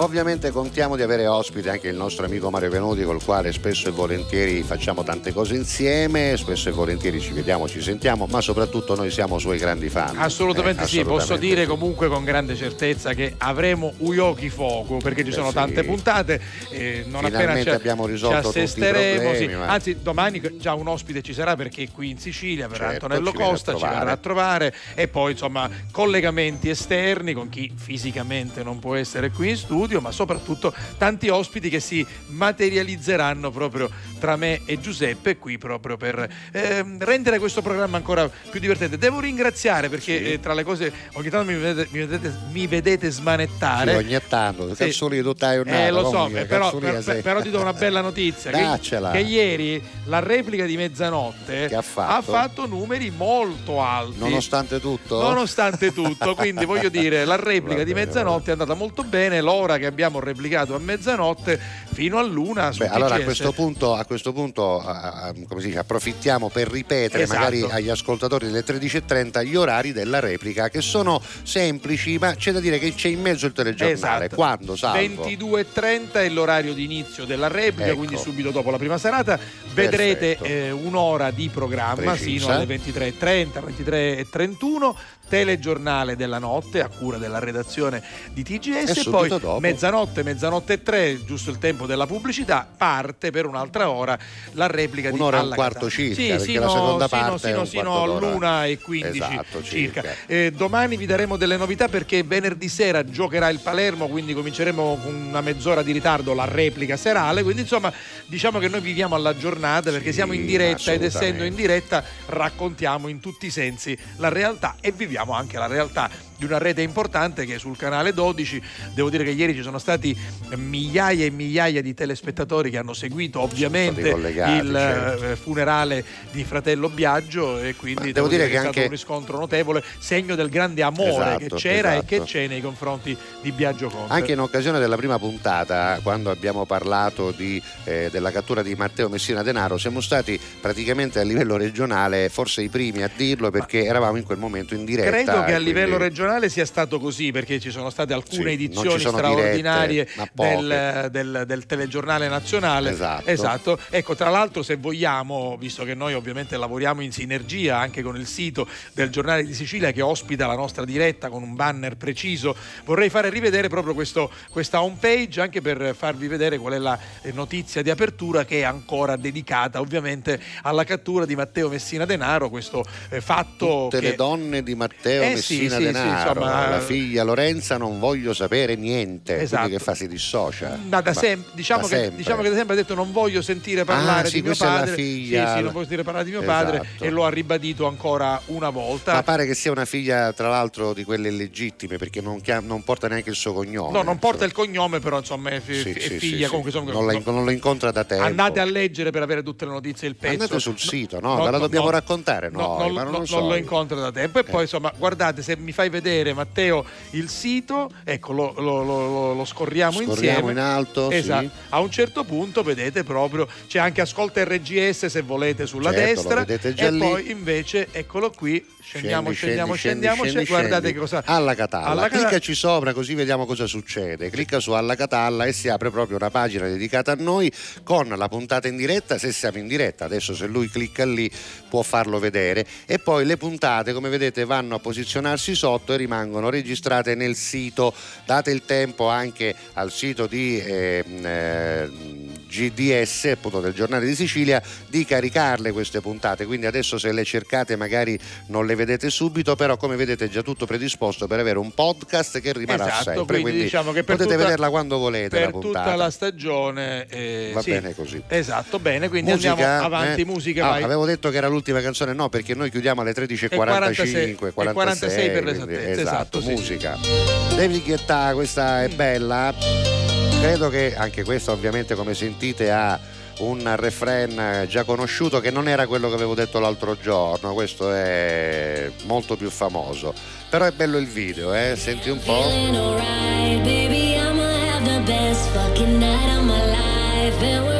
Ovviamente contiamo di avere ospite anche il nostro amico Mario Venuti col quale spesso e volentieri facciamo tante cose insieme, spesso e volentieri ci vediamo, ci sentiamo, ma soprattutto noi siamo suoi grandi fan. Assolutamente Eh, sì, posso assolutamente dire sì. comunque con grande certezza che avremo Uyoki Fuoco perché ci Eh sono sì. tante puntate. e non appena Finalmente ci, abbiamo ci risolto tutti i problemi, sì. ma- anzi domani già un ospite ci sarà perché qui in Sicilia, verrà Certo, Antonello ci Costa, ci verrà a trovare e poi insomma collegamenti esterni con chi fisicamente non può essere qui in studio, ma soprattutto tanti ospiti che si materializzeranno proprio tra me e Giuseppe qui proprio per ehm, rendere questo programma ancora più divertente. Devo ringraziare perché eh, tra le cose ogni tanto mi vedete, mi vedete, mi vedete smanettare. Sì, ogni tanto, Sì. tutta la giornata, Eh, lo so, comunque, eh, però, per- sei- però ti do una bella notizia. che, che ieri la replica di mezzanotte Che ha fatto? numeri molto alti. Nonostante tutto? Nonostante tutto, quindi voglio dire, la replica Va di mezzanotte è andata molto bene, l'ora che abbiamo replicato a mezzanotte fino all'una Beh, allora a questo punto, a questo punto a- a- come si dice, approfittiamo per ripetere Esatto. magari agli ascoltatori delle 13.30 gli orari della replica che sono semplici, ma c'è da dire che c'è in mezzo il telegiornale. Esatto. Quando, Salvo? 22.30 è l'orario di inizio della replica, Ecco. quindi subito dopo la prima serata. Vedrete eh, un'ora di programma Precisa. fino alle 23.30, 23.31, telegiornale della notte a cura della redazione di TGS E e, poi dopo. mezzanotte, mezzanotte e tre, giusto il tempo della pubblicità, parte per un'altra ora la replica Un'ora e di un Alla quarto Catalla. circa, Sì, sino, la seconda sino- parte sino, un sino all'una e 15 Esatto, circa. circa. Eh, domani vi daremo delle novità perché venerdì sera giocherà il Palermo, quindi cominceremo con una mezz'ora di ritardo la replica serale. Quindi insomma diciamo che noi viviamo alla giornata perché Sì, siamo in diretta ed essendo in diretta raccontiamo in tutti i sensi la realtà e viviamo anche la realtà di una rete importante che è sul canale 12. Devo dire che ieri ci sono stati migliaia e migliaia di telespettatori che hanno seguito ovviamente il certo. eh, funerale di fratello Biagio e quindi devo dire che è stato anche- un riscontro notevole, segno del grande amore che Esatto, c'era e che esatto. c'è nei confronti di Biagio Conte. Anche in occasione della prima puntata, quando abbiamo parlato di, eh, della cattura di Matteo Messina Denaro, siamo stati praticamente a livello regionale forse i primi a dirlo perché eravamo in quel momento in diretta. Credo che a livello regionale sia stato così perché ci sono state alcune Sì, edizioni straordinarie dirette, del, del- del telegiornale nazionale. Esatto. Ecco, tra l'altro se vogliamo, visto che noi ovviamente lavoriamo in sinergia anche con il sito del giornale di Sicilia che ospita la nostra diretta con un banner preciso, vorrei fare rivedere proprio questo, questa home page anche per farvi vedere qual è la notizia di apertura che è ancora dedicata ovviamente alla cattura di Matteo Messina Denaro, questo eh, fatto Tutte che le donne di Matteo Eh sì, Messina sì, sì, Insomma- la figlia Lorenza non voglio sapere niente, Esatto. che fa si dissocia. Ma da sem- diciamo, da che, sempre. diciamo che da sempre ha detto non voglio sentire parlare Ah, sì, di mio padre. figlia. Sì, sì, non voglio sentire parlare di mio Esatto. padre e lo ha ribadito ancora una volta. Ma pare che sia una figlia, tra l'altro, di quelle illegittime, perché non, chiam- non porta neanche il suo cognome. No, non porta il cognome, però insomma è, fi- Sì, è figlia. comunque, insomma, non, la, no. non lo incontra da tempo. Andate a leggere per avere tutte le notizie del pezzo. Andate sul sito, no? No, Ve la no, dobbiamo no. raccontare No, noi, no, non lo incontra da tempo. E poi, insomma, guardate, se mi fai vedere, Matteo, il sito, ecco, lo, lo- lo- lo- scorriamo, Scorriamo insieme. in alto, sì. Esatto. A un certo punto, vedete proprio, c'è anche ascolta RGS se volete sulla Certo, destra. e lì. poi invece, eccolo qui, scendiamo, Scendi, scendiamo, scendi, scendiamo. scendi, sce- guardate cosa. Alla Catalla. Alla Catalla- Cliccaci sopra così vediamo cosa succede. Clicca su Alla Catalla e si apre proprio una pagina dedicata a noi con la puntata in diretta, se siamo in diretta. Adesso se lui clicca lì può farlo vedere e poi le puntate, come vedete, vanno a posizionarsi sotto e rimangono registrate nel sito. Date il tempo anche al sito di ehm, eh, GDS, appunto del giornale di Sicilia, di caricarle queste puntate. Quindi adesso se le cercate magari non le vedete subito, però come vedete è già tutto predisposto per avere un podcast che rimarrà Esatto, sempre. quindi Quindi, diciamo che potete tutta- vederla quando volete la per puntata. tutta la stagione eh, Va sì. bene così. Esatto, bene, quindi Musica, andiamo avanti, eh? musica, Ah, avevo detto che era l'ultima canzone, no, perché noi chiudiamo alle 13.45, 46, 46, 46 per l'esattezza, esatto, esatto, sì. musica. David Guetta, questa è bella. Credo che anche questa ovviamente come sentite ha un refrain già conosciuto che non era quello che avevo detto l'altro giorno, questo è molto più famoso. Però è bello il video, eh? Senti un po'. Feeling alright, baby. I'ma have the best fucking night of my life.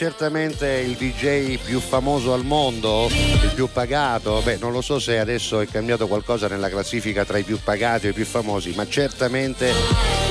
Certamente il DJ più famoso al mondo, il più pagato. Beh, non lo so se adesso è cambiato qualcosa nella classifica tra i più pagati e i più famosi, ma certamente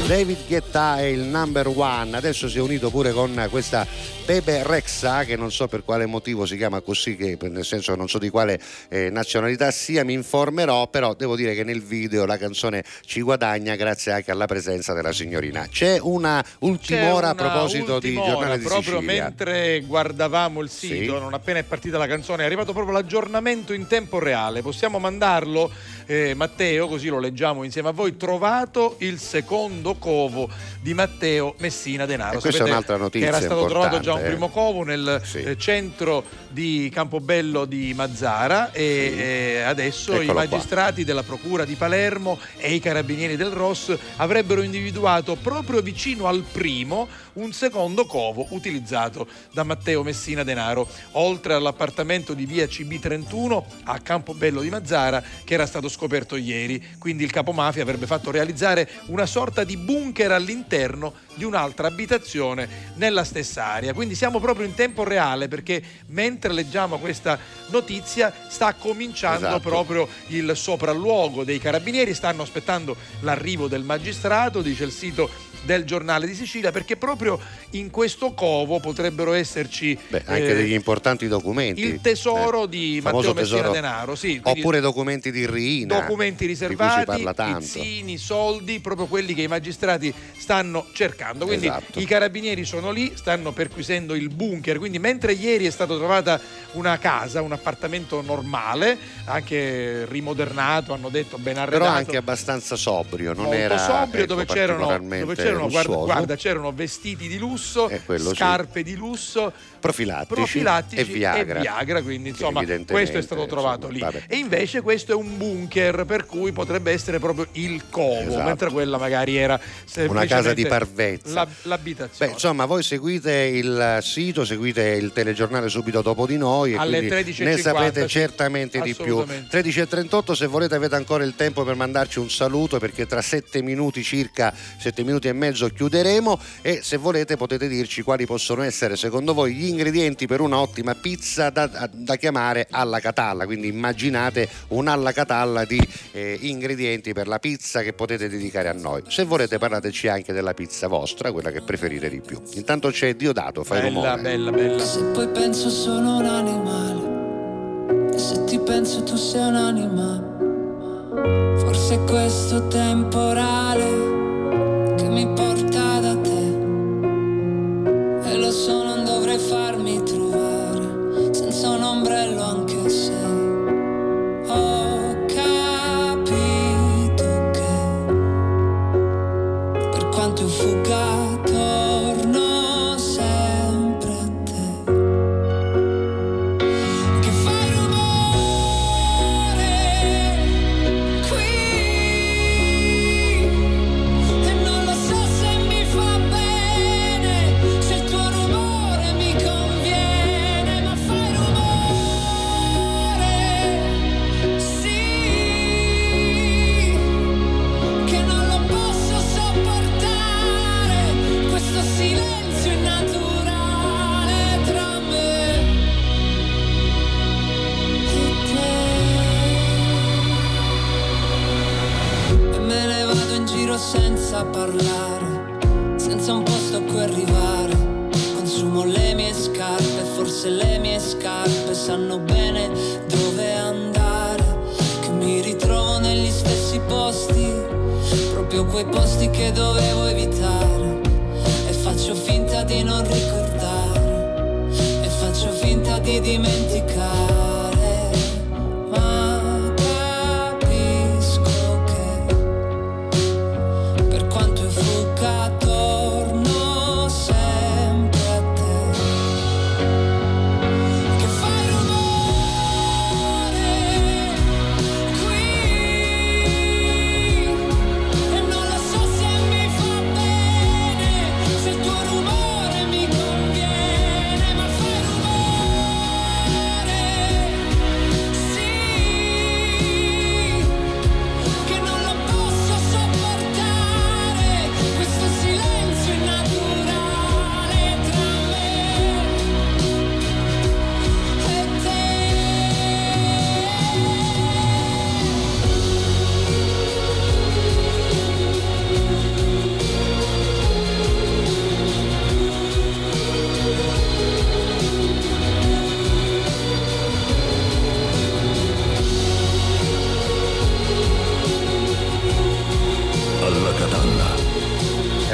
David Guetta è il number one. Adesso si è unito pure con questa Bebe Rexa, che non so per quale motivo si chiama così, che nel senso non so di quale eh, nazionalità sia, mi informerò, però devo dire che nel video la canzone ci guadagna grazie anche alla presenza della signorina. C'è una ultima C'è ora a proposito di ultima giornale di proprio Sicilia. mentre guardavamo il sito, Sì. non appena è partita la canzone, è arrivato proprio l'aggiornamento in tempo reale. Possiamo mandarlo, eh, Matteo, così lo leggiamo insieme a voi. Trovato il secondo covo di Matteo Messina Denaro. E questa è Sapete un'altra notizia Che era stato trovato già un eh. primo covo nel eh, centro di Campobello di Mazzara e eh, adesso i Eccolo qua. magistrati della Procura di Palermo e i carabinieri del ROS avrebbero individuato proprio vicino al primo un secondo covo utilizzato da Matteo Messina Denaro, oltre all'appartamento di via CB31 a Campobello di Mazzara che era stato scoperto ieri. Quindi il capomafia avrebbe fatto realizzare una sorta di bunker all'interno di un'altra abitazione nella stessa area. Quindi siamo proprio in tempo reale perché mentre leggiamo questa notizia sta cominciando Esatto. proprio il sopralluogo dei carabinieri, stanno aspettando l'arrivo del magistrato, dice il sito del giornale di Sicilia, perché proprio in questo covo potrebbero esserci Beh, anche eh, degli importanti documenti. il tesoro Eh, di Matteo Messina tesoro- Denaro, sì, Oppure documenti di Riina. documenti riservati, pizzini, soldi, proprio quelli che i magistrati stanno cercando. Quindi Esatto. i carabinieri sono lì, stanno perquisendo il bunker. Quindi mentre ieri è stata trovata una casa, un appartamento normale, anche rimodernato, hanno detto ben arredato. Però anche abbastanza sobrio, non era sobrio, ecco, dove c'erano, dove c'erano guarda, guarda, c'erano vestiti di lusso, sì. scarpe di lusso, profilattici, profilattici e Viagra. quindi Che insomma evidentemente, questo è stato trovato insomma, lì. vabbè. E invece questo è un bunker per cui potrebbe essere proprio il covo, Esatto. mentre quella magari era Una casa di parvezza. la- Beh, l'abitazione. insomma, voi seguite il sito, seguite il telegiornale subito dopo di noi e Alle quindi 13.50, ne sapete certamente di più. Assolutamente. 13.38, se volete avete ancora il tempo per mandarci un saluto perché tra 7 minuti circa, 7 minuti e mezzo chiuderemo e se volete potete dirci quali possono essere secondo voi gli ingredienti per un'ottima pizza da, da chiamare alla catalla. Quindi immaginate un'alla catalla di eh, ingredienti per la pizza che potete dedicare a noi. Se volete parlateci anche della pizza vostra, quella che preferite di più. Intanto c'è Diodato, fai Bella, rumore. bella, bella. Se poi penso sono un animale, e se ti penso tu sei un animale, forse è questo temporale che mi porta da te. E lo so, quanto io sanno bene dove andare. Che mi ritrovo negli stessi posti, proprio quei posti che dovevo evitare. E faccio finta di non ricordare, e faccio finta di dimenticare.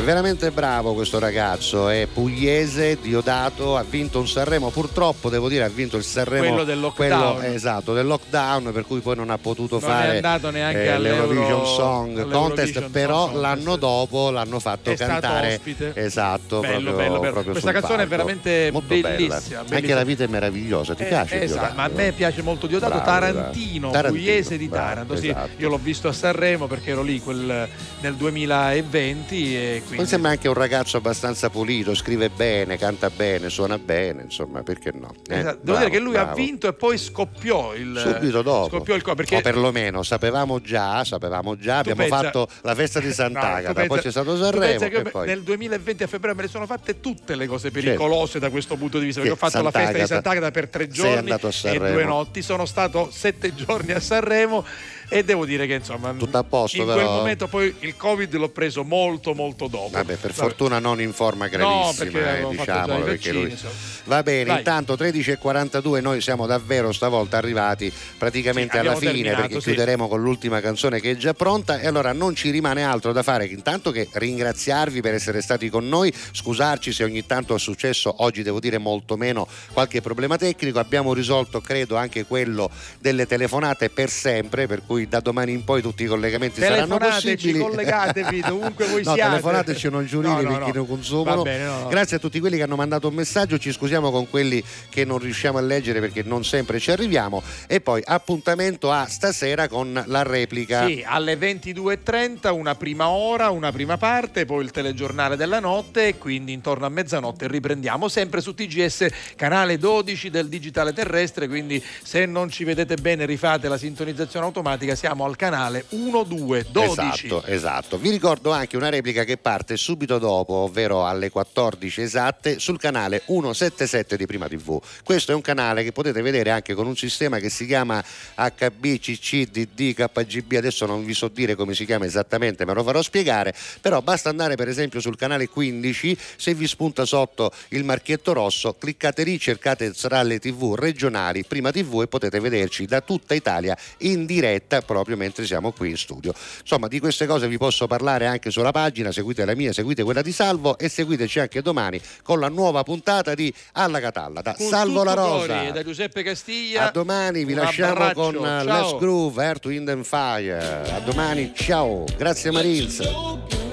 Veramente bravo questo ragazzo, è pugliese, diodato, ha vinto un Sanremo, purtroppo devo dire ha vinto il Sanremo Quello del lockdown. quello, esatto, del lockdown, per cui poi non ha potuto Non fare eh, l'Eurovision Song Contest, Song però Contest. l'anno dopo l'hanno fatto È cantare esatto, Bello, proprio, bello, bello. Questa canzone è veramente bella. bellissima, Anche bellissima. la vita è meravigliosa, ti Eh, piace? esatto, Diodato? ma a me piace molto Diodato Bravo, Tarantino, Tarantino, pugliese di bravo, Taranto. Sì, esatto. io l'ho visto a Sanremo perché ero lì quel- nel 2020 e Poi quindi sembra anche un ragazzo abbastanza pulito, scrive bene, canta bene, suona bene, insomma, perché no? Eh, Esatto, Devo bravo, dire che lui ha bravo. vinto e poi scoppiò il Subito dopo, Scoppiò il co- perché o perlomeno sapevamo già, sapevamo già, Tu abbiamo pensa- fatto la festa di No, Sant'Agata, tu pensa- poi c'è stato Sanremo che poi... nel 2020 a febbraio me le sono fatte tutte le cose pericolose da questo punto di vista perché ho Che fatto la festa di Sant'Agata. Sant'Agata per tre giorni e due notti sono stato sette giorni a Sanremo e devo dire che insomma Tutto a posto, in però. quel momento poi il covid l'ho preso molto molto dopo Vabbè, per fortuna non in forma No, gravissima, perché eh, diciamolo, i perché vaccini, lui... Va bene, Dai. intanto 13.42 noi siamo davvero stavolta arrivati praticamente Sì, alla fine terminato, perché sì. chiuderemo con l'ultima canzone che è già pronta e allora non ci rimane altro da fare che intanto che ringraziarvi per essere stati con noi, scusarci se ogni tanto è successo, oggi devo dire molto meno qualche problema tecnico, abbiamo risolto credo anche quello delle telefonate per sempre, per cui da domani in poi tutti i collegamenti saranno possibili. collegatevi dovunque voi No, siate telefonateci non giurini No, no, perché no. ne consumano. Bene. Grazie a tutti quelli che hanno mandato un messaggio, ci scusiamo con quelli che non riusciamo a leggere perché non sempre ci arriviamo e poi appuntamento a stasera con la replica. Sì, alle 22.30 una prima ora, una prima parte, poi il telegiornale della notte e quindi intorno a mezzanotte riprendiamo sempre su TGS canale 12 del digitale terrestre, quindi se non ci vedete bene rifate la sintonizzazione automatica, siamo al canale 12 12. Esatto, esatto. Vi ricordo anche una replica che parte subito dopo, ovvero alle 14 esatte, sul canale 177 di Prima TV. Questo è un canale che potete vedere anche con un sistema che si chiama HB, CC, DD, KGB. Adesso non vi so dire come si chiama esattamente, me lo farò spiegare. Però basta andare per esempio sul canale 15, se vi spunta sotto il marchietto rosso, cliccate lì, cercate tra le TV regionali, Prima TV e potete vederci da tutta Italia in diretta proprio mentre siamo qui in studio. Insomma, di queste cose vi posso parlare anche sulla pagina, seguite la mia, seguite quella di Salvo e seguiteci anche domani con la nuova puntata di Alla Catalla da Con Salvo La Rosa. Da Giuseppe Castiglia. A domani vi lasciamo abbraccio, con ciao. Let's Groove, Earth, Wind and Fire. A domani, ciao. Grazie Marins.